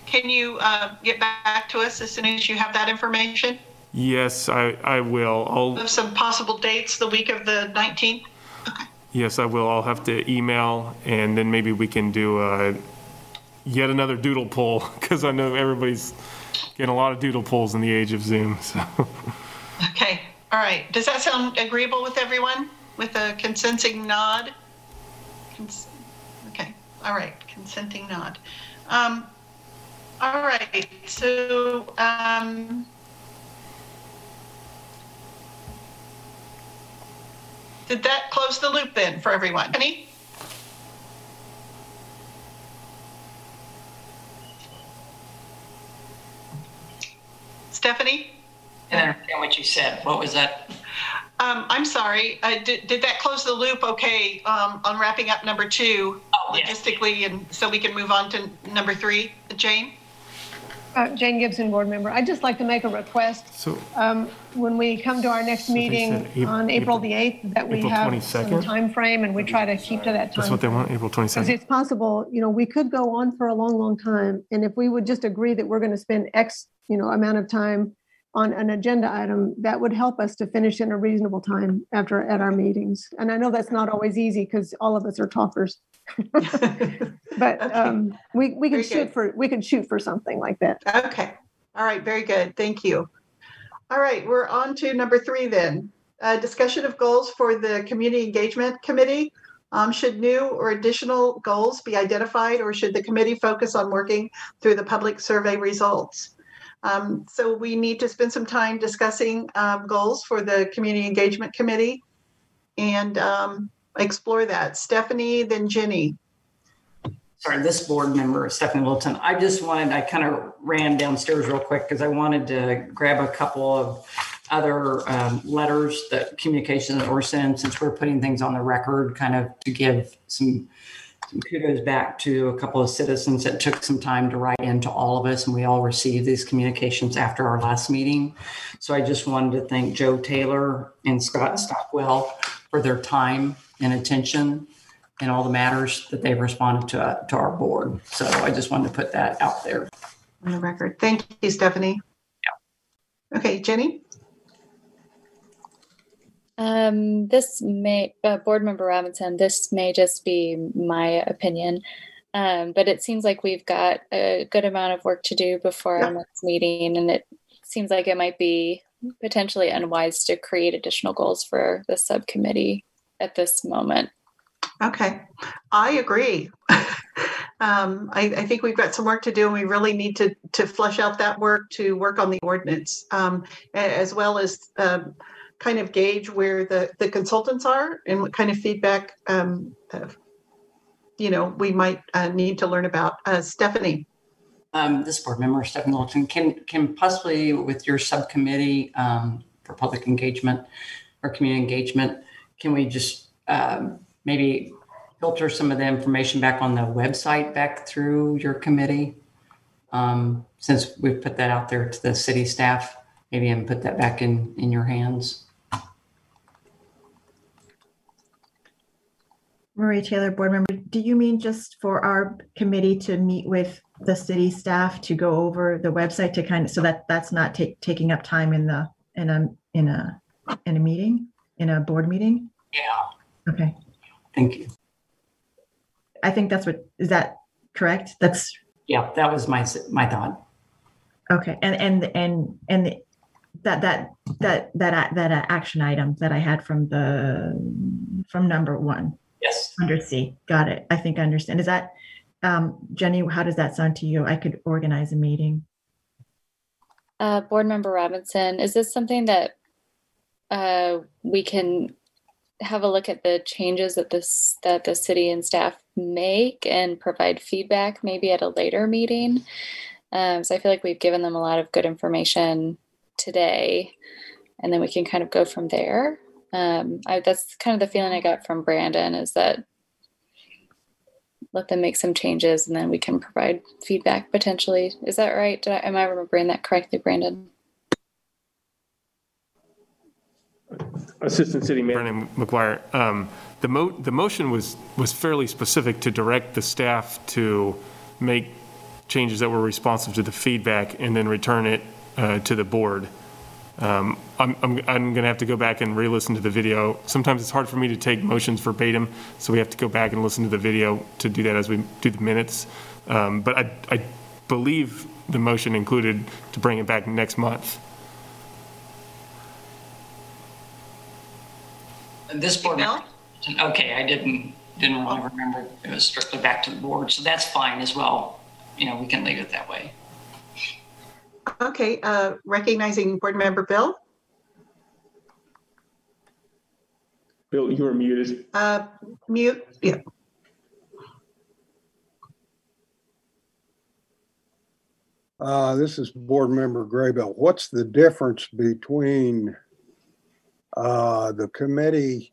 Can you uh, get back to us as soon as you have that information Yes, I, I will. I'll, of some possible dates the week of the 19th? yes, I will. I'll have to email and then maybe we can do uh, yet another doodle poll because I know everybody's getting a lot of doodle polls in the age of Zoom, so. Okay. All right. Does that sound agreeable with everyone? With a consenting nod? Cons- Okay. All right. Consenting nod. Um, all right. So, um, did that close the loop then for everyone? Any? Stephanie? I didn't understand what you said. What was that? Um, I'm sorry. Uh, did, did that close the loop okay um, on wrapping up number two Oh, yeah. logistically and so we can move on to number three? Jane? Uh, Jane Gibson, board member. I'd just like to make a request. So, Um, When we come to our next they meeting said Ap- on April the 8th, that we April have some 22nd? time frame and we try to keep to that time. that's what they want, April Because 22nd? it's possible, you know, we could go on for a long, long time. And if we would just agree that we're going to spend X, you know, amount of time on an agenda item, that would help us to finish in a reasonable time after, at our meetings. And I know that's not always easy because all of us are talkers. But Okay. um, we, we Very can shoot good. for, we can shoot for something like that. Okay. All right. Very good. Thank you. All right. We're on to number three then. Uh, discussion of goals for the Community Engagement Committee. Um, should new or additional goals be identified or should the committee focus on working through the public survey results? Um, so we need to spend some time discussing um, goals for the Community Engagement Committee and um, explore that. Stephanie, then Jenny. sorry, this board member, Stephanie Littleton, I just wanted, I kind of ran downstairs real quick because I wanted to grab a couple of other um, letters that communications that were sent since we're putting things on the record, kind of to give some kudos back to a couple of citizens that took some time to write into all of us, and we all received these communications after our last meeting. So I just wanted to thank Joe Taylor and Scott Stockwell for their time and attention and all the matters that they've responded to, to our board. So I just wanted to put that out there. On the record. Thank you, Stephanie. Yeah. Okay, Jenny? Um, this may, uh, Board Member Robinson, this may just be my opinion. Um, but it seems like we've got a good amount of work to do before our next meeting, and it seems like it might be potentially unwise to create additional goals for the subcommittee at this moment. Okay, I agree. um, I, I think we've got some work to do, and we really need to to flesh out that work to work on the ordinance, um, as well as um, kind of gauge where the the consultants are and what kind of feedback um, uh, you know we might uh, need to learn about. Uh, Stephanie, Um, this board member, Stephanie Littleton, can, can possibly with your subcommittee um, for public engagement or community engagement, can we just um, maybe filter some of the information back on the website back through your committee? Um, since we've put that out there to the city staff maybe and put that back in, in your hands. Marie Taylor, board member, do you mean just for our committee to meet with the city staff to go over the website to kind of, so that that's not ta- taking up time in the, in a, in a, in a meeting, in a board meeting? Yeah, Okay, thank you. I think that's what, is that correct? That's, Yeah, that was my, s- my thought. okay, and, and, and, and that, that, that, that, that action item that I had from the, from number one. Yes. Under C, got it. I think I understand. Is that, um, Jenny, how does that sound to you? I could organize a meeting. Uh, Board Member Robinson, is this something that uh, we can have a look at the changes that this that the city and staff make and provide feedback maybe at a later meeting? Um, so I feel like we've given them a lot of good information today, and then we can kind of go from there. Um, I, that's kind of the feeling I got from Brandon is that let them make some changes and then we can provide feedback potentially. Is that right? Did I, am I remembering that correctly, Brandon? Assistant City Manager. Brandon McGuire, um, the mo, the motion was, was fairly specific to direct the staff to make changes that were responsive to the feedback and then return it uh, to the board. Um, I'm, I'm, I'm going to have to go back and re-listen to the video. Sometimes it's hard for me to take motions verbatim, so we have to go back and listen to the video to do that as we do the minutes. Um, But I, I believe the motion included to bring it back next month. This board, Mel? okay, I didn't, didn't really remember, it was strictly back to the board, so that's fine as well. You know, we can leave it that way. Okay, uh, recognizing Board Member Bill. Bill, you are muted. Uh, Mute, yeah. Uh, this is Board Member Graybill. What's the difference between uh, the committee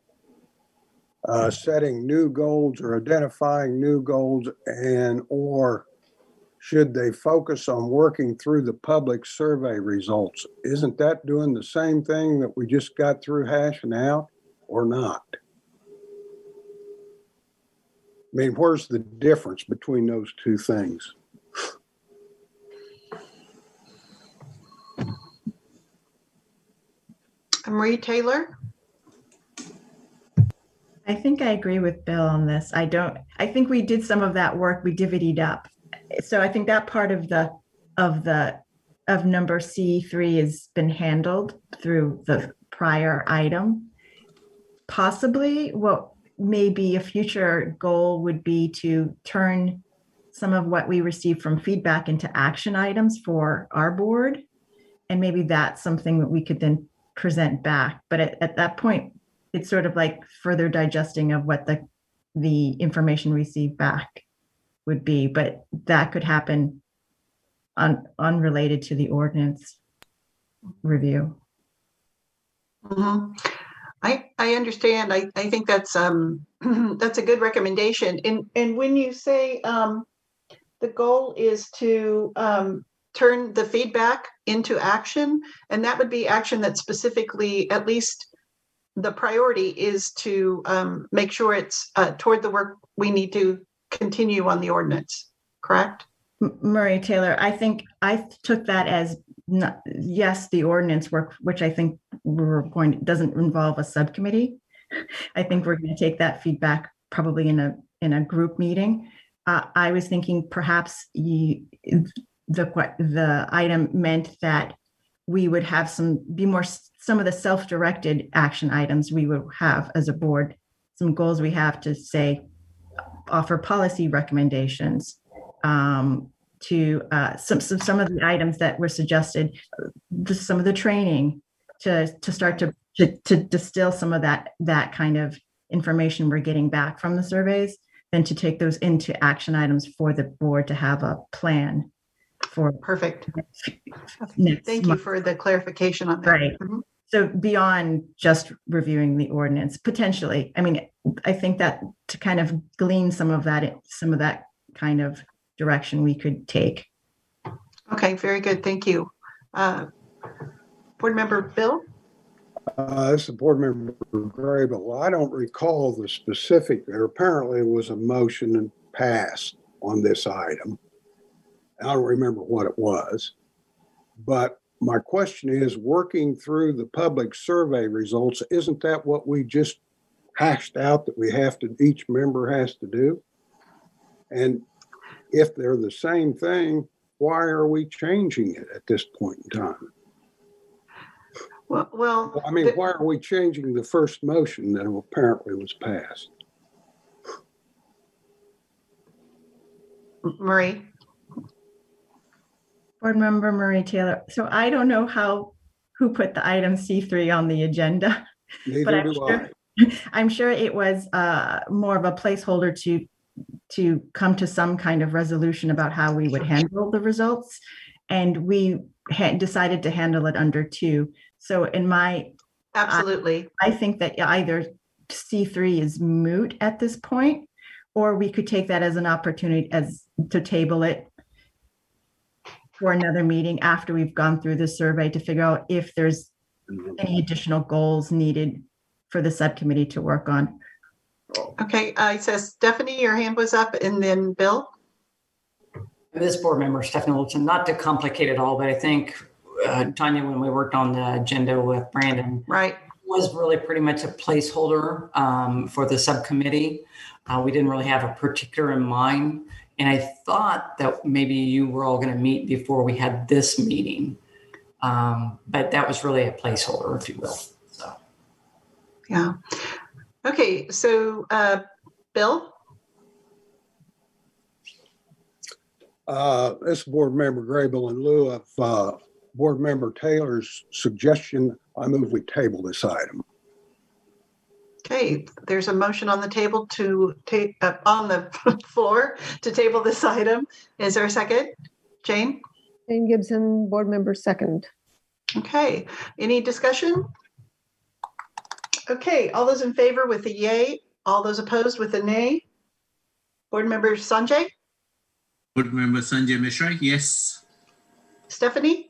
uh, setting new goals or identifying new goals and or should they focus on working through the public survey results? Isn't that doing the same thing that we just got through hashing out or not? I mean, where's the difference between those two things? Marie Taylor. I think I agree with Bill on this. I don't, I think we did some of that work, we divvied up. So I think that part of the, of the, of number C three has been handled through the prior item. Possibly what maybe a future goal would be to turn some of what we receive from feedback into action items for our board. And maybe that's something that we could then present back. But at, at that point, it's sort of like further digesting of what the the information received back would be but that could happen un, unrelated to the ordinance review Mhm. I, I understand. I, I think that's, um, that's a good recommendation. And, and when you say, um, the goal is to, um, turn the feedback into action, and that would be action that specifically, at least the priority is to, um, make sure it's, uh, toward the work we need to continue on the ordinance, correct? Marie Taylor, I think I took that as not, yes, the ordinance work, which I think we're going, doesn't involve a subcommittee. I think we're going to take that feedback probably in a, in a group meeting. Uh, I was thinking perhaps you, the, the item meant that we would have some, be more, some of the self-directed action items we would have as a board, some goals we have to say, offer policy recommendations, um, to uh, some, some some of the items that were suggested, the, some of the training to to start to, to to distill some of that that kind of information we're getting back from the surveys, then to take those into action items for the board to have a plan for Perfect. Thank you for the clarification on that. Right. Mhm. So beyond just reviewing the ordinance, potentially, I mean, I think that to kind of glean some of that, some of that kind of direction we could take. Okay, very good. Thank you. Uh, Board Member Bill? Uh, This is Board Member Graybill. I don't recall the specific, there apparently was a motion and passed on this item. I don't remember what it was. But my question is, working through the public survey results, isn't that what we just hashed out that we have to, each member has to do? And if they're the same thing, why are we changing it at this point in time? Well, well, I mean, why are we changing the first motion that apparently was passed? Marie? Board Member Marie Taylor. So I don't know how, who put the item C3 on the agenda. But Neither I'm do I. sure, I'm sure it was uh, more of a placeholder to, to come to some kind of resolution about how we would handle the results. And we had decided to handle it under two. So in my, Absolutely. I think that either C3 is moot at this point, or we could take that as an opportunity as to table it for another meeting after we've gone through the survey to figure out if there's any additional goals needed for the subcommittee to work on. Okay, uh, says Stephanie, your hand was up, and then Bill? This board member, Stephanie Wilson, not to complicate it all, but I think uh, Tanya, when we worked on the agenda with Brandon, Right. was really pretty much a placeholder um, for the subcommittee. Uh, we didn't really have a particular in mind. And I thought that maybe you were all going to meet before we had this meeting. Um, but that was really a placeholder, if you will. So Yeah. Okay, so, uh, Bill? Uh, This Board Member Graybill in lieu of uh, Board Member Taylor's suggestion, I move we table this item. Okay, there's a motion on the table to take, uh, on the floor to table this item. Is there a second? Jane? Jane Gibson, board member second. Okay, any discussion? Okay, all those in favor with a yay, all those opposed with a nay? Board Member Sanjay, Board Member Sanjay Mishra, yes. Stephanie,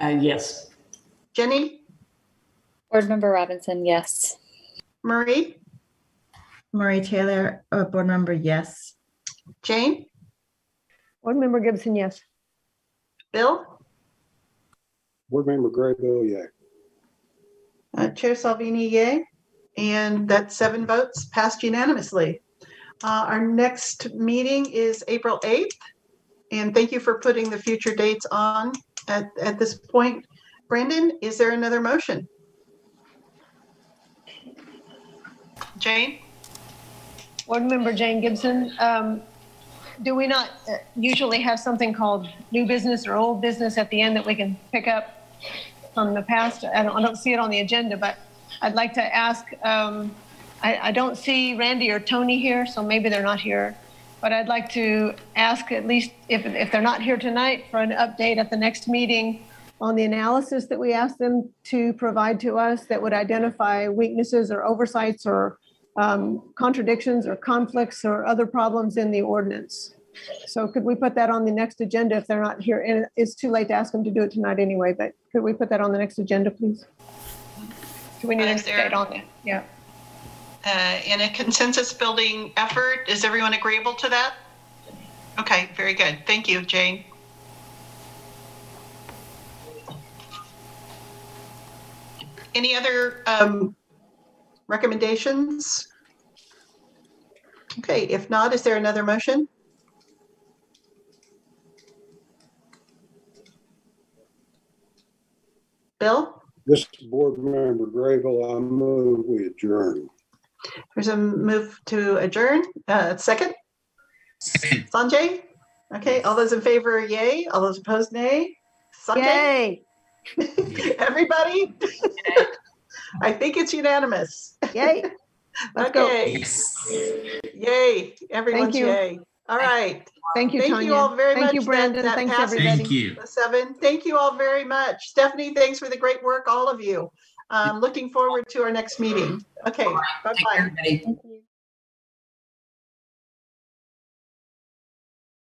uh, yes, Jenny, Board Member Robinson, yes. Marie, Marie Taylor, uh, board member, yes. Jane, Board member Gibson, yes. Bill, Board Member Graybill, yea. uh, Chair Salvini, yay. And that's seven votes passed unanimously. Uh, Our next meeting is April 8th. And thank you for putting the future dates on at, at this point. Brandon, is there another motion? Jane? Board member Jane Gibson, um, do we not uh, usually have something called new business or old business at the end that we can pick up from the past? I don't, I don't see it on the agenda, but I'd like to ask, um, I, I don't see Randy or Tony here, so maybe they're not here. But I'd like to ask at least if, if they're not here tonight for an update at the next meeting on the analysis that we asked them to provide to us that would identify weaknesses or oversights or um, contradictions or conflicts or other problems in the ordinance. So could we put that on the next agenda if they're not here? And it's too late to ask them to do it tonight anyway, but could we put that on the next agenda, please? Do we need an Is there- update on that? Yeah. Uh, In a consensus building effort, is everyone agreeable to that? Okay, very good. Thank you, Jane. Any other um, recommendations? Okay, if not, is there another motion? Bill, This is Board Member Graybill, I move we adjourn. there's a move to adjourn. Uh, Second? Second, Sanjay? Okay, all those in favor, yay. All those opposed, nay. Sanjay? Yay, Everybody? I think it's unanimous. yay. Let's go. Okay, yes. yay. Everyone's yay. All right. Thank you, Thank you all Tanya. very much. Thank you, Brandon. that Thanks, passes. everybody. Thank you. Seven. Thank you all very much. Stephanie, thanks for the great work, all of you. Um, looking forward to our next meeting. Okay, take bye-bye. Thank you.